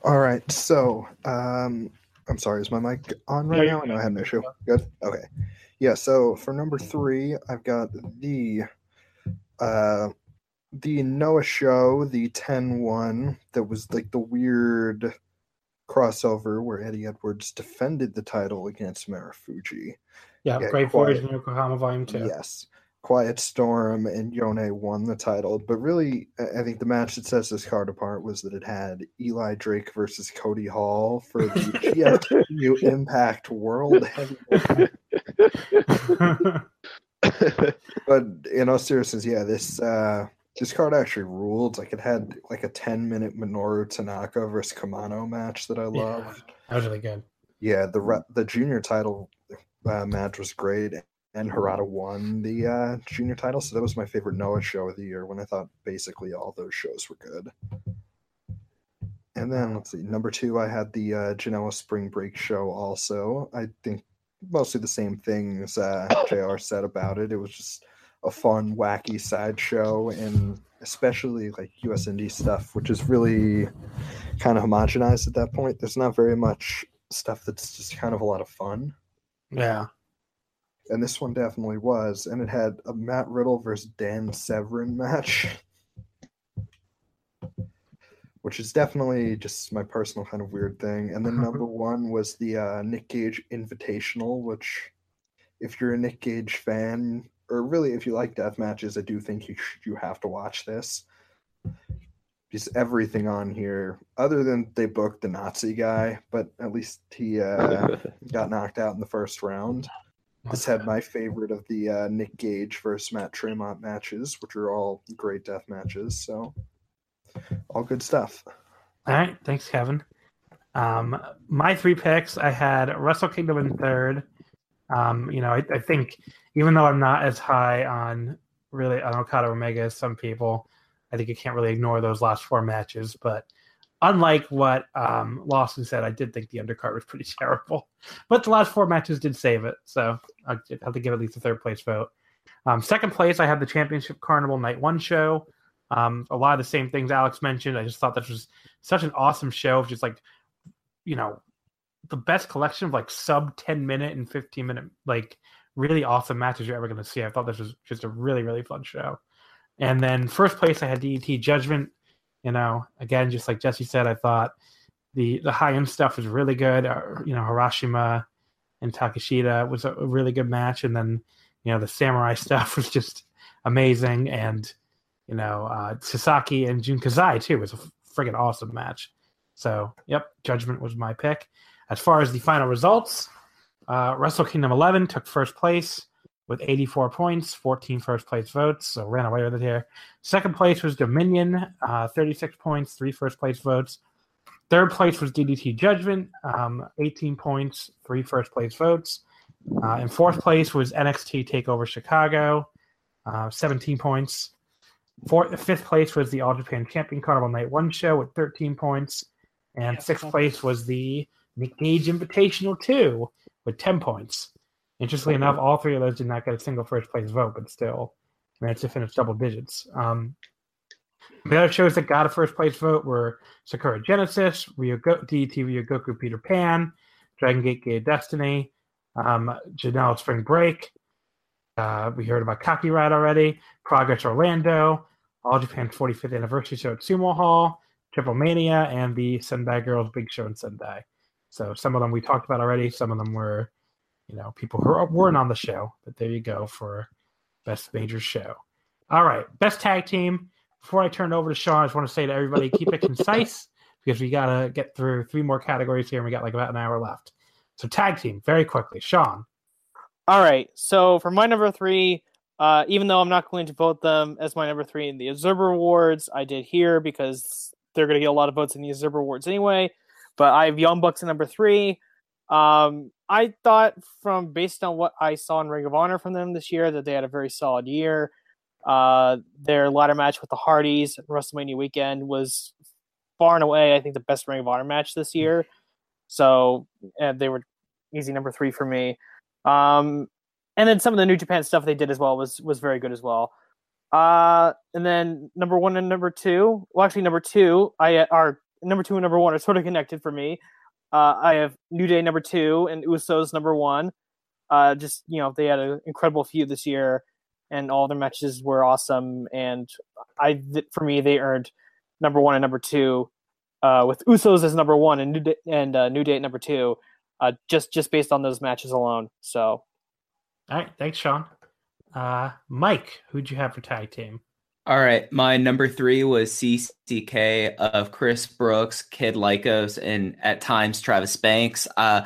All right, so um, I'm sorry, is my mic on right Yeah, now? I know I had an issue. Good. Okay. Yeah. So for number three, I've got the uh, the Noah show, the 10-1 that was like the weird crossover where Eddie Edwards defended the title against Marufuji. Yeah, Great. Voyage in Yokohama Volume Two. Yes. Quiet Storm and Yone won the title, but really, I think the match that sets this card apart was that it had Eli Drake versus Cody Hall for the GFW (laughs) Impact World Heavyweight. (laughs) but in all seriousness, yeah, this uh, this card actually ruled. Like it had like a ten minute Minoru Tanaka versus Kumano match that I loved. That was really good. Yeah, the the junior title uh, match was great, and Harada won the uh, junior title. So that was my favorite Noah show of the year. When I thought basically all those shows were good. And then let's see, number two, I had the uh, Janela Spring Break show. Also, I think mostly the same things uh, (coughs) Jr. said about it. It was just a fun, wacky sideshow, and especially like US indie stuff, which is really kind of homogenized at that point. There's not very much stuff that's just kind of a lot of fun. Yeah. And this one definitely was. And it had a Matt Riddle versus Dan Severn match. (laughs) Which is definitely just my personal kind of weird thing. And then number (laughs) one was the uh, Nick Gage Invitational, which, if you're a Nick Gage fan, or really if you like death matches, I do think you sh- you have to watch this. Just everything on here, other than they booked the Nazi guy, but at least he uh, (laughs) got knocked out in the first round. This had my favorite of the uh, Nick Gage versus Matt Tremont matches, which are all great death matches. So, all good stuff. All right, thanks, Kevin. Um, my three picks, I had Wrestle Kingdom in third. Um, you know, I, I think even though I'm not as high on really on Okada Omega as some people, I think you can't really ignore those last four matches. But unlike what um, Lawson said, I did think the undercard was pretty (laughs) terrible. But the last four matches did save it, so I have to give at least a third place vote. Um, second place, I had the Championship Carnival Night One show. Um, a lot of the same things Alex mentioned. I just thought this was such an awesome show of just like, you know, the best collection of like sub 10 minute and 15 minute, like really awesome matches you're ever going to see. I thought this was just a really, really fun show. And then first place, I had DDT Judgment. You know, again, just like Jesse said, I thought the the high end stuff was really good. Uh, you know, Harashima and Takeshita was a, a really good match, and then you know the samurai (laughs) stuff was just amazing. And you know, uh, Sasaki and Jun Kasai too was a friggin' awesome match. So, yep, Judgment was my pick. As far as the final results, uh, Wrestle Kingdom 11 took first place with 84 points, 14 first place votes, so ran away with it here. Second place was Dominion, uh, 36 points, three first place votes. Third place was DDT Judgment, um, 18 points, three first place votes. Uh, in fourth place was NXT Takeover Chicago, uh, 17 points. Fourth, fifth place was the All Japan Champion Carnival Night One show with 13 points, and sixth place was the Nick Gage Invitational Two with 10 points. Interestingly enough, all three of those did not get a single first place vote, but still managed to finish double digits. Um, the other shows that got a first place vote were Sakura Genesis, Ryogo- DT Ryogoku Peter Pan, Dragon Gate Gate Destiny, um, Janela Spring Break. Uh, we heard about Copyright already. Progress Orlando, All Japan 45th Anniversary Show at Sumo Hall, Triple Mania, and the Sendai Girls Big Show in Sendai. So some of them we talked about already. Some of them were, you know, people who weren't on the show. But there you go for best major show. All right, best tag team. Before I turn it over to Sean, I just want to say to everybody, keep it concise (laughs) because we gotta get through three more categories here, and we got like about an hour left. So tag team, very quickly, Sean. All right. So for my number three, uh, even though I'm not going to vote them as my number three in the Observer Awards, I did here because they're going to get a lot of votes in the Observer Awards anyway. But I have Young Bucks at number three. Um, I thought from based on what I saw in Ring of Honor from them this year that they had a very solid year. Uh, their ladder match with the Hardys at WrestleMania weekend was far and away, I think, the best Ring of Honor match this year. So they were easy number three for me. Um, and then some of the New Japan stuff they did as well was was very good as well. Uh, and then number one and number two, well, actually number two, I are number two and number one are sort of connected for me. Uh, I have New Day number two and Usos number one. Uh, just you know, they had an incredible feud this year, and all their matches were awesome. And I, for me, they earned number one and number two, uh, with Usos as number one and New Day, and uh, New Day at number two, uh, just just based on those matches alone. So, all right, thanks, Sean. Uh, Mike, who'd you have for tag team? All right, my number three was CCK of Chris Brooks, Kid Lycos, and at times Travis Banks. Uh,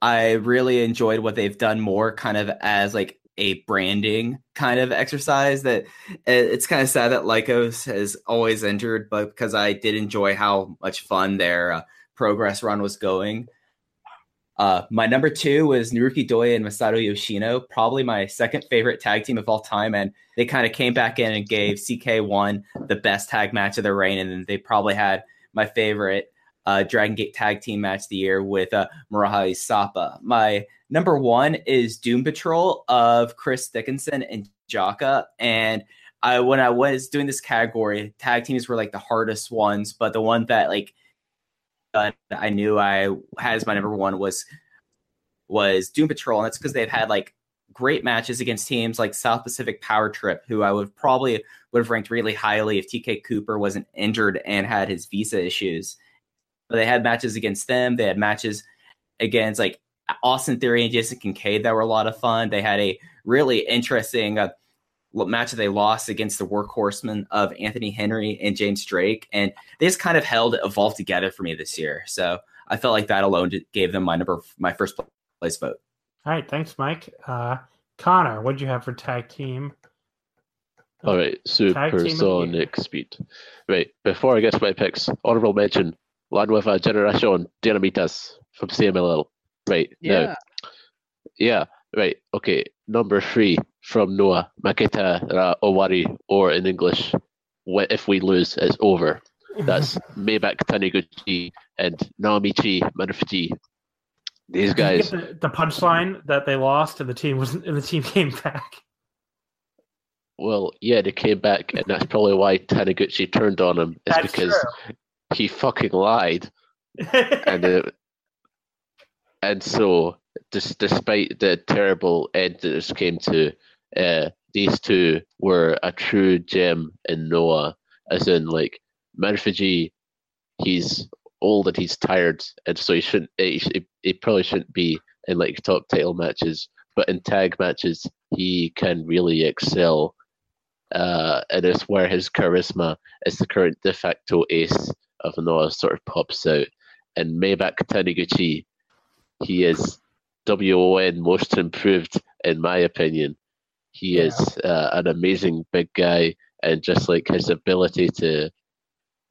I really enjoyed what they've done more kind of as like a branding kind of exercise that it's kind of sad that Lycos has always injured, but because I did enjoy how much fun their uh, progress run was going. Uh, my number two was Naruki Doi and Masato Yoshino, probably my second favorite tag team of all time. And they kind of came back in and gave CK1 the best tag match of their reign. And then they probably had my favorite uh, Dragon Gate tag team match of the year with uh, Sapa. My number one is Doom Patrol of Chris Dickinson and Jaka. And I, when I was doing this category, tag teams were like the hardest ones, but the one that like I knew I had as my number one was was Doom Patrol, and that's because they've had like great matches against teams like South Pacific Power Trip, who I would probably would have ranked really highly if TK Cooper wasn't injured and had his visa issues. But they had matches against them. They had matches against like Austin Theory and Jason Kincaid that were a lot of fun. They had a really interesting uh, match that they lost against the workhorsemen of Anthony Henry and James Drake, and they just kind of held evolve together for me this year. So I felt like that alone gave them my number, my first place vote. All right, thanks, Mike. Uh, Connor, what'd you have for tag team? All right, supersonic speed. Right, before I get to my picks, honorable mention: Land with a Generation Dinamitas from CMLL. Right yeah. now, yeah, right, okay. Number three, from Noah Maketa uh, Owari, or in English, if we lose, it's over. That's (laughs) Maybach Taniguchi and Naomichi Marufuji. These guys. The, the punchline that they lost and the team was and the team (laughs) came back. Well, yeah, they came back, and that's probably why Taniguchi turned on him. Is because true. he fucking lied, (laughs) and uh, and so just despite the terrible end that this came to, uh, these two were a true gem in Noah, as in like Marufuji, he's old and he's tired, and so he shouldn't. He, he probably shouldn't be in like top title matches, but in tag matches he can really excel. Uh, and it's where his charisma as the current de facto ace of Noah sort of pops out. And Maybach Taniguchi, he is WON most improved in my opinion. He yeah. is uh, an amazing big guy, and just like his ability to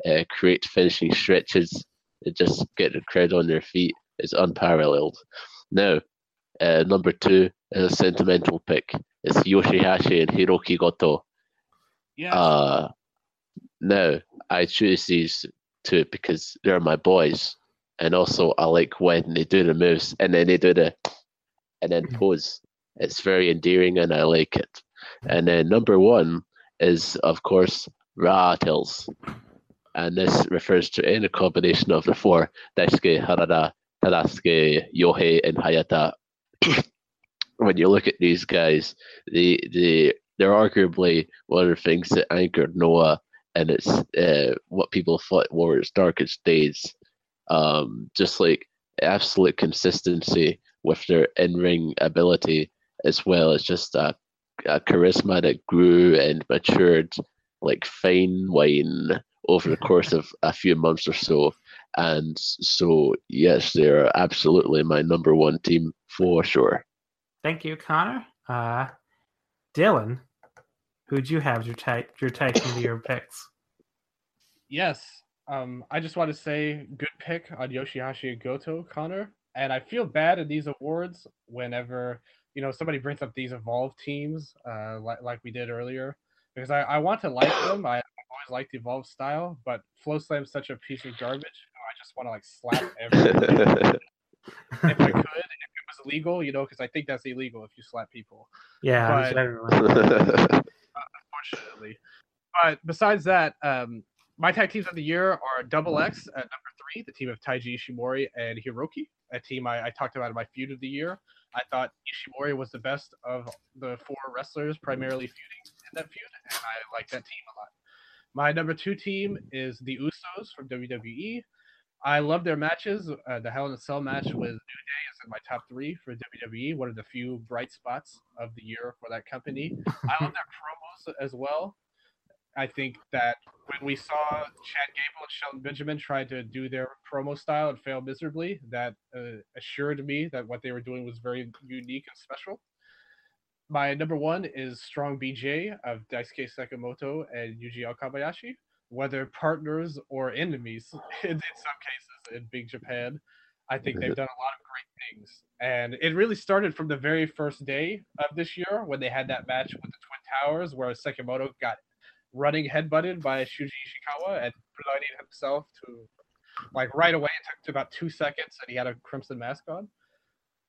uh, create finishing stretches and just get the crowd on their feet is unparalleled. Now, uh, number two is a sentimental pick. It's Yoshihashi and Hiroki Goto. Yeah. Uh, now, I choose these two because they're my boys, and also I like when they do the moves and then they do the and then mm-hmm. pose. It's very endearing and I like it. And then number one is, of course, Ratels. And this refers to any combination of the four Daisuke, Harada, Tadasuke, Yohei, and Hayata. (coughs) when you look at these guys, they, they, they're arguably one of the things that anchored Noah and it's uh, what people thought were its darkest days. Um, just like absolute consistency with their in-ring ability, as well as just a, a charisma that grew and matured like fine wine over the course of a few months or so. And so, yes, they're absolutely my number one team for sure. Thank you, Connor. Uh, Dylan, who'd you have your type your type of your picks? Yes. Um, I just want to say good pick on Yoshihashi and Goto, Connor. And I feel bad in these awards whenever you know somebody brings up these evolved teams, uh, like like we did earlier, because I, I want to like them. I, always liked the evolved style, but Flow Slam's such a piece of garbage. I just want to like slap (laughs) everyone. if I could, if it was illegal, you know, because I think that's illegal if you slap people. Yeah, But- (laughs) unfortunately. But besides that, um, my tag teams of the year are Double X at number three, the team of Taiji Ishimori and Hiroki, a team I, I talked about in my feud of the year. I thought Ishimori was the best of the four wrestlers, primarily feuding in that feud, and I like that team a lot. My number two team is the Usos from WWE. I love their matches. Uh, the Hell in a Cell match with New Day is in my top three for WWE. One of the few bright spots of the year for that company. I love their promos as well. I think that when we saw Chad Gable and Shelton Benjamin try to do their promo style and fail miserably, that uh, assured me that what they were doing was very unique and special. My number one is Strong BJ of Daisuke Sekimoto and Yuji Okabayashi, whether partners or enemies (laughs) in, in some cases in Big Japan. I think they've done a lot of great things. And it really started from the very first day of this year when they had that match with the Twin Towers where Sekimoto got running headbutted by Shuji Ishikawa and blinding himself to like right away. It took about two seconds and he had a crimson mask on.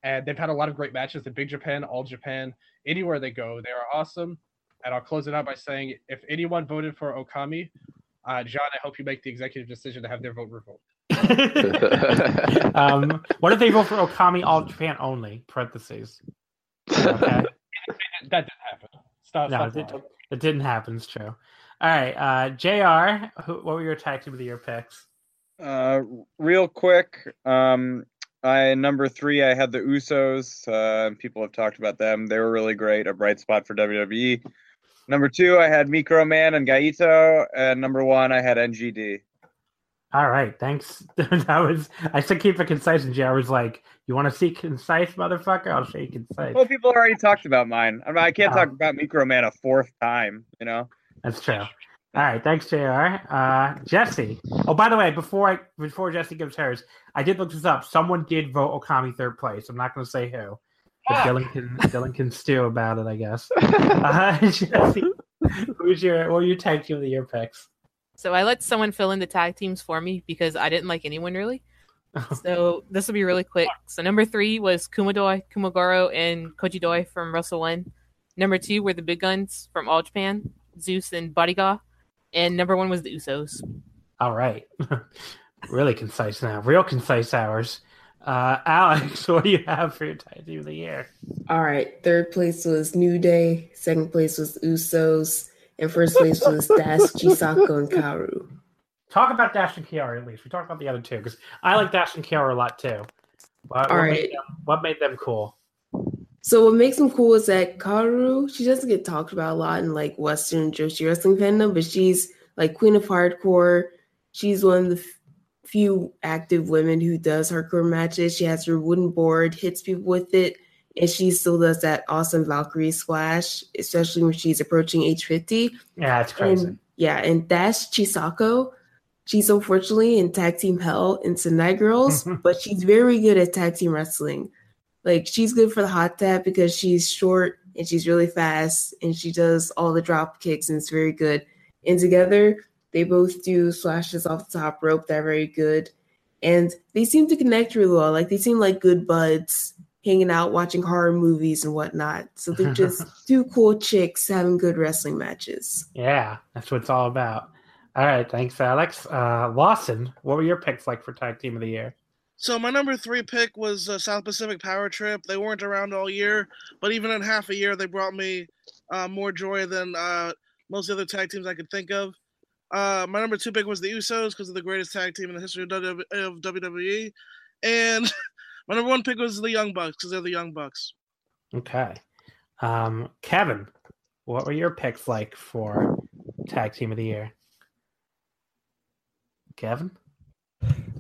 And they've had a lot of great matches in Big Japan, All Japan, anywhere they go. They are awesome. And I'll close it out by saying if anyone voted for Okami, uh, John, I hope you make the executive decision to have their vote revoked. (laughs) um, what if they vote for Okami All Japan only? Parentheses. Okay. (laughs) That didn't happen. Stop. no, stop it, didn't happen. It's true. All right, uh, Jr. Who, what were your tag team of the year picks? Uh, real quick, um, I number three, I had the Usos. Uh, people have talked about them; they were really great, a bright spot for WWE. Number two, I had Micro Man and Gallito, and number one, I had NGD. All right, thanks. (laughs) that was I said keep it concise, and Jr. was like, "You want to see concise, motherfucker? I'll show you concise." Well, people already talked about mine. I, mean, I can't Oh. talk about Micro Man a fourth time, you know. That's true. All right, thanks, Jr. Uh, Jesse. Oh, by the way, before I before Jesse gives hers, I did look this up. Someone did vote Okami third place. I'm not going to say who, but Dylan can Dylan can stew about it, I guess. (laughs) Uh, (laughs) Jesse, who's your what were your tag team of the year picks? So I let someone fill in the tag teams for me because I didn't like anyone really. (laughs) so this will be really quick. So number three was Kumadoi, Kumagoro, and Koji Kojidoi from Wrestle One. Number two were the Big Guns from All Japan, Zeus and Bodyguard. And number one was the Usos. All right, (laughs) really concise now, real concise hours. Uh, Alex, (laughs) what do you have for your tag team of the year? All right. Third place was New Day. Second place was Usos. And first place was (laughs) Dash, Chisako, and Kaoru. Talk about Dash and Kiara at least. We talked about the other two because I like Dash and Kiara a lot too. What, All what, right. made them, what made them cool? So what makes them cool is that Kaoru, she doesn't get talked about a lot in like Western Joshi wrestling fandom, but she's like Queen of Hardcore. She's one of the few active women who does hardcore matches. She has her wooden board, hits people with it, and she still does that awesome Valkyrie splash, especially when she's approaching age 50. Yeah, it's crazy. And, yeah, and Dash Chisako, she's unfortunately in tag team hell in Sendai Girls, (laughs) but she's very good at tag team wrestling. Like she's good for the hot tap because she's short and she's really fast and she does all the drop kicks and it's very good. And together they both do slashes off the top rope that are very good. And they seem to connect really well. Like they seem like good buds hanging out, watching horror movies and whatnot. So they're (laughs) just two cool chicks having good wrestling matches. Yeah, that's what it's all about. All right, thanks, Alex. Uh, Lawson, what were your picks like for tag team of the year? So my number three pick was uh, South Pacific Power Trip. They weren't around all year, but even in half a year, they brought me uh, more joy than uh, most other tag teams I could think of. Uh, my number two pick was the Usos because they're the greatest tag team in the history of WWE, and (laughs) my number one pick was the Young Bucks because they're the Young Bucks. Okay. Um, Kevin, what were your picks like for tag team of the year? Kevin?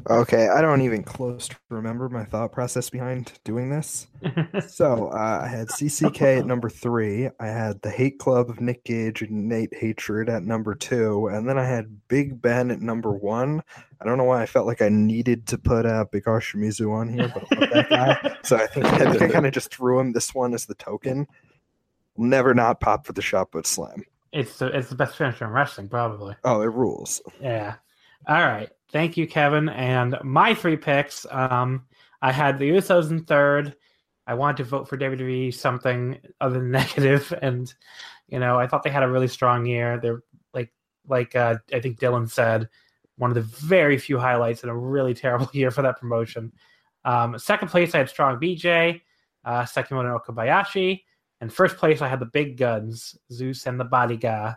Okay, I don't even close to remember my thought process behind doing this. (laughs) so uh, I had CCK at (laughs) number three. I had the Hate Club of Nick Gage and Nate Hatred at number two, and then I had Big Ben at number one. I don't know why I felt like I needed to put uh, Big R Shimizu on here, but I love that guy. so I think I, think I kind of just threw him this one as the token. Never not pop for the shot put slam. It's the it's the best finisher in wrestling, probably. Oh, it rules. Yeah. All right. Thank you, Kevin. And my three picks, um, I had the Usos in third. I wanted to vote for WWE something other than (laughs) negative, and you know, I thought they had a really strong year. They're like, like uh, I think Dylan said, one of the very few highlights in a really (laughs) terrible year for that promotion. Um, second place, I had Strong BJ. Uh, second one, Okabayashi. And first place, I had the big guns, Zeus and the Body Uh,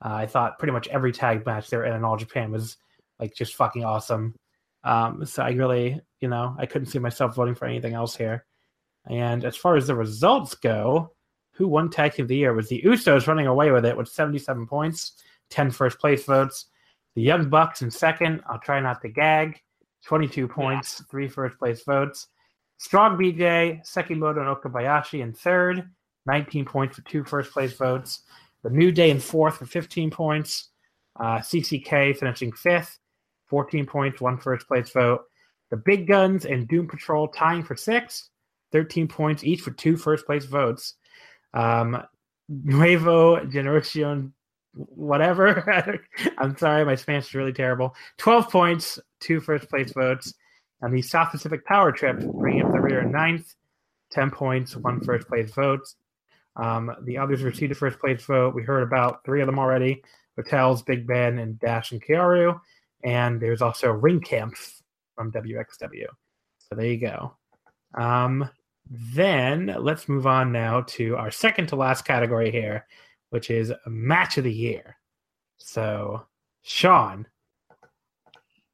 I thought pretty much every tag match there in All Japan was like just fucking awesome. Um, so I really, you know, I couldn't see myself voting for anything else here. And as far as the results go, who won Tag Team of the Year was the Usos running away with it with 77 points, 10 first place votes. The Young Bucks in second. I'll try not to gag. 22 points, yeah. three first place votes. Strong BJ, Sekimoto and Okabayashi in third, 19 points for two first place votes. The New Day in fourth for 15 points. Uh, CCK finishing fifth, 14 points, one first place vote. The Big Guns and Doom Patrol tying for six, 13 points each for two first place votes. Um, Nuevo Generacion, whatever. (laughs) I'm sorry, my Spanish is really terrible. 12 points, two first place votes. And the South Pacific Power Trip bringing up the rear in ninth, 10 points, one first place vote. Um, the others received a first place vote. We heard about three of them already Ratels, Big Ben, and Dash and Kaoru and there's also Ringkampf from WXW. So there you go. Um, then let's move on now to our second to last category here, which is match of the year. So, Sean,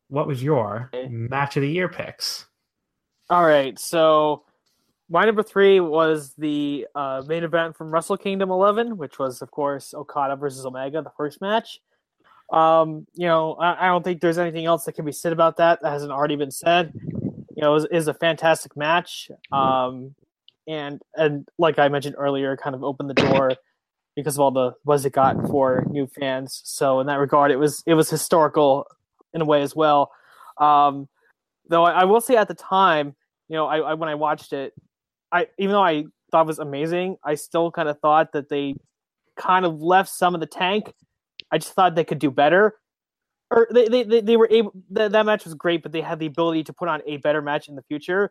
what was your match of the year picks? All right, so my number three was the uh, main event from Wrestle Kingdom 11, which was, of course, Okada versus Omega, the first match. Um, you know, I, I, don't think there's anything else that can be said about that that hasn't already been said. You know, it was, a fantastic match. Um, and and like I mentioned earlier, kind of opened the door because of all the buzz it got for new fans. So in that regard, it was it was historical in a way as well. Um, though I, I, will say at the time, you know, I, I when I watched it, I even though I thought it was amazing, I still kind of thought that they kind of left some of the tank I just thought they could do better. Or they, they, they, they were able that, match was great, but they had the ability to put on a better match in the future.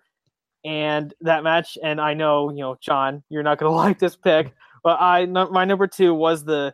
And that match, and I know, you know, John, you're not gonna (laughs) like this pick, but I my number two was the